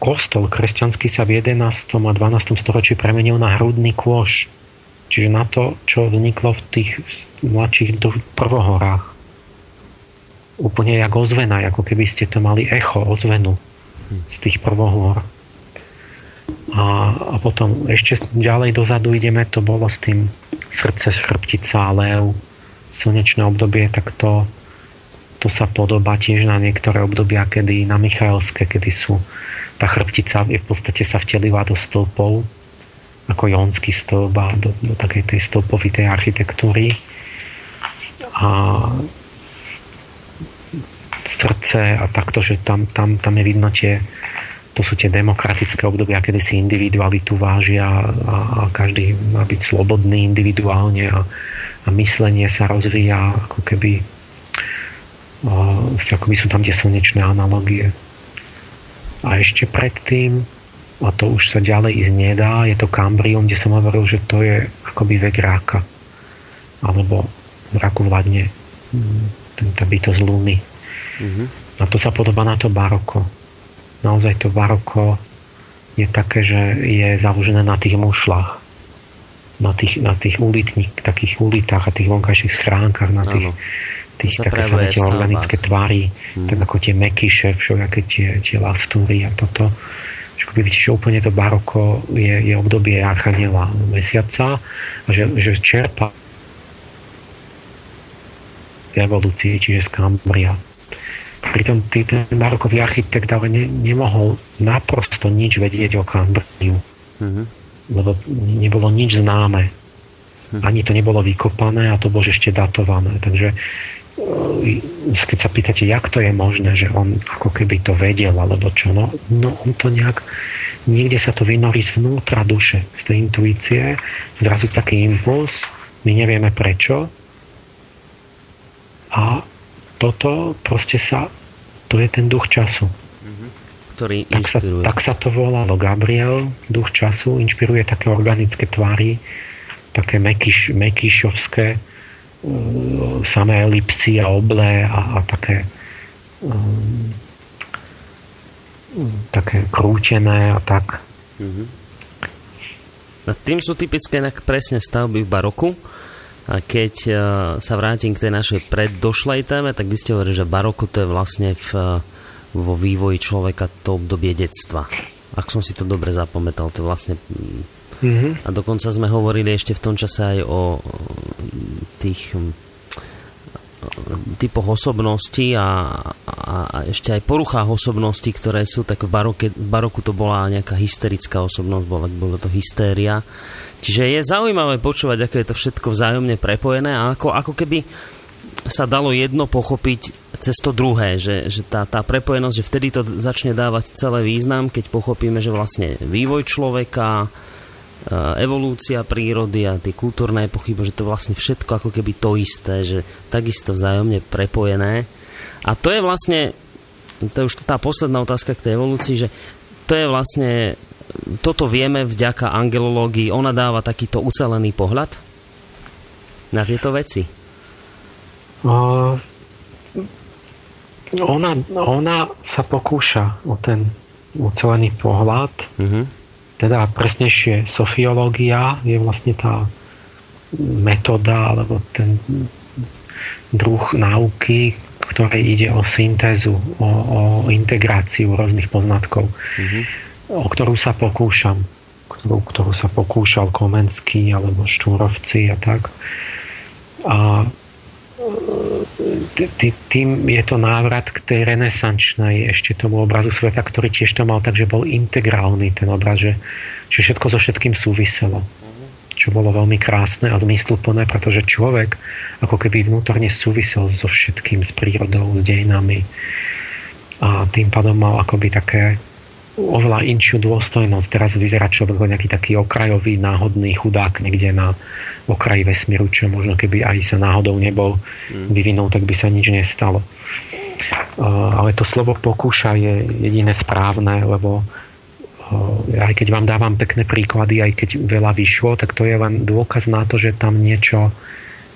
kostol kresťanský sa v 11. a 12. storočí premenil na hrudný kôš. Čiže na to, čo vzniklo v tých mladších prvohorách. Úplne jak ozvena, ako keby ste to mali echo, ozvenu z tých prvohor. A, a potom ešte ďalej dozadu ideme, to bolo s tým srdce, chrbtica, lev, slnečné obdobie, tak to, to sa podobá tiež na niektoré obdobia, kedy na Michaelské, kedy sú tá chrbtica je v podstate sa vtelila do stĺpov ako jonský stĺp a do, do takej tej stĺpovitej architektúry a srdce a takto, že tam, tam, tam je vidno tie, to sú tie demokratické obdobia, kedy si individualitu vážia a, a každý má byť slobodný individuálne a, a myslenie sa rozvíja ako keby ako by sú tam tie slnečné analogie. A ešte predtým a to už sa ďalej ísť nedá. Je to Kambrium, kde som hovoril, že to je akoby vek ráka. Alebo v raku vládne mm, tá bytosť Luny. Mm-hmm. A to sa podobá na to baroko. Naozaj to baroko je také, že je založené na tých mušlách. Na tých, na tých ulitník, takých ulitách a tých vonkajších schránkach, na tých, tých také sa tie organické tvary, mm. tak ako tie mekyše, všelijaké tie, tie lastúry a toto ako keby že úplne to baroko je, je obdobie Archaniela mesiaca a že, že čerpa evolúcii, čiže z Kambria. Pritom tý, ten barokový architekt ale ne, nemohol naprosto nič vedieť o Kambriu. Mm-hmm. Lebo nebolo nič známe. Mm-hmm. Ani to nebolo vykopané a to bolo ešte datované. Takže keď sa pýtate, jak to je možné, že on ako keby to vedel, alebo čo, no, no on to nejak, niekde sa to vynorí zvnútra duše, z tej intuície, zrazu taký impuls, my nevieme prečo a toto proste sa, to je ten duch času. Ktorý tak sa, tak sa to volalo Gabriel, duch času, inšpiruje také organické tvary, také mekyš, mekyšovské, Mm, samé elipsy a oblé a, a také um, také krútené a tak. Mm-hmm. A tým sú typické presne stavby v baroku. A keď uh, sa vrátim k tej našej preddošlej téme, tak by ste hovorili, že baroko to je vlastne v, uh, vo vývoji človeka to obdobie detstva. Ak som si to dobre zapamätal, to je vlastne Mm-hmm. A dokonca sme hovorili ešte v tom čase aj o tých typoch osobností a, a, a ešte aj poruchách osobností, ktoré sú, tak v, baroke, baroku to bola nejaká hysterická osobnosť, bola, bola to hystéria. Čiže je zaujímavé počúvať, ako je to všetko vzájomne prepojené a ako, ako keby sa dalo jedno pochopiť cez to druhé, že, že tá, tá prepojenosť, že vtedy to začne dávať celé význam, keď pochopíme, že vlastne vývoj človeka, evolúcia prírody a tie kultúrne epochy, že to vlastne všetko ako keby to isté, že takisto vzájomne prepojené. A to je vlastne, to je už tá posledná otázka k tej evolúcii, že to je vlastne, toto vieme vďaka angelológii, ona dáva takýto ucelený pohľad na tieto veci. Uh, ona, ona sa pokúša o ten ucelený pohľad. Uh-huh teda presnejšie sofiológia je vlastne tá metóda alebo ten druh náuky, ktoré ide o syntézu, o, o integráciu rôznych poznatkov, mm-hmm. o ktorú sa pokúšam, ktorú, ktorú sa pokúšal Komenský alebo Štúrovci a tak. A tým je to návrat k tej renesančnej ešte tomu obrazu sveta, ktorý tiež to mal, takže bol integrálny ten obraz, že, že všetko so všetkým súviselo. Čo bolo veľmi krásne a zmysluplné, pretože človek ako keby vnútorne súvisel so všetkým, s prírodou, s dejinami. A tým pádom mal akoby také oveľa inšiu dôstojnosť. Teraz vyzerá človek ako nejaký taký okrajový, náhodný chudák niekde na okraji vesmíru, čo možno keby aj sa náhodou nebol mm. vyvinul, tak by sa nič nestalo. Ale to slovo pokúša je jediné správne, lebo aj keď vám dávam pekné príklady, aj keď veľa vyšlo, tak to je len dôkaz na to, že tam niečo,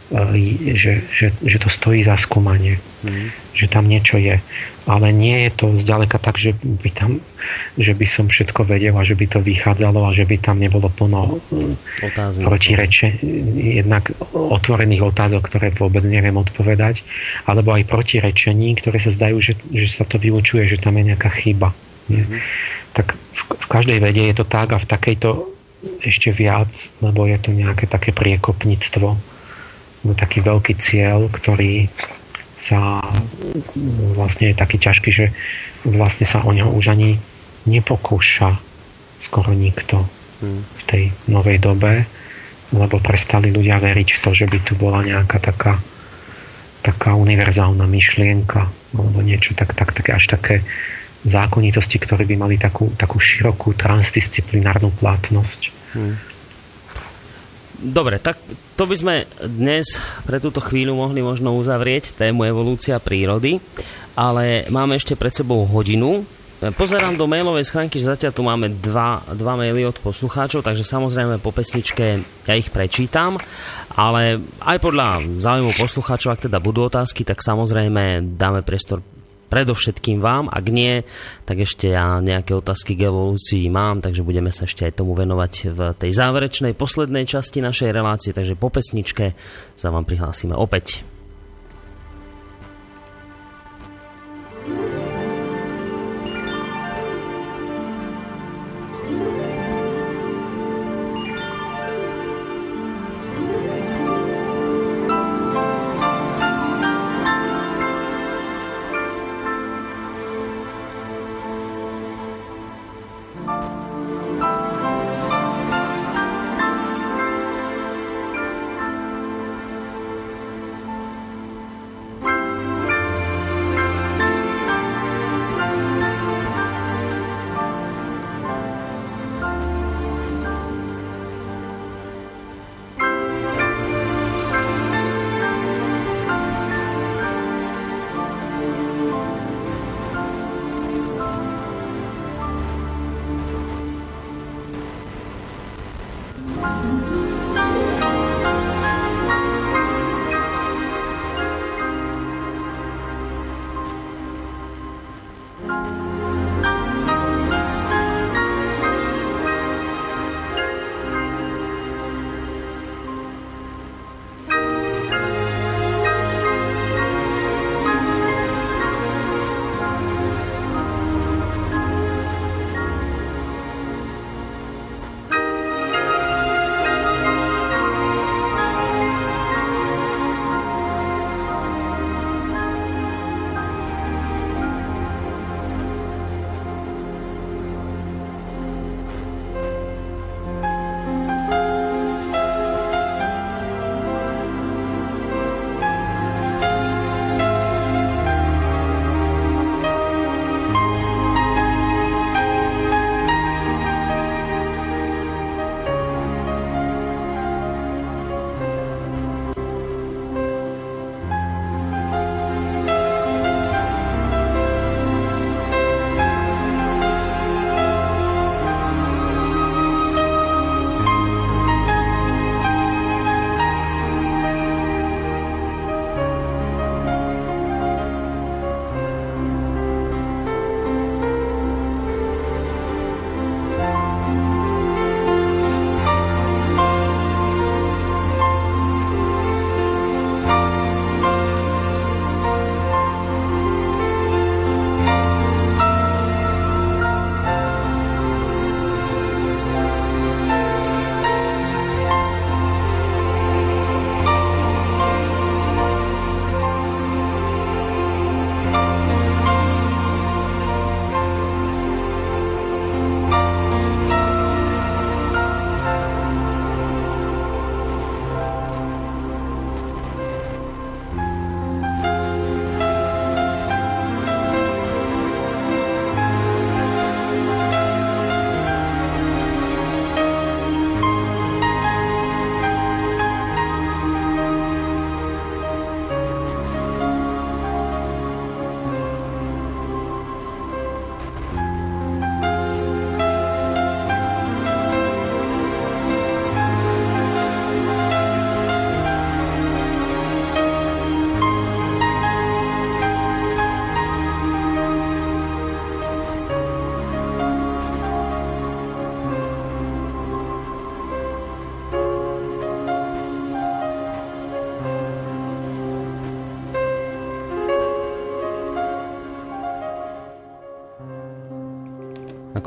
e, že, že, že to stojí za skúmanie. Mm. Že tam niečo je. Ale nie je to zďaleka tak, že by, tam, že by som všetko vedel a že by to vychádzalo a že by tam nebolo plno e, protireče, jednak otvorených otázok, ktoré vôbec neviem odpovedať, alebo aj protirečení, ktoré sa zdajú, že, že sa to vylučuje, že tam je nejaká chyba. Mm-hmm. Tak v, v každej vede je to tak a v takejto ešte viac, lebo je to nejaké také priekopníctvo, taký veľký cieľ, ktorý sa vlastne je taký ťažký, že vlastne sa o neho už ani nepokúša skoro nikto mm. v tej novej dobe, lebo prestali ľudia veriť v to, že by tu bola nejaká taká, taká univerzálna myšlienka alebo niečo tak, tak, tak až také zákonitosti, ktoré by mali takú, takú širokú transdisciplinárnu platnosť. Hmm. Dobre, tak to by sme dnes pre túto chvíľu mohli možno uzavrieť tému evolúcia prírody, ale máme ešte pred sebou hodinu. Pozerám do mailovej schránky, že zatiaľ tu máme dva, dva maily od poslucháčov, takže samozrejme po pesničke ja ich prečítam, ale aj podľa záujmu poslucháčov, ak teda budú otázky, tak samozrejme dáme priestor predovšetkým vám. Ak nie, tak ešte ja nejaké otázky k evolúcii mám, takže budeme sa ešte aj tomu venovať v tej záverečnej poslednej časti našej relácie, takže po pesničke sa vám prihlásime opäť.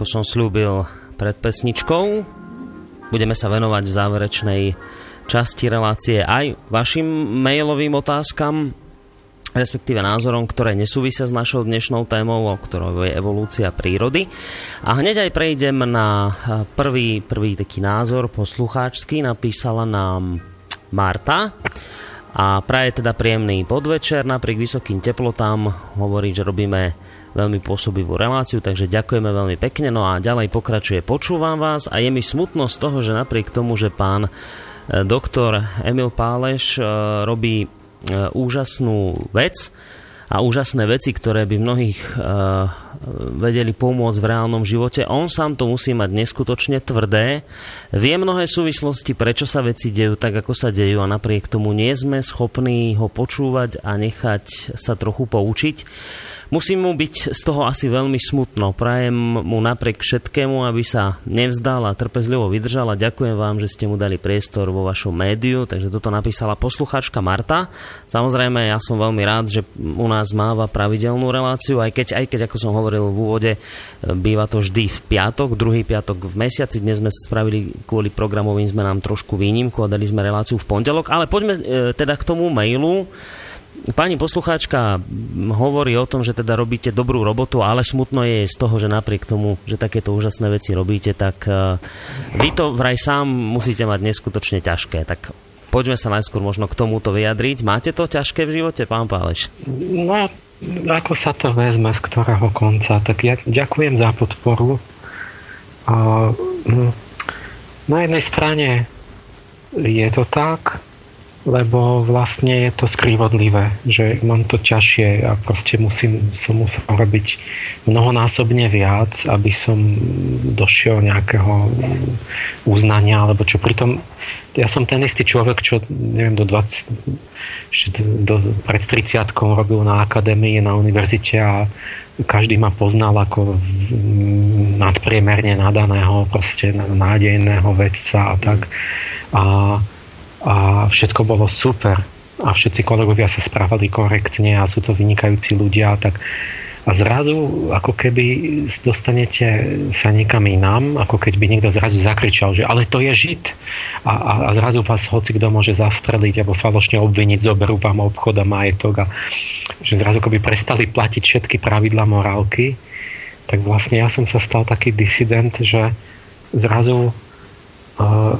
Som slúbil pred pesničkou, budeme sa venovať v záverečnej časti relácie aj vašim mailovým otázkam, respektíve názorom, ktoré nesúvisia s našou dnešnou témou, o ktorou je evolúcia prírody. A hneď aj prejdem na prvý, prvý taký názor poslucháčsky. Napísala nám Marta a praje teda príjemný podvečer. Napriek vysokým teplotám hovorí, že robíme veľmi pôsobivú reláciu, takže ďakujeme veľmi pekne. No a ďalej pokračuje, počúvam vás a je mi smutno z toho, že napriek tomu, že pán e, doktor Emil Páleš e, robí e, úžasnú vec a úžasné veci, ktoré by mnohých vedeli pomôcť v reálnom živote. On sám to musí mať neskutočne tvrdé, vie mnohé súvislosti, prečo sa veci dejú tak, ako sa dejú a napriek tomu nie sme schopní ho počúvať a nechať sa trochu poučiť. Musím mu byť z toho asi veľmi smutno. Prajem mu napriek všetkému, aby sa nevzdal a trpezlivo vydržal a ďakujem vám, že ste mu dali priestor vo vašom médiu. Takže toto napísala posluchačka Marta. Samozrejme, ja som veľmi rád, že u nás máva pravidelnú reláciu, aj keď, aj keď ako som hovoril v úvode, býva to vždy v piatok, druhý piatok v mesiaci. Dnes sme spravili kvôli programovým zmenám trošku výnimku a dali sme reláciu v pondelok. Ale poďme e, teda k tomu mailu. Pani poslucháčka hovorí o tom, že teda robíte dobrú robotu, ale smutno je z toho, že napriek tomu, že takéto úžasné veci robíte, tak uh, vy to vraj sám musíte mať neskutočne ťažké. Tak poďme sa najskôr možno k tomuto vyjadriť. Máte to ťažké v živote, pán Páleš? No, ako sa to vezme, z ktorého konca. Tak ja ďakujem za podporu. Uh, na jednej strane je to tak, lebo vlastne je to skrývodlivé, že mám to ťažšie a proste musím, som musel robiť mnohonásobne viac, aby som došiel nejakého uznania, alebo čo pritom ja som ten istý človek, čo neviem, do 20, do, pred 30 robil na akadémii, na univerzite a každý ma poznal ako nadpriemerne nadaného, proste nádejného vedca a tak. A a všetko bolo super. A všetci kolegovia sa správali korektne a sú to vynikajúci ľudia tak a zrazu ako keby dostanete sa niekam inám, ako keď by niekto zrazu zakričal, že ale to je žid. A, a, a zrazu vás hoci kto môže zastreliť alebo falošne obviniť, zoberú vám obchod a majetok a že zrazu keby prestali platiť všetky pravidla morálky, tak vlastne ja som sa stal taký disident, že zrazu uh,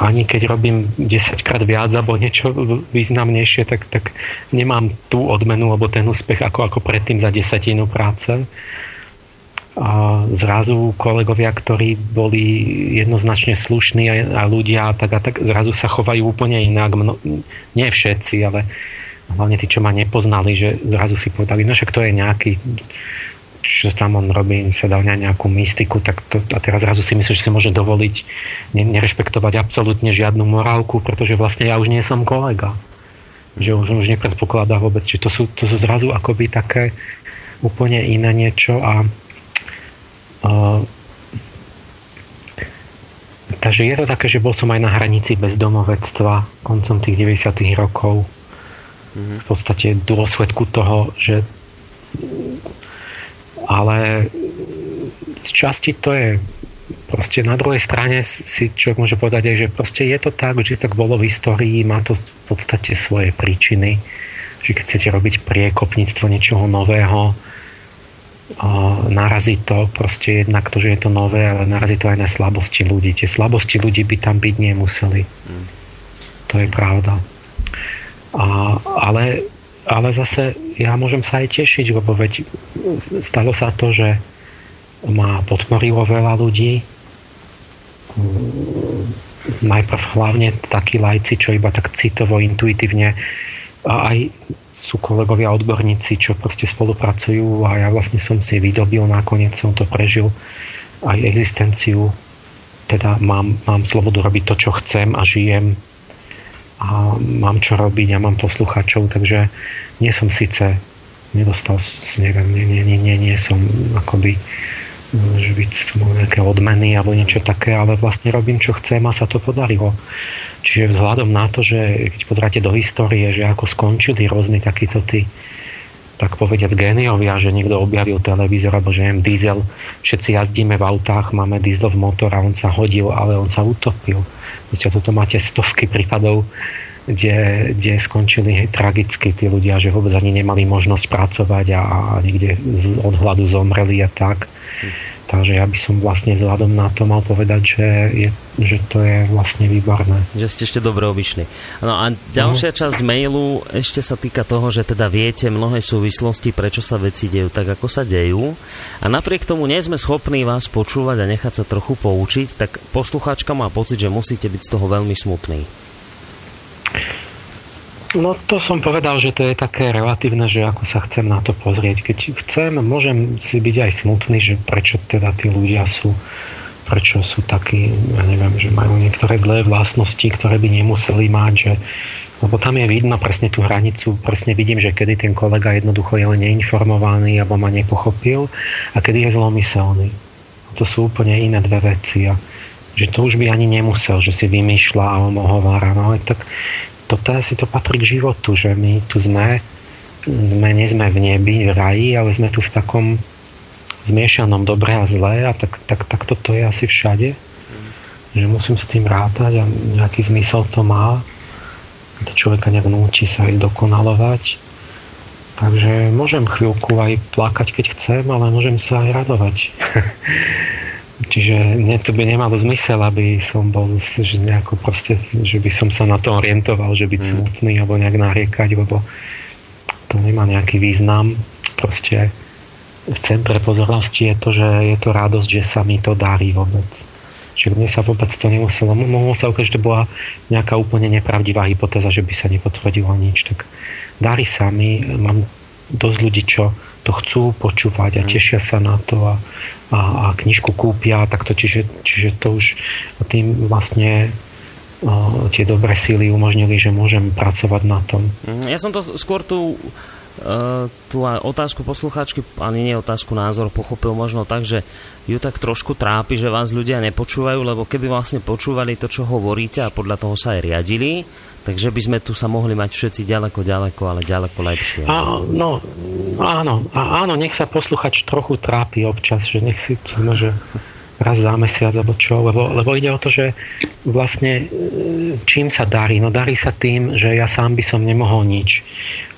ani keď robím 10 krát viac alebo niečo významnejšie, tak, tak nemám tú odmenu alebo ten úspech ako, ako predtým za desatinu práce. A zrazu kolegovia, ktorí boli jednoznačne slušní a, a ľudia tak a tak zrazu sa chovajú úplne inak. Mno, nie všetci, ale hlavne tí, čo ma nepoznali, že zrazu si povedali, no však to je nejaký čo tam on robí, sa dá nejakú mystiku, tak to, a teraz zrazu si myslím, že si môže dovoliť nerešpektovať absolútne žiadnu morálku, pretože vlastne ja už nie som kolega. Že už, už nepredpokladá vôbec. Čiže to sú, to sú zrazu akoby také úplne iné niečo a uh, takže je to také, že bol som aj na hranici bezdomovectva koncom tých 90 rokov. Mm-hmm. V podstate dôsledku toho, že ale z časti to je proste na druhej strane si človek môže povedať aj, že proste je to tak, že tak bolo v histórii, má to v podstate svoje príčiny, že keď chcete robiť priekopníctvo niečoho nového, narazí to proste jednak to, že je to nové, ale narazí to aj na slabosti ľudí. Tie slabosti ľudí by tam byť nemuseli. Mm. To je pravda. A, ale ale zase ja môžem sa aj tešiť, lebo veď stalo sa to, že ma podporilo veľa ľudí. Najprv hlavne takí lajci, čo iba tak citovo, intuitívne a aj sú kolegovia odborníci, čo proste spolupracujú a ja vlastne som si vydobil, nakoniec som to prežil aj existenciu teda mám, mám slobodu robiť to, čo chcem a žijem a mám čo robiť a mám poslucháčov, takže nie som síce nedostal, neviem, nie, nie, nie, nie, nie som akoby že by som mal nejaké odmeny alebo niečo také, ale vlastne robím, čo chcem a sa to podarilo. Čiže vzhľadom na to, že keď pozráte do histórie, že ako skončili rôzni takíto tí tak povediať géniovia, že niekto objavil televízor alebo že neviem, diesel, všetci jazdíme v autách, máme diesel v motor a on sa hodil, ale on sa utopil. Proste toto máte stovky prípadov, kde, kde skončili tragicky tí ľudia, že vôbec ani nemali možnosť pracovať a, a niekde od hladu zomreli a tak. Hm. Takže ja by som vlastne vzhľadom na to mal povedať, že, je, že to je vlastne výborné. Že ste ešte dobre obyšli. No a ďalšia uh-huh. časť mailu ešte sa týka toho, že teda viete mnohé súvislosti, prečo sa veci dejú tak, ako sa dejú. A napriek tomu nie sme schopní vás počúvať a nechať sa trochu poučiť, tak poslucháčka má pocit, že musíte byť z toho veľmi smutný. No to som povedal, že to je také relatívne, že ako sa chcem na to pozrieť. Keď chcem, môžem si byť aj smutný, že prečo teda tí ľudia sú prečo sú takí, ja neviem, že majú niektoré zlé vlastnosti, ktoré by nemuseli mať, že lebo tam je vidno presne tú hranicu, presne vidím, že kedy ten kolega jednoducho je len neinformovaný alebo ma nepochopil a kedy je zlomyselný. To sú úplne iné dve veci a že to už by ani nemusel, že si vymýšľa a on hovára. No ale tak toto asi to patrí k životu, že my tu sme, sme, nie sme v nebi, v raji, ale sme tu v takom zmiešanom dobre a zlé a tak, tak, tak toto je asi všade. Že musím s tým rátať a nejaký zmysel to má. To človeka nejak núti sa aj dokonalovať. Takže môžem chvíľku aj plakať, keď chcem, ale môžem sa aj radovať. <laughs> Čiže mne to by nemalo zmysel, aby som bol že nejako proste, že by som sa na to orientoval, že byť mm. smutný alebo nejak nariekať, lebo to nemá nejaký význam. Proste v centre pozornosti je to, že je to radosť, že sa mi to darí vôbec. Čiže mne sa vôbec to nemuselo. Mohlo sa ukázať, že to bola nejaká úplne nepravdivá hypotéza, že by sa nepotvrdilo nič. Tak darí sa mi, mám dosť ľudí, čo to chcú počúvať a mm. tešia sa na to a, a, a knižku kúpia, tak to, čiže, čiže to už tým vlastne o, tie dobré síly umožnili, že môžem pracovať na tom. Mm, ja som to skôr tu Uh, tú otázku poslucháčky, ani nie otázku názor, pochopil možno tak, že ju tak trošku trápi, že vás ľudia nepočúvajú, lebo keby vlastne počúvali to, čo hovoríte a podľa toho sa aj riadili, Takže by sme tu sa mohli mať všetci ďaleko, ďaleko, ale ďaleko lepšie. A, no, áno, áno, nech sa posluchač trochu trápi občas, že nech si môže raz za mesiac, alebo čo, lebo, lebo ide o to, že vlastne e, čím sa darí? No darí sa tým, že ja sám by som nemohol nič,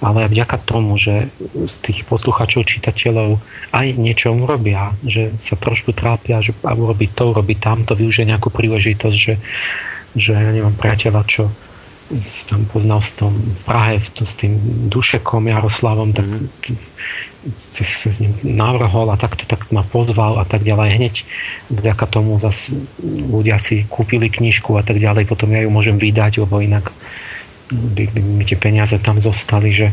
ale vďaka tomu, že z tých posluchačov, čitateľov aj niečo urobia, že sa trošku trápia, že a urobí to, urobí tamto, využije nejakú príležitosť, že, že ja neviem, priateľa, čo tam poznal v tom v Prahe to, s tým Dušekom Jaroslavom, tak ním navrhol a takto tak ma pozval a tak ďalej. Hneď vďaka tomu zase ľudia si kúpili knižku a tak ďalej, potom ja ju môžem vydať, lebo inak by, by mi tie peniaze tam zostali, že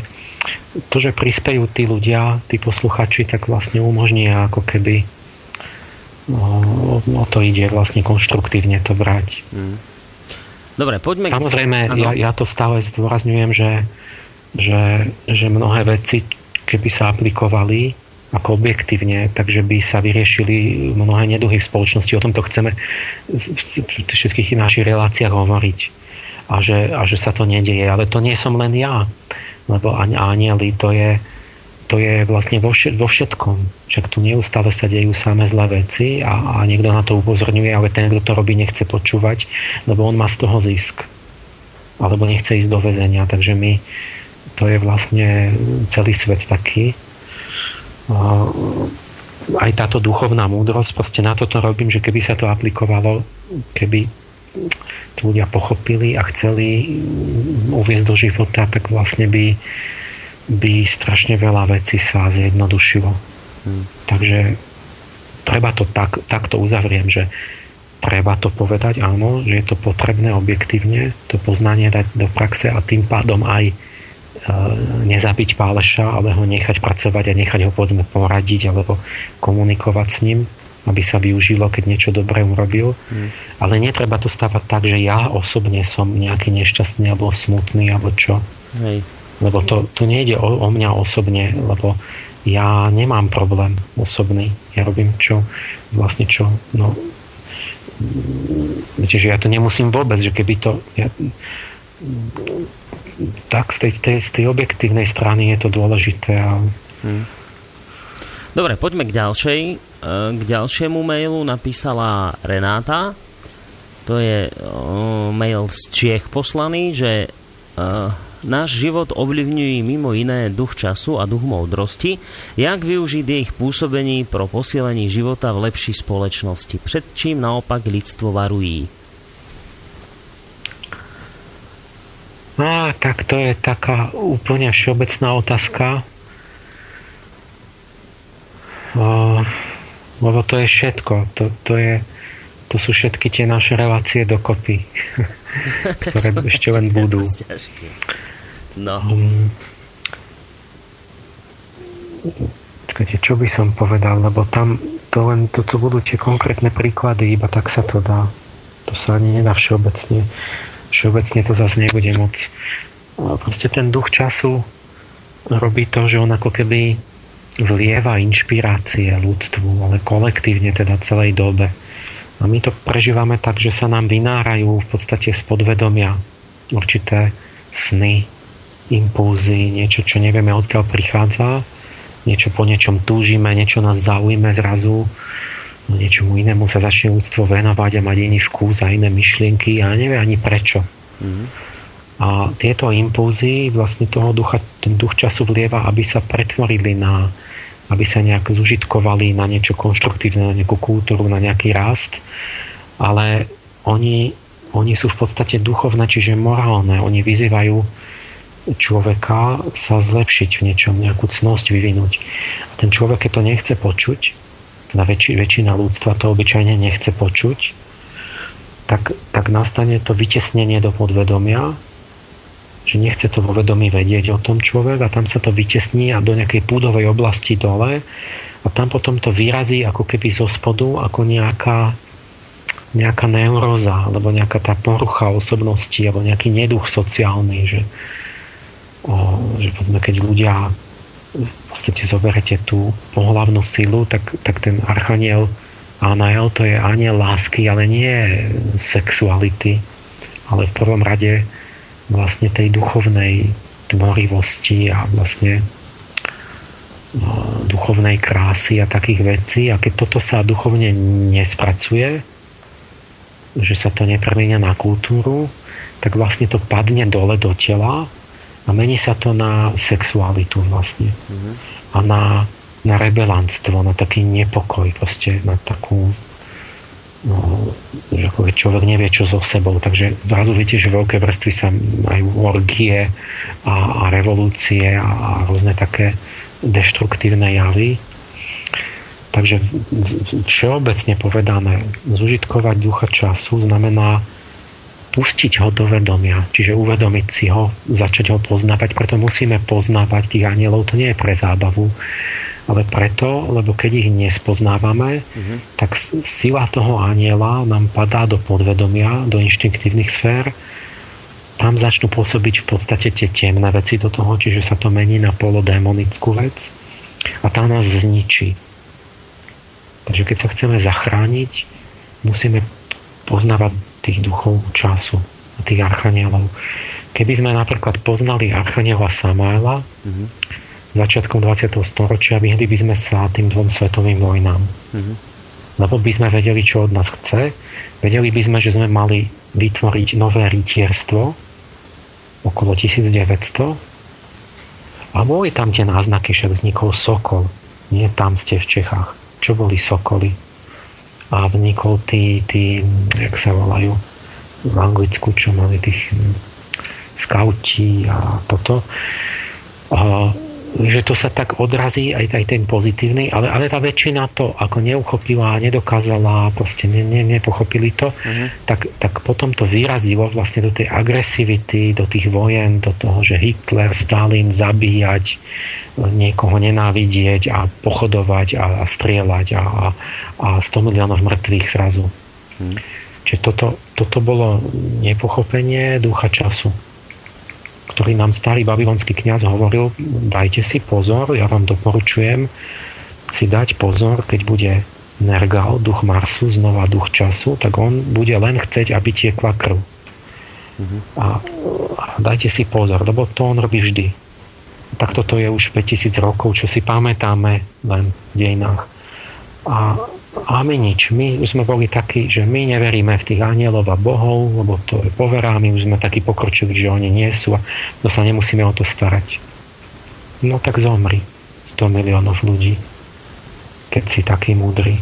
to, že prispejú tí ľudia, tí posluchači, tak vlastne umožní ako keby o, o to ide vlastne konštruktívne to brať. Mm. Dobre, poďme... Samozrejme, ja, ja to stále zdôrazňujem, že, že, že mnohé veci, keby sa aplikovali ako objektívne, takže by sa vyriešili mnohé neduhy v spoločnosti. O tomto chceme v všetkých našich reláciách hovoriť. A že, a že sa to nedieje. Ale to nie som len ja. Lebo anieli to je, to je vlastne vo, vo všetkom. Však tu neustále sa dejú samé zlé veci a, a niekto na to upozorňuje, ale ten, kto to robí, nechce počúvať, lebo on má z toho zisk. Alebo nechce ísť do väzenia. Takže my, to je vlastne celý svet taký. Aj táto duchovná múdrosť, proste na toto robím, že keby sa to aplikovalo, keby ľudia pochopili a chceli uviezť do života, tak vlastne by by strašne veľa vecí sa zjednodušilo. Hmm. Takže treba to tak, takto uzavriem, že treba to povedať, áno, že je to potrebné objektívne, to poznanie dať do praxe a tým pádom aj nezabiť páleša, ale ho nechať pracovať a nechať ho povedzme poradiť alebo komunikovať s ním, aby sa využilo, keď niečo dobré urobil. Hmm. Ale netreba to stávať tak, že ja osobne som nejaký nešťastný alebo smutný alebo čo. Hej. Lebo to, to nejde o, o mňa osobne, lebo ja nemám problém osobný. Ja robím čo, vlastne čo, no viete, že ja to nemusím vôbec, že keby to, ja, tak z tej, z tej, z tej objektívnej strany je to dôležité. A... Hmm. Dobre, poďme k ďalšej. E, k ďalšiemu mailu napísala Renáta. To je mail z Čiech poslaný, že Náš život ovlivňují mimo iné duch času a duch moudrosti. Jak využiť ich pôsobení pro posielení života v lepší spoločnosti? Před čím naopak lidstvo varují? No, tak to je taká úplne všeobecná otázka. O, lebo to je všetko. To, to, je, to sú všetky tie naše relácie dokopy, <laughs> ktoré ešte len budú. No. Um, Čakajte, čo by som povedal, lebo tam to len, toto budú tie konkrétne príklady, iba tak sa to dá. To sa ani nedá všeobecne. Všeobecne to zase nebude moc. Proste ten duch času robí to, že on ako keby vlieva inšpirácie ľudstvu, ale kolektívne teda celej dobe. A my to prežívame tak, že sa nám vynárajú v podstate z podvedomia určité sny, impulzy, niečo, čo nevieme odkiaľ prichádza, niečo po niečom túžime, niečo nás zaujíme zrazu, niečomu inému sa začne úctvo venovať a mať iný vkus a iné myšlienky a nevie ani prečo. Mm-hmm. A tieto impulzy vlastne toho ducha, ten duch času vlieva, aby sa pretvorili na, aby sa nejak zužitkovali na niečo konštruktívne, na nejakú kultúru, na nejaký rast, ale oni, oni sú v podstate duchovné, čiže morálne. Oni vyzývajú človeka sa zlepšiť v niečom, nejakú cnosť vyvinúť. A ten človek, keď to nechce počuť, na väčši, väčšina ľudstva to obyčajne nechce počuť, tak, tak nastane to vytesnenie do podvedomia, že nechce to vo vedomí vedieť o tom človek a tam sa to vytesní a do nejakej púdovej oblasti dole a tam potom to vyrazí ako keby zo spodu ako nejaká nejaká neuróza alebo nejaká tá porucha osobnosti alebo nejaký neduch sociálny, že, že povedzme, keď ľudia v podstate zoberete tú pohlavnú silu, tak, tak ten archaniel Anael to je aniel lásky, ale nie sexuality, ale v prvom rade vlastne tej duchovnej tvorivosti a vlastne no, duchovnej krásy a takých vecí. A keď toto sa duchovne nespracuje, že sa to nepremenia na kultúru, tak vlastne to padne dole do tela a mení sa to na sexualitu vlastne. Mm-hmm. A na, na rebelantstvo, na taký nepokoj, proste na takú no, že ako človek nevie, čo so sebou. Takže zrazu viete, že veľké vrstvy sa majú orgie a, a revolúcie a, a rôzne také deštruktívne javy. Takže všeobecne povedané, zužitkovať ducha času znamená pustiť ho do vedomia, čiže uvedomiť si ho, začať ho poznávať, preto musíme poznávať tých anielov, to nie je pre zábavu, ale preto, lebo keď ich nespoznávame, mm-hmm. tak sila toho aniela nám padá do podvedomia, do inštinktívnych sfér, tam začnú pôsobiť v podstate tie temné veci do toho, čiže sa to mení na polodémonickú vec a tá nás zničí. Takže keď sa chceme zachrániť, musíme poznávať tých duchov času, tých archanielov. Keby sme napríklad poznali archaniela Samuela mm-hmm. začiatkom 20. storočia, vyhli by sme sa tým dvom svetovým vojnám. Mm-hmm. Lebo by sme vedeli, čo od nás chce. Vedeli by sme, že sme mali vytvoriť nové rytierstvo okolo 1900 a boli tam tie náznaky, že vznikol Sokol. Nie tam ste v Čechách. Čo boli Sokoly? A vnikol tí, tí jak sa volajú v Anglicku, čo mali tých hm, skauti a toto. Že to sa tak odrazí aj, aj ten pozitívny, ale, ale tá väčšina to ako neuchopila, nedokázala, proste ne, ne, nepochopili to, uh-huh. tak, tak potom to vyrazilo vlastne do tej agresivity, do tých vojen, do toho, že Hitler, Stalin zabíjať, niekoho nenávidieť a pochodovať a, a strieľať a, a, a 100 miliónov mŕtvych zrazu. Hmm. Čiže toto, toto bolo nepochopenie ducha času, ktorý nám starý babylonský kňaz hovoril, dajte si pozor, ja vám doporučujem si dať pozor, keď bude Nergal, duch Marsu, znova duch času, tak on bude len chceť, aby tiekla krv. Uh-huh. A, a dajte si pozor, lebo to on robí vždy. Tak toto je už 5000 rokov, čo si pamätáme len v dejinách. A, a my nič. My už sme boli takí, že my neveríme v tých anielov a bohov, lebo to je poverá, my už sme takí pokročili, že oni nie sú a to sa nemusíme o to starať. No tak zomri 100 miliónov ľudí, keď si taký múdry.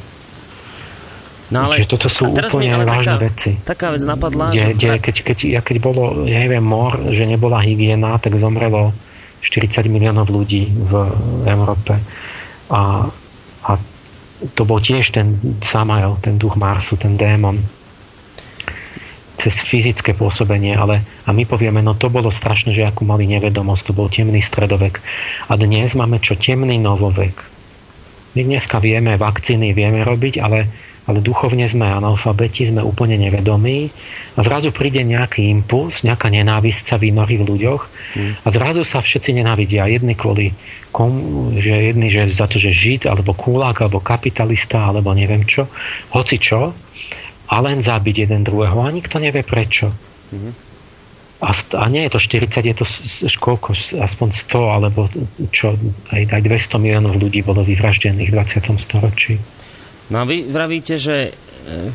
No ale Čiže toto sú úplne vážne taká, veci. Taká vec napadla, kde, že... Kde, keď, keď, ja keď bolo, ja neviem, mor, že nebola hygiena, tak zomrelo 40 miliónov ľudí v Európe. A to bol tiež ten Samael, ten duch Marsu, ten démon cez fyzické pôsobenie, ale a my povieme, no to bolo strašné, že akú mali nevedomosť, to bol temný stredovek. A dnes máme čo? Temný novovek. My dneska vieme, vakcíny vieme robiť, ale ale duchovne sme analfabeti, sme úplne nevedomí a zrazu príde nejaký impuls, nejaká nenávisť sa vynorí v ľuďoch mm. a zrazu sa všetci nenávidia. Jedni kvôli kom, že jedni že za to, že žid, alebo kúlák, alebo kapitalista, alebo neviem čo, hoci čo, a len zabiť jeden druhého a nikto nevie prečo. Mm. A, a nie je to 40, je to koľko, aspoň 100, alebo čo, aj, aj 200 miliónov ľudí bolo vyvraždených v 20. storočí. No a vy vravíte, že e,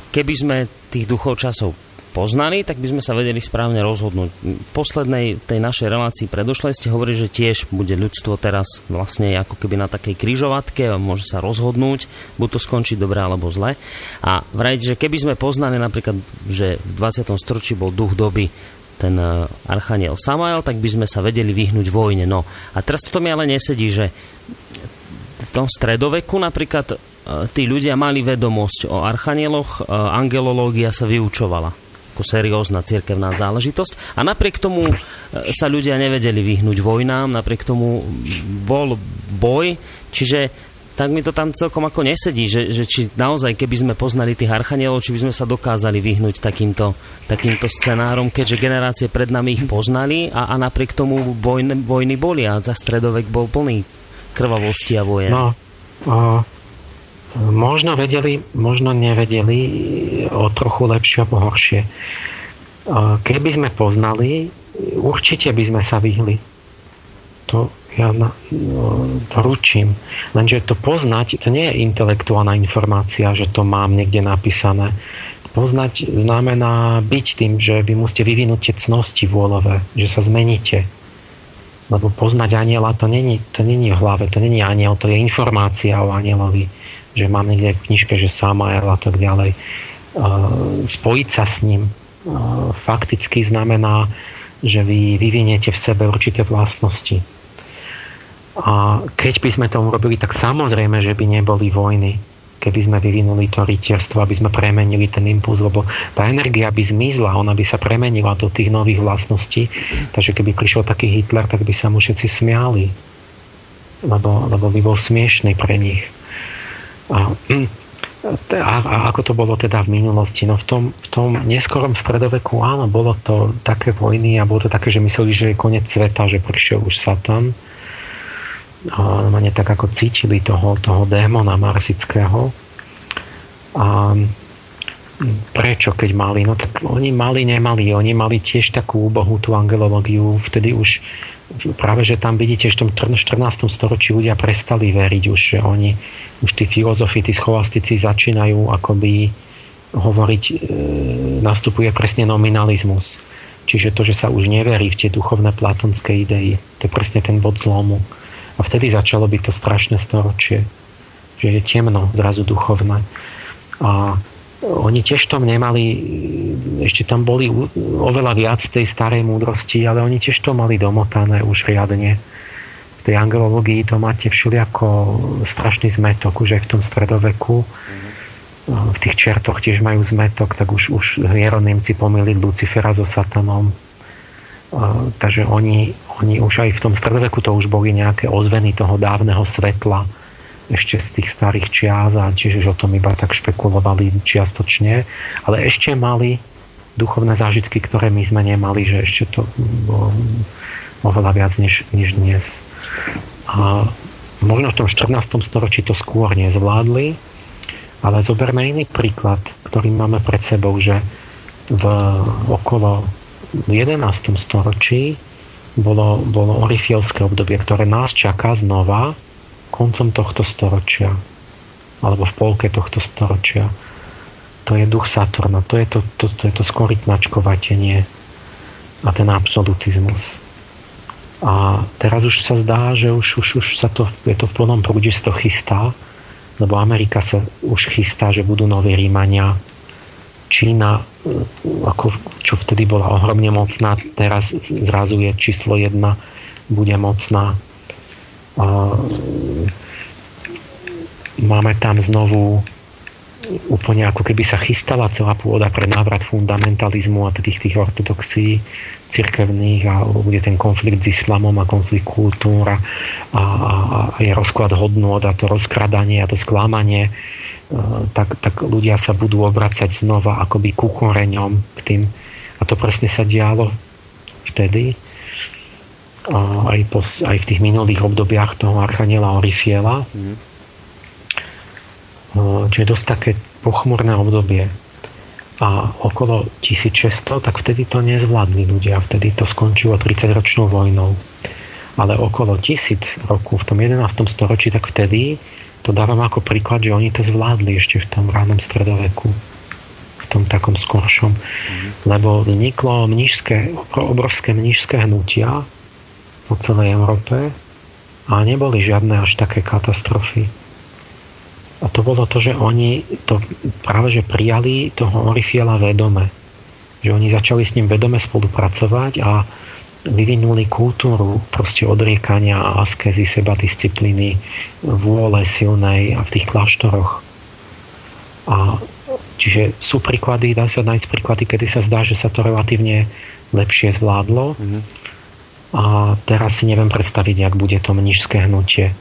keby sme tých duchov časov poznali, tak by sme sa vedeli správne rozhodnúť. V poslednej tej našej relácii predošlej ste hovorili, že tiež bude ľudstvo teraz vlastne ako keby na takej kryžovatke môže sa rozhodnúť, buď to skončí dobre alebo zle. A vravíte, že keby sme poznali napríklad, že v 20. storočí bol duch doby ten e, archaniel Samael, tak by sme sa vedeli vyhnúť vojne. No a teraz to mi ale nesedí, že tom stredoveku napríklad tí ľudia mali vedomosť o archanieloch, angelológia sa vyučovala ako seriózna cirkevná záležitosť. A napriek tomu e, sa ľudia nevedeli vyhnúť vojnám, napriek tomu bol boj, čiže tak mi to tam celkom ako nesedí, že, že či naozaj, keby sme poznali tých archanielov, či by sme sa dokázali vyhnúť takýmto, takýmto scenárom, keďže generácie pred nami ich poznali a, a napriek tomu vojny, vojny boli a za stredovek bol plný krvavosti a vojen. No, uh, možno vedeli, možno nevedeli o trochu lepšie alebo horšie. Keby sme poznali, určite by sme sa vyhli. To ja na, to ručím. Lenže to poznať, to nie je intelektuálna informácia, že to mám niekde napísané. Poznať znamená byť tým, že vy musíte vyvinúť tie cnosti vôľové, že sa zmeníte. Lebo poznať aniela to není, to není v hlave, to není aniel, to je informácia o anielovi že mám niekde v knižke, že Samael a tak ďalej. Spojiť sa s ním fakticky znamená, že vy vyviniete v sebe určité vlastnosti. A keď by sme to urobili, tak samozrejme, že by neboli vojny, keby sme vyvinuli to rytierstvo, aby sme premenili ten impuls, lebo tá energia by zmizla, ona by sa premenila do tých nových vlastností. Takže keby prišiel taký Hitler, tak by sa mu všetci smiali. Lebo, lebo by bol smiešný pre nich. A, a, a ako to bolo teda v minulosti? No v tom, v tom neskorom stredoveku áno, bolo to také vojny a bolo to také, že mysleli, že je koniec sveta, že prišiel už Satan. Normálne tak ako cítili toho, toho démona marsického. A prečo, keď mali? No tak oni mali, nemali. Oni mali tiež takú úbohú tú angelológiu. Vtedy už práve, že tam vidíte, že v tom 14. storočí ľudia prestali veriť už, že oni už tí filozofi, tí scholastici začínajú akoby hovoriť, e, nastupuje presne nominalizmus. Čiže to, že sa už neverí v tie duchovné platonské idei, to je presne ten bod zlomu. A vtedy začalo byť to strašné storočie, že je temno, zrazu duchovné. A oni tiež tom nemali, ešte tam boli oveľa viac tej starej múdrosti, ale oni tiež to mali domotané už riadne tej angelológii to máte všelijako strašný zmetok, už aj v tom stredoveku. Mm-hmm. V tých čertoch tiež majú zmetok, tak už, už hieronymci pomýli Lucifera so Satanom. Takže oni, oni už aj v tom stredoveku to už boli nejaké ozveny toho dávneho svetla ešte z tých starých čias a tiež už o tom iba tak špekulovali čiastočne, ale ešte mali duchovné zážitky, ktoré my sme nemali, že ešte to bolo oveľa viac než, než dnes. A možno v tom 14. storočí to skôr nezvládli, ale zoberme iný príklad, ktorý máme pred sebou, že v okolo v 11. storočí bolo, bolo orifielské obdobie, ktoré nás čaká znova koncom tohto storočia alebo v polke tohto storočia. To je duch Saturna, to je to, to, to, je to skorytnačkovatenie a ten absolutizmus. A teraz už sa zdá, že už, už, už sa to, je to v plnom prúde, sa to chystá, lebo Amerika sa už chystá, že budú noví Rímania. Čína, ako, čo vtedy bola ohromne mocná, teraz zrazu je číslo jedna, bude mocná. A, máme tam znovu úplne ako keby sa chystala celá pôda pre návrat fundamentalizmu a tých, tých ortodoxí cirkevných a bude ten konflikt s islamom a konflikt kultúra a, a, a je rozklad hodnot a to rozkradanie a to sklamanie tak, tak ľudia sa budú obracať znova akoby ku koreňom k tým a to presne sa dialo vtedy a aj, po, aj v tých minulých obdobiach toho Archaniela Orifiela mm. čiže dosť také pochmurné obdobie a okolo 1600, tak vtedy to nezvládli ľudia, vtedy to skončilo 30-ročnou vojnou. Ale okolo 1000 roku, v tom 11. storočí, tak vtedy to dávam ako príklad, že oni to zvládli ešte v tom ránom stredoveku v tom takom skoršom, mm. lebo vzniklo mnižské, obrovské mnižské hnutia po celej Európe a neboli žiadne až také katastrofy. A to bolo to, že oni to práve že prijali toho Orifiela vedome. Že oni začali s ním vedome spolupracovať a vyvinuli kultúru proste odriekania a askezy, seba disciplíny, vôle silnej a v tých kláštoroch. A čiže sú príklady, dá sa nájsť príklady, kedy sa zdá, že sa to relatívne lepšie zvládlo. Mm-hmm. A teraz si neviem predstaviť, jak bude to mnižské hnutie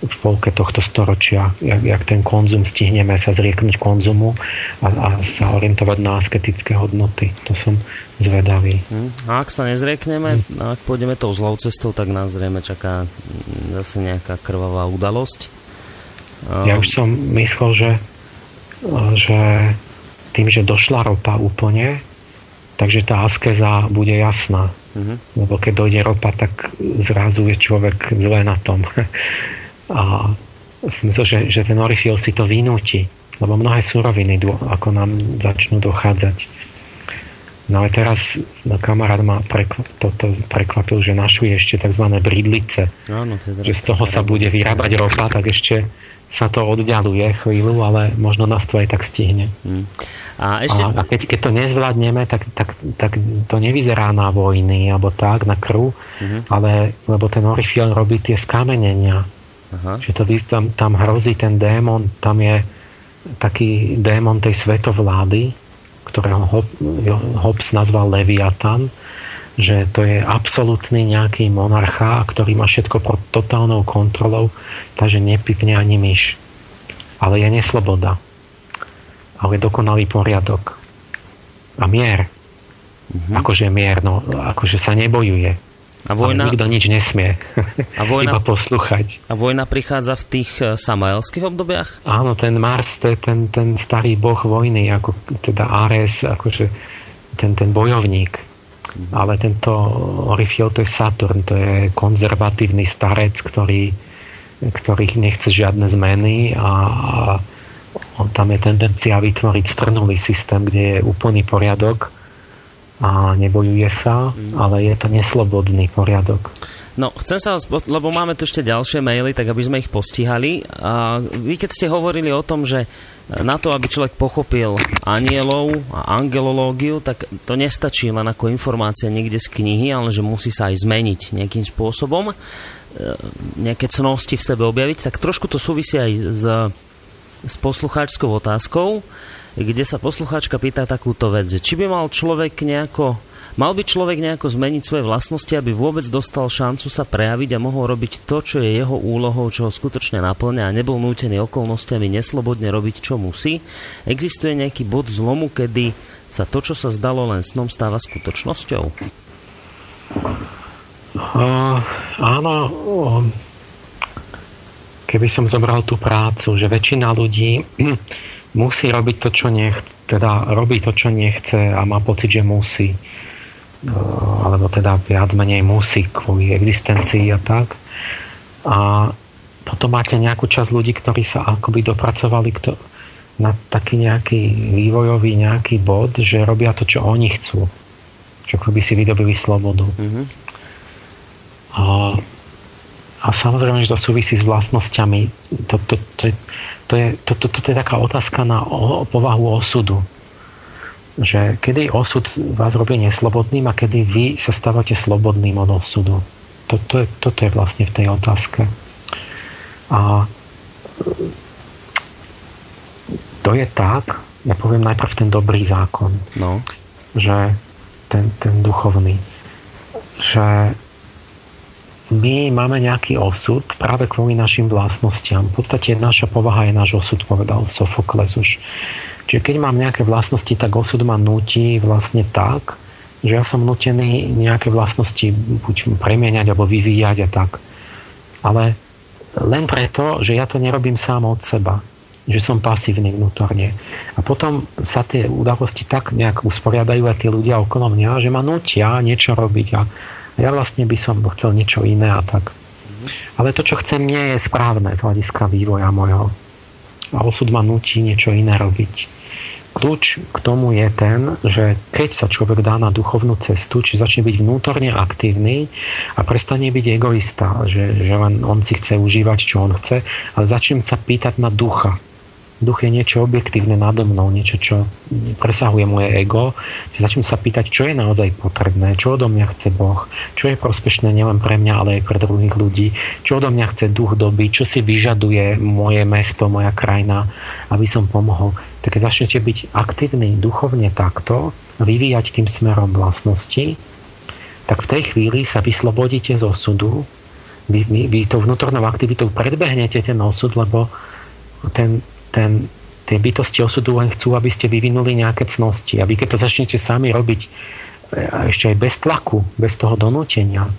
v polke tohto storočia, jak, jak ten konzum stihneme sa zrieknúť konzumu a, a sa orientovať na asketické hodnoty. To som zvedavý. Hm. A ak sa nezriekneme, hm. ak pôjdeme tou zlou cestou, tak nás zrejme čaká zase nejaká krvavá udalosť. Ja už som myslel, že, že tým, že došla ropa úplne, takže tá askeza bude jasná. Mm-hmm. Lebo keď dojde ropa, tak zrazu je človek zle na tom. <laughs> A myslím, že, že ten orifil si to vynúti, lebo mnohé suroviny ako nám začnú dochádzať. No ale teraz kamarát ma prekv- toto prekvapil, že našuje ešte tzv. bridlice. Áno, teda že z toho sa bude vyrábať ropa, tak ešte sa to oddialuje chvíľu, ale možno nás to aj tak stihne. Hmm. A, ešte... a, a keď, keď to nezvládneme, tak, tak, tak to nevyzerá na vojny alebo tak, na krv, hmm. ale lebo ten orifil robí tie skamenenia Aha. Že to tam, tam hrozí ten démon, tam je taký démon tej svetovlády, ktorého Hobbes nazval Leviatan, že to je absolútny nejaký monarcha, ktorý má všetko pod totálnou kontrolou, takže nepipne ani myš. Ale je nesloboda. Ale dokonalý poriadok. A mier. Mm-hmm. Akože mier, no, akože sa nebojuje a vojna... Ale nikto nič nesmie. A vojna... Iba poslúchať. A vojna prichádza v tých e, samaelských obdobiach? Áno, ten Mars, to je ten, ten starý boh vojny, ako teda Ares, akože ten, ten bojovník. Mhm. Ale tento Orifiel, to je Saturn, to je konzervatívny starec, ktorý, ktorý nechce žiadne zmeny a, a on, tam je tendencia vytvoriť strnulý systém, kde je úplný poriadok a nebojuje sa, mm. ale je to neslobodný poriadok. No, chcem sa vás, lebo máme tu ešte ďalšie maily, tak aby sme ich postihali. A vy keď ste hovorili o tom, že na to, aby človek pochopil anielov a angelológiu, tak to nestačí len ako informácia niekde z knihy, ale že musí sa aj zmeniť nejakým spôsobom, e, nejaké cnosti v sebe objaviť, tak trošku to súvisí aj s, s poslucháčskou otázkou kde sa poslucháčka pýta takúto vec, že či by mal človek nejako Mal by človek nejako zmeniť svoje vlastnosti, aby vôbec dostal šancu sa prejaviť a mohol robiť to, čo je jeho úlohou, čo ho skutočne naplňa a nebol nútený okolnostiami neslobodne robiť, čo musí? Existuje nejaký bod zlomu, kedy sa to, čo sa zdalo len snom, stáva skutočnosťou? Uh, áno, keby som zobral tú prácu, že väčšina ľudí musí robiť to, čo nechce, teda robí to, čo nechce a má pocit, že musí. alebo teda viac menej musí kvôli existencii a tak. A potom máte nejakú časť ľudí, ktorí sa akoby dopracovali kto, na taký nejaký vývojový nejaký bod, že robia to, čo oni chcú. Čo by si vydobili slobodu. Mm-hmm. A, a samozrejme, že to súvisí s vlastnosťami. To, to, to, to, je, to, to, to, to je taká otázka na o, povahu osudu. Že kedy osud vás robí neslobodným a kedy vy sa stávate slobodným od osudu. Toto je, toto je vlastne v tej otázke. A to je tak, ja poviem najprv ten dobrý zákon, no. že ten, ten duchovný, že my máme nejaký osud práve kvôli našim vlastnostiam. V podstate naša povaha je náš osud, povedal Sofokles už. Čiže keď mám nejaké vlastnosti, tak osud ma nutí vlastne tak, že ja som nutený nejaké vlastnosti buď premieňať alebo vyvíjať a tak. Ale len preto, že ja to nerobím sám od seba že som pasívny vnútorne. A potom sa tie udalosti tak nejak usporiadajú aj tí ľudia okolo mňa, že ma nutia niečo robiť a ja vlastne by som chcel niečo iné a tak. Ale to, čo chcem, nie je správne z hľadiska vývoja môjho. A osud ma nutí niečo iné robiť. Kľúč k tomu je ten, že keď sa človek dá na duchovnú cestu, či začne byť vnútorne aktívny a prestane byť egoista, že, že len on si chce užívať, čo on chce, ale začne sa pýtať na ducha. Duch je niečo objektívne nado mnou, niečo, čo presahuje moje ego. Že začnem sa pýtať, čo je naozaj potrebné, čo odo mňa chce Boh, čo je prospešné nielen pre mňa, ale aj pre druhých ľudí, čo odo mňa chce duch doby, čo si vyžaduje moje mesto, moja krajina, aby som pomohol tak keď začnete byť aktívni duchovne takto, vyvíjať tým smerom vlastnosti, tak v tej chvíli sa vyslobodíte z osudu, vy, vy, vy tou vnútornou aktivitou predbehnete ten osud, lebo ten, ten, tie bytosti osudu len chcú, aby ste vyvinuli nejaké cnosti. A vy keď to začnete sami robiť e, ešte aj bez tlaku, bez toho donútenia,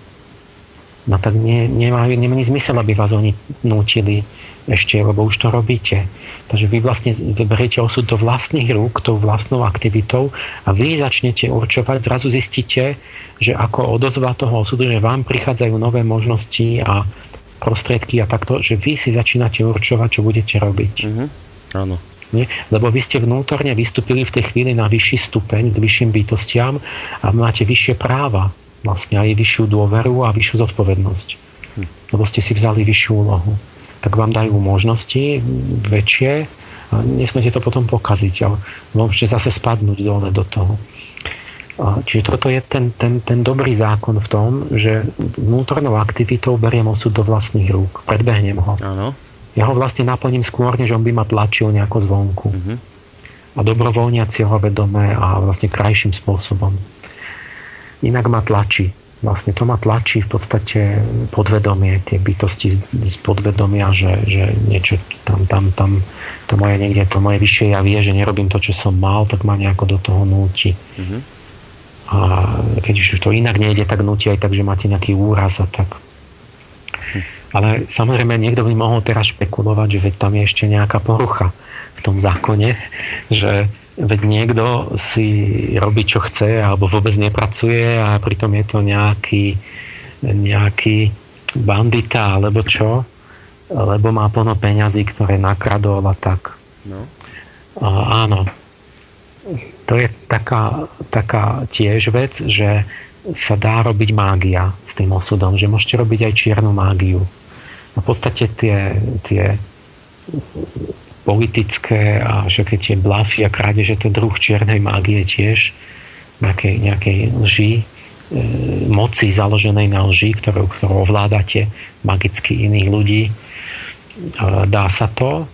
no tak nie, nemá, nemá zmysel, aby vás oni nútili ešte, lebo už to robíte. Takže vy vlastne vyberiete osud do vlastných rúk, tou vlastnou aktivitou a vy začnete určovať, zrazu zistíte, že ako odozva toho osudu, že vám prichádzajú nové možnosti a prostriedky a takto, že vy si začínate určovať, čo budete robiť. Mm-hmm. Áno. Nie? Lebo vy ste vnútorne vystúpili v tej chvíli na vyšší stupeň, k vyšším bytostiam a máte vyššie práva, vlastne aj vyššiu dôveru a vyššiu zodpovednosť. Hm. Lebo ste si vzali vyššiu úlohu tak vám dajú možnosti väčšie a nesmete to potom pokaziť a môžete zase spadnúť dole do toho. Čiže toto je ten, ten, ten dobrý zákon v tom, že vnútornou aktivitou beriem osud do vlastných rúk, predbehnem ho. Áno. Ja ho vlastne naplním skôr, než on by ma tlačil nejako zvonku. Mm-hmm. A dobrovoľnia cieľovedomé a vlastne krajším spôsobom. Inak ma tlačí vlastne to ma tlačí v podstate podvedomie, tie bytosti z podvedomia, že, že niečo tam, tam, tam, to moje niekde, to moje vyššie ja vie, že nerobím to, čo som mal, tak ma nejako do toho núti. Mm-hmm. A keď už to inak nejde, tak núti aj tak, že máte nejaký úraz a tak. Ale samozrejme niekto by mohol teraz špekulovať, že veď tam je ešte nejaká porucha v tom zákone, že Veď niekto si robí, čo chce, alebo vôbec nepracuje a pritom je to nejaký, nejaký bandita, alebo čo, lebo má plno peňazí, ktoré nakradol a tak. No. A, áno. To je taká, taká tiež vec, že sa dá robiť mágia s tým osudom, že môžete robiť aj čiernu mágiu. A v podstate tie, tie politické a všetky tie blafy a krádeže, to druh čiernej mágie tiež, nejakej, nejakej lži, e, moci založenej na lži, ktorú, ktorú ovládate magicky iných ľudí. E, dá sa to,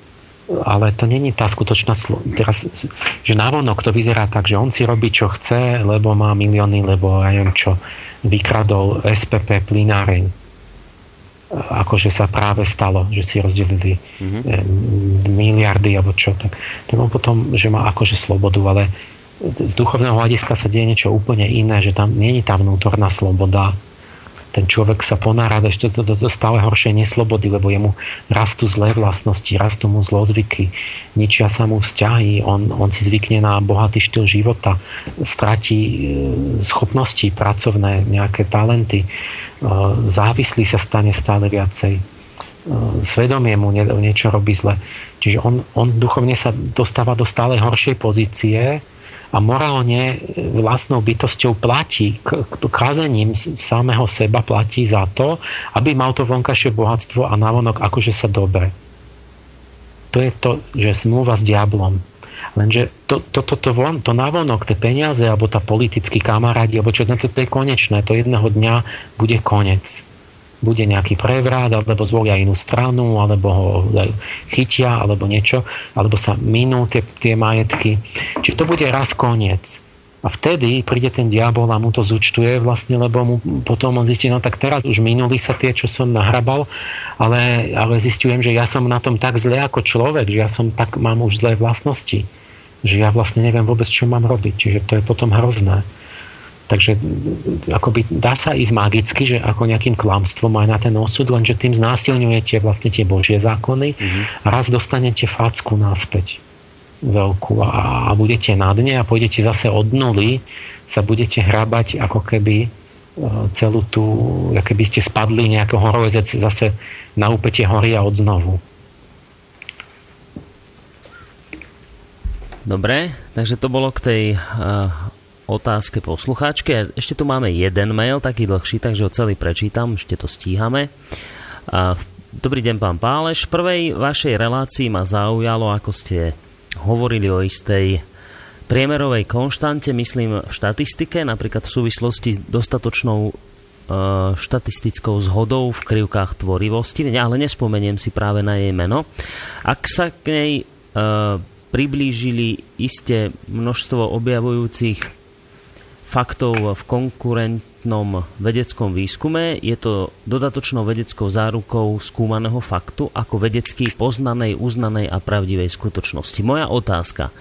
ale to není tá skutočná slo- teraz, že návonok to vyzerá tak, že on si robí čo chce, lebo má milióny, lebo ja neviem čo, vykradol SPP plináreň akože sa práve stalo, že si rozdelili mm-hmm. miliardy alebo čo, tak, tak on potom, že má akože slobodu, ale z duchovného hľadiska sa deje niečo úplne iné, že tam je tá vnútorná sloboda, ten človek sa ponára ešte do, do, do stále horšej neslobody, lebo jemu rastú zlé vlastnosti, rastú mu zlozvyky, ničia sa mu vzťahy, on, on si zvykne na bohatý štýl života, stratí e, schopnosti pracovné, nejaké talenty, e, závislý sa stane stále viacej, e, svedomie mu niečo robí zle. Čiže on, on duchovne sa dostáva do stále horšej pozície, a morálne vlastnou bytosťou platí, kázením samého seba platí za to, aby mal to vonkajšie bohatstvo a navonok akože sa dobre. To je to, že zmluva s diablom. Lenže to, to, to, to, von, to navonok, tie peniaze, alebo tá politický kamarádi, alebo čo, to, to je konečné, to jedného dňa bude konec bude nejaký prevrat, alebo zvolia inú stranu, alebo ho chytia, alebo niečo, alebo sa minú tie, tie majetky. Čiže to bude raz koniec. A vtedy príde ten diabol a mu to zúčtuje vlastne, lebo mu potom on zistí, no tak teraz už minuli sa tie, čo som nahrabal, ale, ale zistujem, že ja som na tom tak zle ako človek, že ja som tak, mám už zlé vlastnosti, že ja vlastne neviem vôbec, čo mám robiť. Čiže to je potom hrozné. Takže akoby dá sa ísť magicky, že ako nejakým klamstvom aj na ten osud, lenže tým znásilňujete vlastne tie božie zákony mm-hmm. a raz dostanete facku náspäť veľkú a, a budete na dne a pôjdete zase od nuly, sa budete hrabať ako keby e, celú tú, keby ste spadli nejakého horolezec zase na úpetie hory a odznovu. Dobre, takže to bolo k tej uh, otázke poslucháčke. Ešte tu máme jeden mail, taký dlhší, takže ho celý prečítam, ešte to stíhame. Dobrý deň, pán Páleš. V prvej vašej relácii ma zaujalo, ako ste hovorili o istej priemerovej konštante, myslím v štatistike, napríklad v súvislosti s dostatočnou e, štatistickou zhodou v krivkách tvorivosti, ale nespomeniem si práve na jej meno. Ak sa k nej e, priblížili isté množstvo objavujúcich faktov v konkurentnom vedeckom výskume. Je to dodatočnou vedeckou zárukou skúmaného faktu ako vedecky poznanej, uznanej a pravdivej skutočnosti. Moja otázka.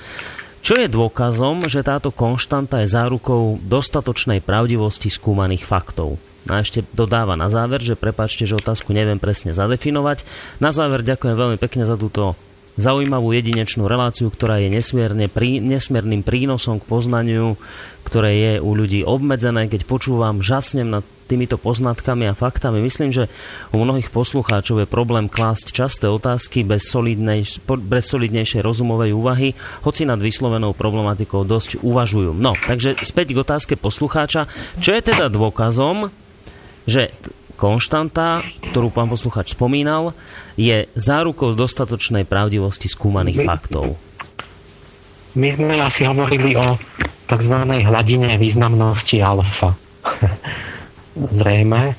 Čo je dôkazom, že táto konštanta je zárukou dostatočnej pravdivosti skúmaných faktov? A ešte dodáva na záver, že prepačte, že otázku neviem presne zadefinovať. Na záver ďakujem veľmi pekne za túto zaujímavú jedinečnú reláciu, ktorá je nesmierne prí, nesmierným prínosom k poznaniu, ktoré je u ľudí obmedzené. Keď počúvam, žasnem nad týmito poznatkami a faktami. Myslím, že u mnohých poslucháčov je problém klásť časté otázky bez, solidnej, bez solidnejšej rozumovej úvahy, hoci nad vyslovenou problematikou dosť uvažujú. No, takže späť k otázke poslucháča. Čo je teda dôkazom, že konštanta, ktorú pán posluchač spomínal, je zárukou dostatočnej pravdivosti skúmaných my, faktov. My sme asi hovorili o tzv. hladine významnosti alfa. <laughs> Zrejme. E,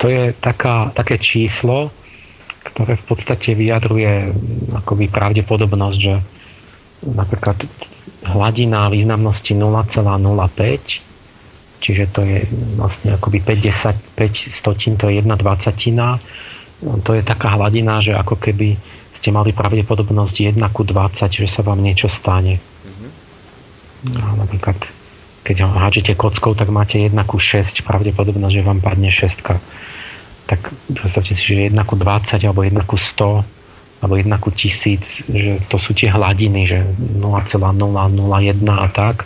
to je taká, také číslo, ktoré v podstate vyjadruje akoby pravdepodobnosť, že napríklad hladina významnosti 0,05 čiže to je vlastne akoby 50, 5 stotín, to je 1 dvacatina. To je taká hladina, že ako keby ste mali pravdepodobnosť 1 ku 20, že sa vám niečo stane. Mm-hmm. A napríklad, keď ho hádžete kockou, tak máte 1 ku 6 pravdepodobnosť, že vám padne 6. Tak predstavte si, že 1 ku 20 alebo 1 ku 100 alebo 1 ku 1000, že to sú tie hladiny, že 0,001 a tak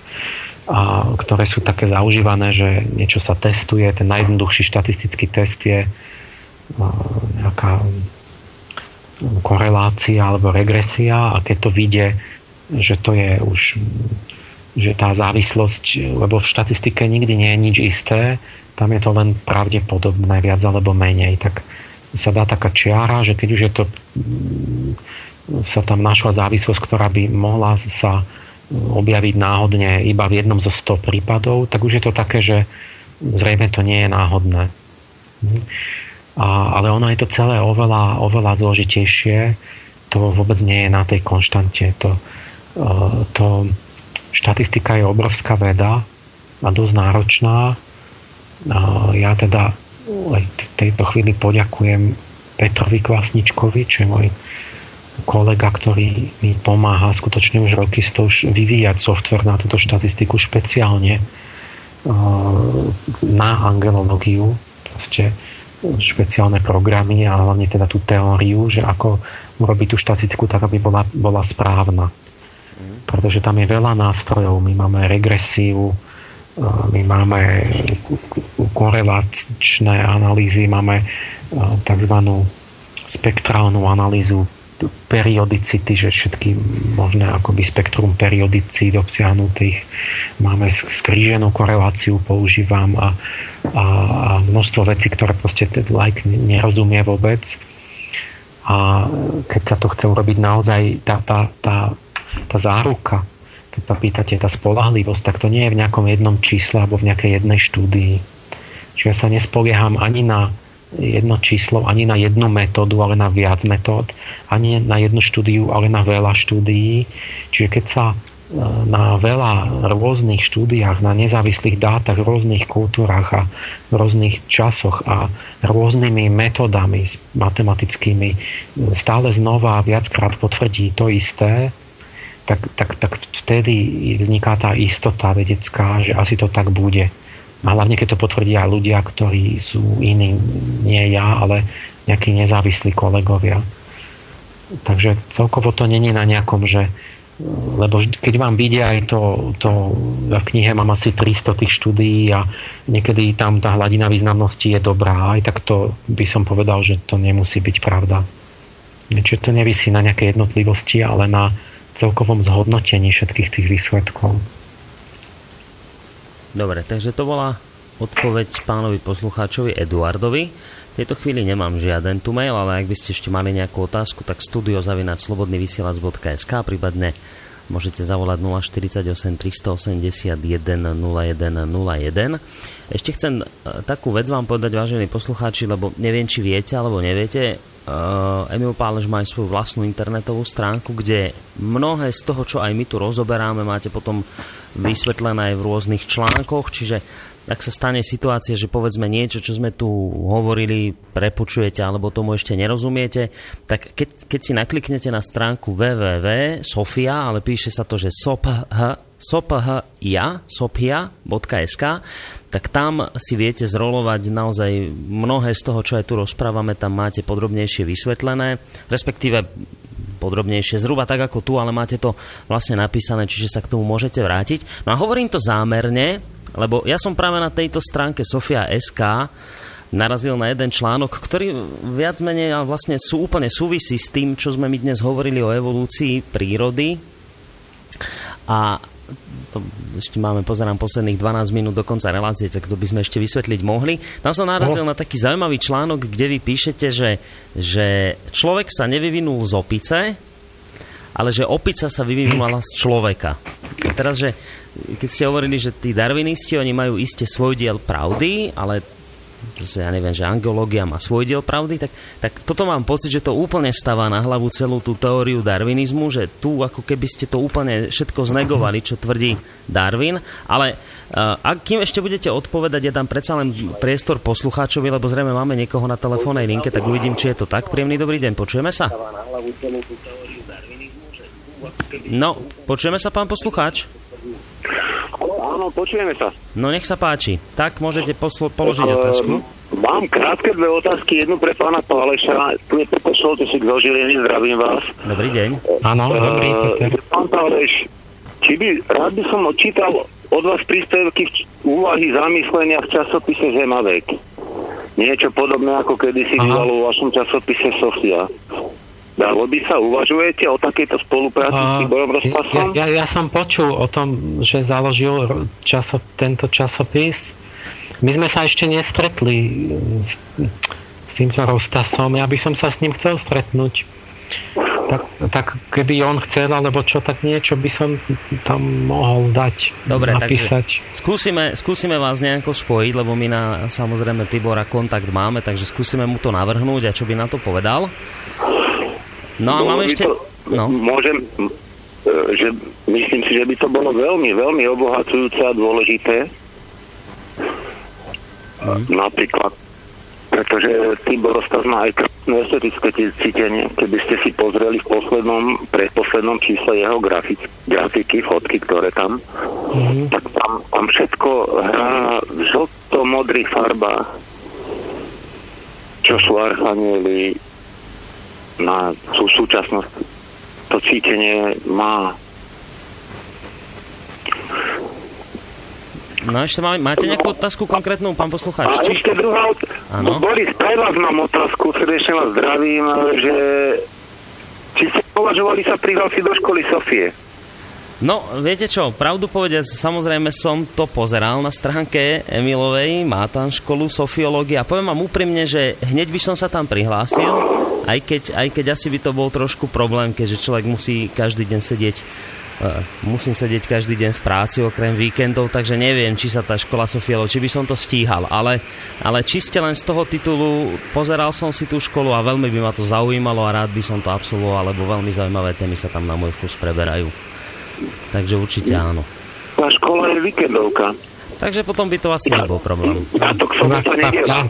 a ktoré sú také zaužívané, že niečo sa testuje. Ten najjednoduchší štatistický test je nejaká korelácia alebo regresia a keď to vyjde, že to je už že tá závislosť, lebo v štatistike nikdy nie je nič isté, tam je to len pravdepodobné viac alebo menej, tak sa dá taká čiara, že keď už je to sa tam našla závislosť, ktorá by mohla sa objaviť náhodne iba v jednom zo 100 prípadov, tak už je to také, že zrejme to nie je náhodné. A, ale ono je to celé oveľa, oveľa zložitejšie. To vôbec nie je na tej konštante. To, e, to, štatistika je obrovská veda a dosť náročná. Ja teda v tejto chvíli poďakujem Petrovi Kvasničkovi, čo je môj kolega, ktorý mi pomáha skutočne už roky s to už vyvíjať software na túto štatistiku špeciálne na angelológiu, proste špeciálne programy a hlavne teda tú teóriu, že ako urobiť tú štatistiku tak, aby bola, bola správna. Pretože tam je veľa nástrojov. My máme regresiu, my máme korelačné analýzy, máme tzv. spektrálnu analýzu periodicity, že všetky možné akoby spektrum periodicít obsiahnutých. Máme skríženú koreláciu, používam a, a, a množstvo vecí, ktoré proste ten like nerozumie vôbec. A keď sa to chce urobiť naozaj tá, tá, tá, tá záruka, keď sa pýtate, tá spolahlivosť, tak to nie je v nejakom jednom čísle alebo v nejakej jednej štúdii. Čiže ja sa nespolieham ani na jedno číslo, ani na jednu metódu, ale na viac metód, ani na jednu štúdiu, ale na veľa štúdií. Čiže keď sa e, na veľa rôznych štúdiách, na nezávislých dátach, v rôznych kultúrach a v rôznych časoch a rôznymi metodami matematickými stále znova viackrát potvrdí to isté, tak, tak, tak vtedy vzniká tá istota vedecká, že asi to tak bude. A hlavne, keď to potvrdia ľudia, ktorí sú iní, nie ja, ale nejakí nezávislí kolegovia. Takže celkovo to není na nejakom, že lebo keď vám vidia aj to, to v knihe mám asi 300 tých štúdií a niekedy tam tá hladina významnosti je dobrá, aj tak to by som povedal, že to nemusí byť pravda. Čiže to nevisí na nejaké jednotlivosti, ale na celkovom zhodnotení všetkých tých výsledkov. Dobre, takže to bola odpoveď pánovi poslucháčovi Eduardovi. V tejto chvíli nemám žiaden tu mail, ale ak by ste ešte mali nejakú otázku, tak studiozavinačslobodnyvysielac.sk prípadne môžete zavolať 048 381 0101. Ešte chcem e, takú vec vám povedať, vážení poslucháči, lebo neviem, či viete alebo neviete, Uh, Emil Pálež má aj svoju vlastnú internetovú stránku, kde mnohé z toho, čo aj my tu rozoberáme, máte potom vysvetlené aj v rôznych článkoch, čiže ak sa stane situácia, že povedzme niečo, čo sme tu hovorili, prepočujete alebo tomu ešte nerozumiete, tak keď, keď si nakliknete na stránku www.sofia, ale píše sa to, že soph, sophia, sophia.sk, tak tam si viete zrolovať naozaj mnohé z toho, čo aj tu rozprávame, tam máte podrobnejšie vysvetlené, respektíve podrobnejšie, zhruba tak ako tu, ale máte to vlastne napísané, čiže sa k tomu môžete vrátiť. No a hovorím to zámerne, lebo ja som práve na tejto stránke Sofia SK narazil na jeden článok, ktorý viac menej vlastne sú úplne súvisí s tým, čo sme my dnes hovorili o evolúcii prírody. A to ešte máme, pozerám, posledných 12 minút do konca relácie, tak to by sme ešte vysvetliť mohli. Tam som narazil no. na taký zaujímavý článok, kde vy píšete, že, že človek sa nevyvinul z opice, ale že opica sa vyvinula z človeka. A teraz, že keď ste hovorili, že tí darwinisti, oni majú iste svoj diel pravdy, ale ja neviem, že angeológia má svoj diel pravdy, tak, tak toto mám pocit, že to úplne stáva na hlavu celú tú teóriu darwinizmu, že tu ako keby ste to úplne všetko znegovali, čo tvrdí Darwin, ale uh, ak kým ešte budete odpovedať, ja dám predsa len priestor poslucháčovi, lebo zrejme máme niekoho na telefónnej linke, tak uvidím, či je to tak. Príjemný dobrý deň, počujeme sa? No, počujeme sa, pán poslucháč? Áno, počujeme sa. No nech sa páči. Tak môžete poslo- položiť uh, otázku. Mám krátke dve otázky. Jednu pre pána Páleša. Tu je Peter Šoltesik zo Žiliny. Zdravím vás. Dobrý deň. Áno, uh, dobrý. Pán Páleš, či by, rád by som odčítal od vás príspevky úvahy zamyslenia v časopise Zemavek. Niečo podobné ako kedysi bývalo v vašom časopise Sofia. Dalo by sa, uvažujete o takejto spolupráci uh, s Tiborom Rozpasom? Ja, ja, ja som počul o tom, že založil časo, tento časopis. My sme sa ešte nestretli s, s týmto Rostasom. Ja by som sa s ním chcel stretnúť. Tak, tak keby on chcel, alebo čo, tak niečo by som tam mohol dať, Dobre, napísať. skúsime, skúsime vás nejako spojiť, lebo my na samozrejme Tibora kontakt máme, takže skúsime mu to navrhnúť a čo by na to povedal. No a máme ešte... To, no. Môžem, e, že myslím si, že by to bolo veľmi, veľmi obohacujúce a dôležité. Mm. Napríklad, pretože Tibor Ostas má aj estetické cítenie, keby ste si pozreli v poslednom, predposlednom čísle jeho grafik, grafiky, fotky, ktoré tam, mm-hmm. tak tam, tam všetko hrá v žlto-modrých farbách, čo sú archanieli na sú súčasnosť. To cítenie má No ešte má, máte nejakú otázku konkrétnu, pán poslucháč? A ešte druhá otázka. Boris, pre vás mám otázku, srdečne vás zdravím, že či ste považovali sa prihlásiť do školy Sofie? No, viete čo, pravdu povedať, samozrejme som to pozeral na stránke Emilovej, má tam školu sofiológie a poviem vám úprimne, že hneď by som sa tam prihlásil, aj keď, aj keď asi by to bol trošku problém, keďže človek musí každý deň sedieť musím sedieť každý deň v práci okrem víkendov, takže neviem, či sa tá škola Sofielo, či by som to stíhal, ale, ale čiste len z toho titulu pozeral som si tú školu a veľmi by ma to zaujímalo a rád by som to absolvoval, lebo veľmi zaujímavé témy sa tam na môj vkus preberajú. Takže určite áno. Tá škola je víkendovka. Takže potom by to asi nebol problém. Piatok, sobota, nedela.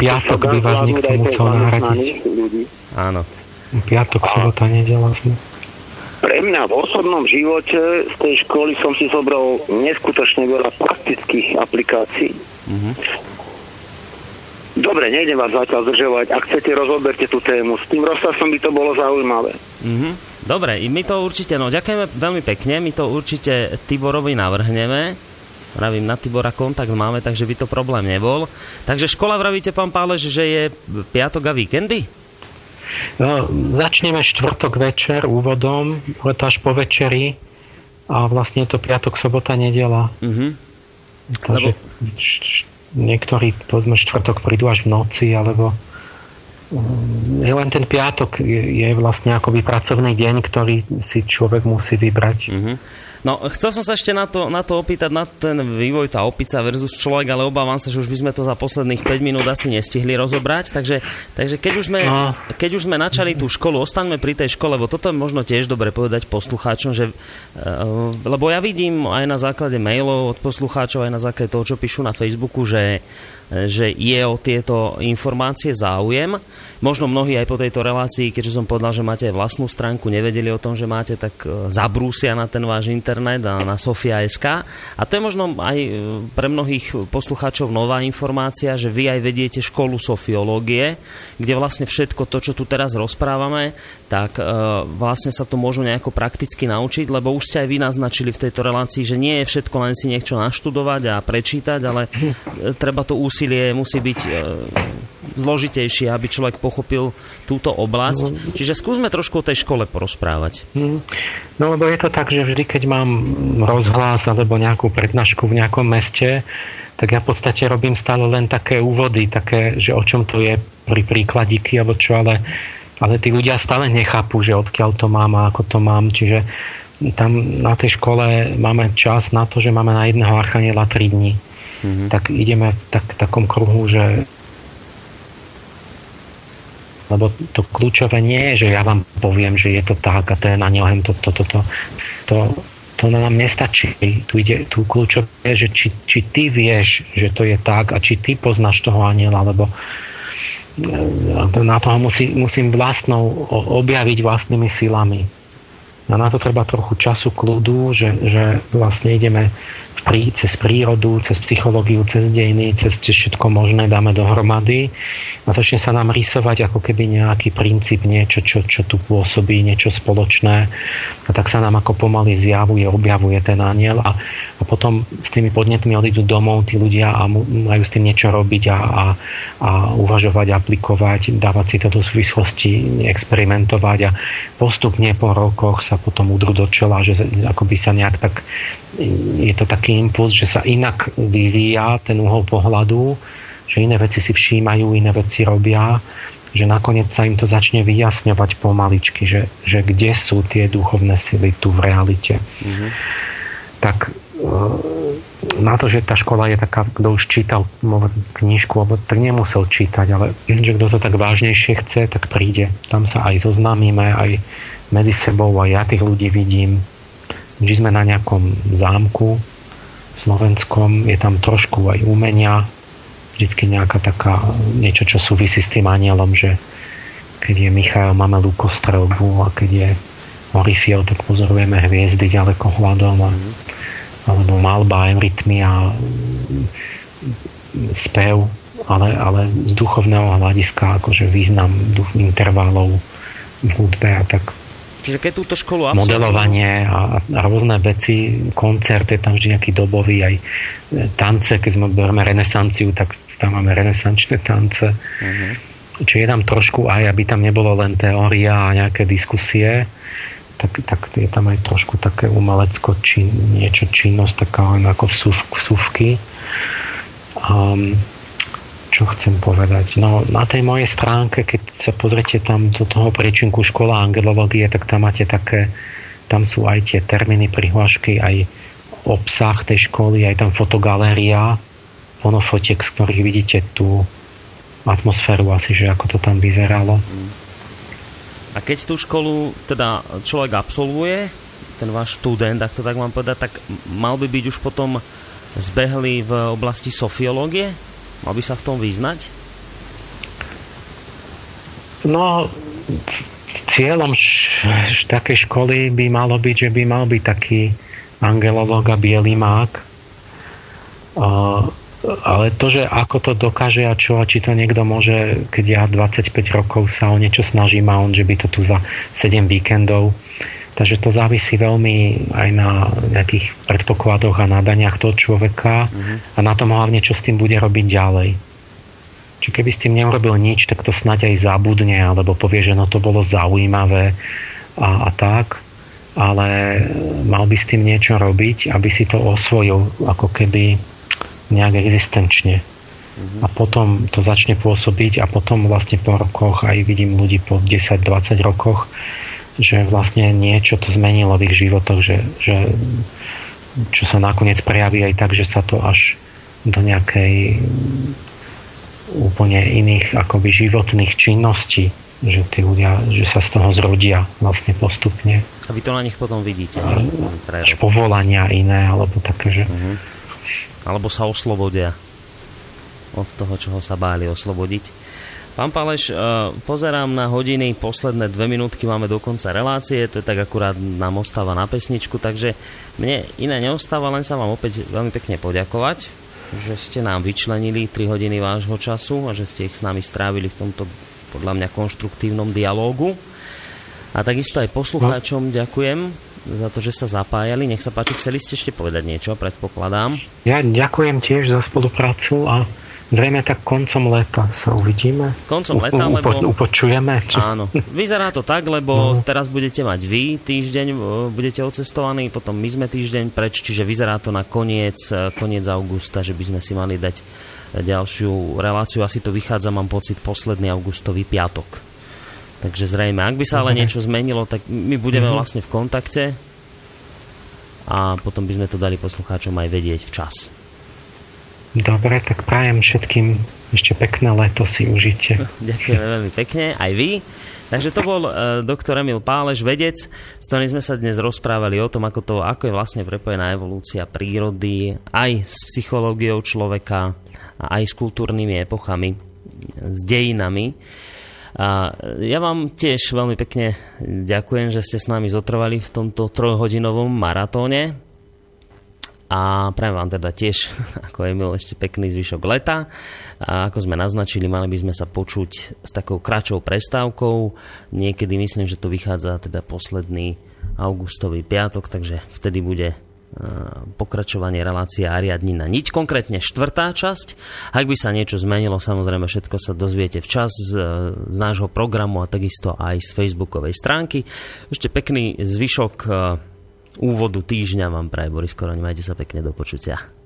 Piatok by vás niekto musel nahradiť. Áno. Piatok, sobota, nedela sme pre mňa v osobnom živote z tej školy som si zobral neskutočne veľa praktických aplikácií. Mm-hmm. Dobre, nejdem vás zatiaľ zdržovať. Ak chcete, rozoberte tú tému. S tým rozsasom by to bolo zaujímavé. Mm-hmm. Dobre, my to určite, no ďakujeme veľmi pekne, my to určite Tiborovi navrhneme. Vravím, na Tibora kontakt máme, takže by to problém nebol. Takže škola, vravíte, pán Páleš, že je piatok a víkendy? No, začneme štvrtok večer úvodom, bude to až po večeri a vlastne je to piatok, sobota, nedela. Mm-hmm. Takže Lebo... niektorí, povedzme, štvrtok prídu až v noci, alebo je len ten piatok je, je vlastne akoby pracovný deň, ktorý si človek musí vybrať. Mm-hmm. No, chcel som sa ešte na to, na to opýtať, na ten vývoj, tá opica versus človek, ale obávam sa, že už by sme to za posledných 5 minút asi nestihli rozobrať, takže, takže keď, už sme, no. keď už sme načali tú školu, ostaňme pri tej škole, lebo toto je možno tiež dobre povedať poslucháčom, že, uh, lebo ja vidím aj na základe mailov od poslucháčov, aj na základe toho, čo píšu na Facebooku, že že je o tieto informácie záujem. Možno mnohí aj po tejto relácii, keďže som povedal, že máte aj vlastnú stránku, nevedeli o tom, že máte, tak e, zabrúsia na ten váš internet a na Sofia.sk. A to je možno aj e, pre mnohých poslucháčov nová informácia, že vy aj vediete školu sofiológie, kde vlastne všetko to, čo tu teraz rozprávame, tak e, vlastne sa to môžu nejako prakticky naučiť, lebo už ste aj vy naznačili v tejto relácii, že nie je všetko len si niečo naštudovať a prečítať, ale treba to úsilie musí byť e, zložitejšie, aby človek pochopil túto oblasť. No. Čiže skúsme trošku o tej škole porozprávať. Hm. No lebo je to tak, že vždy, keď mám rozhlas alebo nejakú prednášku v nejakom meste, tak ja v podstate robím stále len také úvody, také, že o čom to je pri príkladíky alebo čo, ale, ale tí ľudia stále nechápu, že odkiaľ to mám a ako to mám, čiže tam na tej škole máme čas na to, že máme na jedného archaniela 3 dní mm-hmm. tak ideme v tak, takom kruhu, že lebo to kľúčové nie je, že ja vám poviem, že je to tak a to je na len to, to, to, to, to, nám nestačí. Tu, ide, tu kľúčové je, že či, či ty vieš, že to je tak a či ty poznáš toho aniela, lebo e, na toho musí, musím vlastnou objaviť vlastnými silami. A na to treba trochu času kľudu, že, že vlastne ideme prí, cez prírodu, cez psychológiu, cez dejiny, cez, všetko možné dáme dohromady. A začne sa nám rysovať ako keby nejaký princíp, niečo, čo, čo tu pôsobí, niečo spoločné. A tak sa nám ako pomaly zjavuje, objavuje ten aniel. A, a potom s tými podnetmi odídu domov tí ľudia a majú s tým niečo robiť a, a, a uvažovať, aplikovať, dávať si to do súvislosti, experimentovať a postupne po rokoch sa potom udru do čela, že akoby sa nejak tak je to taký impuls, že sa inak vyvíja ten uhol pohľadu, že iné veci si všímajú, iné veci robia, že nakoniec sa im to začne vyjasňovať pomaličky, že, že kde sú tie duchovné sily tu v realite. Mm-hmm. Tak na to, že tá škola je taká, kto už čítal knižku, alebo tak nemusel čítať, ale že kto to tak vážnejšie chce, tak príde. Tam sa aj zoznámime, aj medzi sebou, aj ja tých ľudí vidím, že sme na nejakom zámku slovenskom, je tam trošku aj umenia, vždycky nejaká taká, niečo, čo súvisí s tým anielom, že keď je Michal, máme lukostrelbu a keď je Orifiel, tak pozorujeme hviezdy ďaleko hľadom a, alebo malba, rytmy a spev, ale, ale z duchovného hľadiska akože význam duch, intervalov v hudbe a tak Čiže keď túto školu absolvujú... Modelovanie a, a rôzne veci, koncert, je tam vždy nejaký dobový, aj e, tance, keď sme bereme renesanciu, tak tam máme renesančné tance. Uh-huh. Čiže je tam trošku aj, aby tam nebolo len teória a nejaké diskusie, tak, tak je tam aj trošku také umelecko, či niečo činnosť, taká len ako vsúvky. Um, čo chcem povedať? No, na tej mojej stránke, keď sa pozrite tam do toho príčinku škola angelológie, tak tam máte také, tam sú aj tie termíny, prihlášky, aj obsah tej školy, aj tam fotogaléria, fonofotiek, z ktorých vidíte tú atmosféru asi, že ako to tam vyzeralo. A keď tú školu teda človek absolvuje, ten váš študent, ak to tak mám povedať, tak mal by byť už potom zbehlý v oblasti sofiológie? Mal by sa v tom vyznať? No, cieľom š- takej školy by malo byť, že by mal byť taký angelológ a bielý mák. Ale to, že ako to dokáže a čo, a či to niekto môže, keď ja 25 rokov sa o niečo snažím a on, že by to tu za 7 víkendov, Takže to závisí veľmi aj na nejakých predpokladoch a nadaniach toho človeka uh-huh. a na tom hlavne, čo s tým bude robiť ďalej. Či keby s tým neurobil nič, tak to snáď aj zabudne, alebo povie, že no to bolo zaujímavé a, a tak, ale mal by s tým niečo robiť, aby si to osvojil ako keby nejak existenčne. Uh-huh. A potom to začne pôsobiť a potom vlastne po rokoch aj vidím ľudí po 10-20 rokoch, že vlastne niečo to zmenilo v ich životoch, že, že čo sa nakoniec prejaví aj tak, že sa to až do nejakej úplne iných akoby životných činností, že tí ľudia, že sa z toho zrodia vlastne postupne. A vy to na nich potom vidíte. Až povolania iné, alebo také, že... Uh-huh. Alebo sa oslobodia od toho, čoho sa báli oslobodiť. Pán Paleš, e, pozerám na hodiny, posledné dve minútky máme do konca relácie, to je tak akurát nám ostáva na pesničku, takže mne iné neostáva, len sa vám opäť veľmi pekne poďakovať, že ste nám vyčlenili 3 hodiny vášho času a že ste ich s nami strávili v tomto podľa mňa konštruktívnom dialógu. A takisto aj poslucháčom ďakujem za to, že sa zapájali. Nech sa páči, chceli ste ešte povedať niečo, predpokladám. Ja ďakujem tiež za spoluprácu a Zrejme tak koncom leta sa uvidíme. Koncom leta, u, lebo... Upočujeme. Či... Áno. Vyzerá to tak, lebo no. teraz budete mať vy týždeň, budete ocestovaní, potom my sme týždeň preč, čiže vyzerá to na koniec, e, koniec augusta, že by sme si mali dať ďalšiu reláciu. Asi to vychádza, mám pocit, posledný augustový piatok. Takže zrejme, ak by sa ale niečo zmenilo, tak my budeme uh-huh. vlastne v kontakte a potom by sme to dali poslucháčom aj vedieť včas. Dobre, tak prajem všetkým ešte pekné leto si užite. <laughs> Ďakujem veľmi pekne, aj vy. Takže to bol uh, doktor Emil Páleš, vedec, s ktorým sme sa dnes rozprávali o tom, ako, to, ako je vlastne prepojená evolúcia prírody aj s psychológiou človeka a aj s kultúrnymi epochami, s dejinami. A ja vám tiež veľmi pekne ďakujem, že ste s nami zotrvali v tomto trojhodinovom maratóne a prajem vám teda tiež, <laughs> ako Emil, ešte pekný zvyšok leta. A ako sme naznačili, mali by sme sa počuť s takou kračou prestávkou. Niekedy myslím, že to vychádza teda posledný augustový piatok, takže vtedy bude pokračovanie relácie Ariadnina niť, konkrétne štvrtá časť. Ak by sa niečo zmenilo, samozrejme všetko sa dozviete včas z, z nášho programu a takisto aj z facebookovej stránky. Ešte pekný zvyšok úvodu týždňa vám praje Boris Koroň. Majte sa pekne do počutia.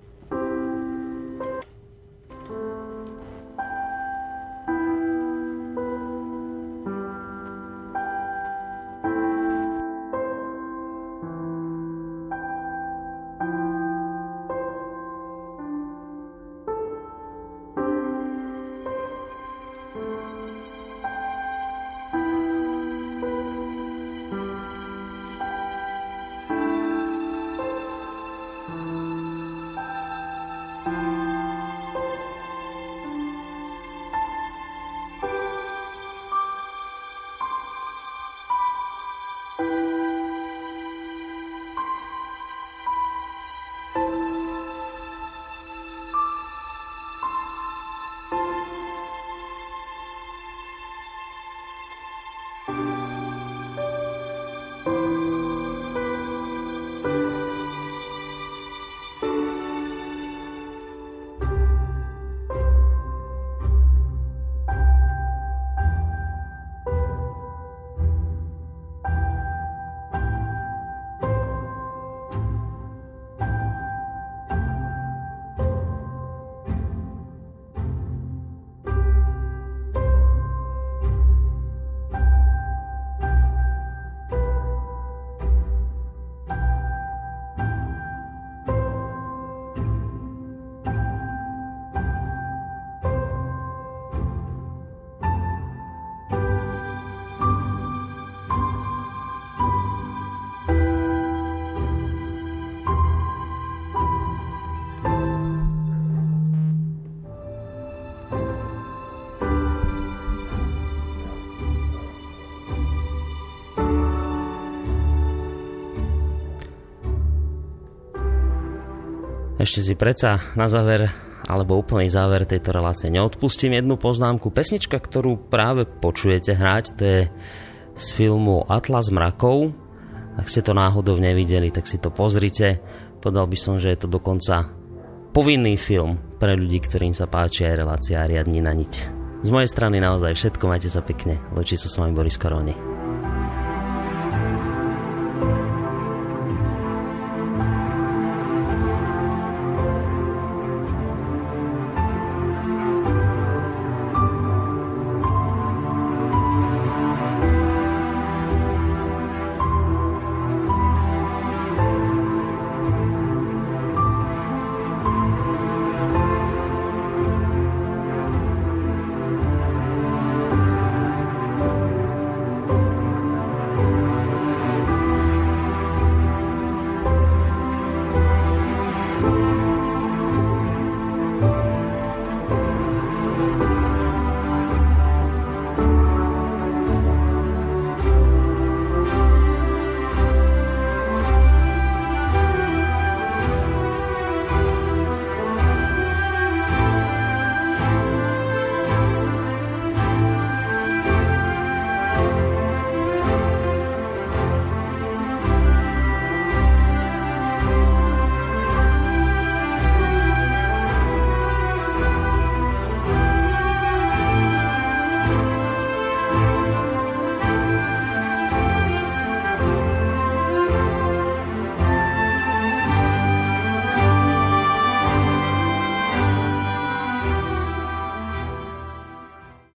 Ešte si predsa na záver alebo úplný záver tejto relácie neodpustím jednu poznámku. Pesnička, ktorú práve počujete hrať, to je z filmu Atlas mrakov. Ak ste to náhodou nevideli, tak si to pozrite. Podal by som, že je to dokonca povinný film pre ľudí, ktorým sa páči aj relácia Riadni na niť. Z mojej strany naozaj všetko, majte sa pekne. Lečí sa s vami Boris Koroni.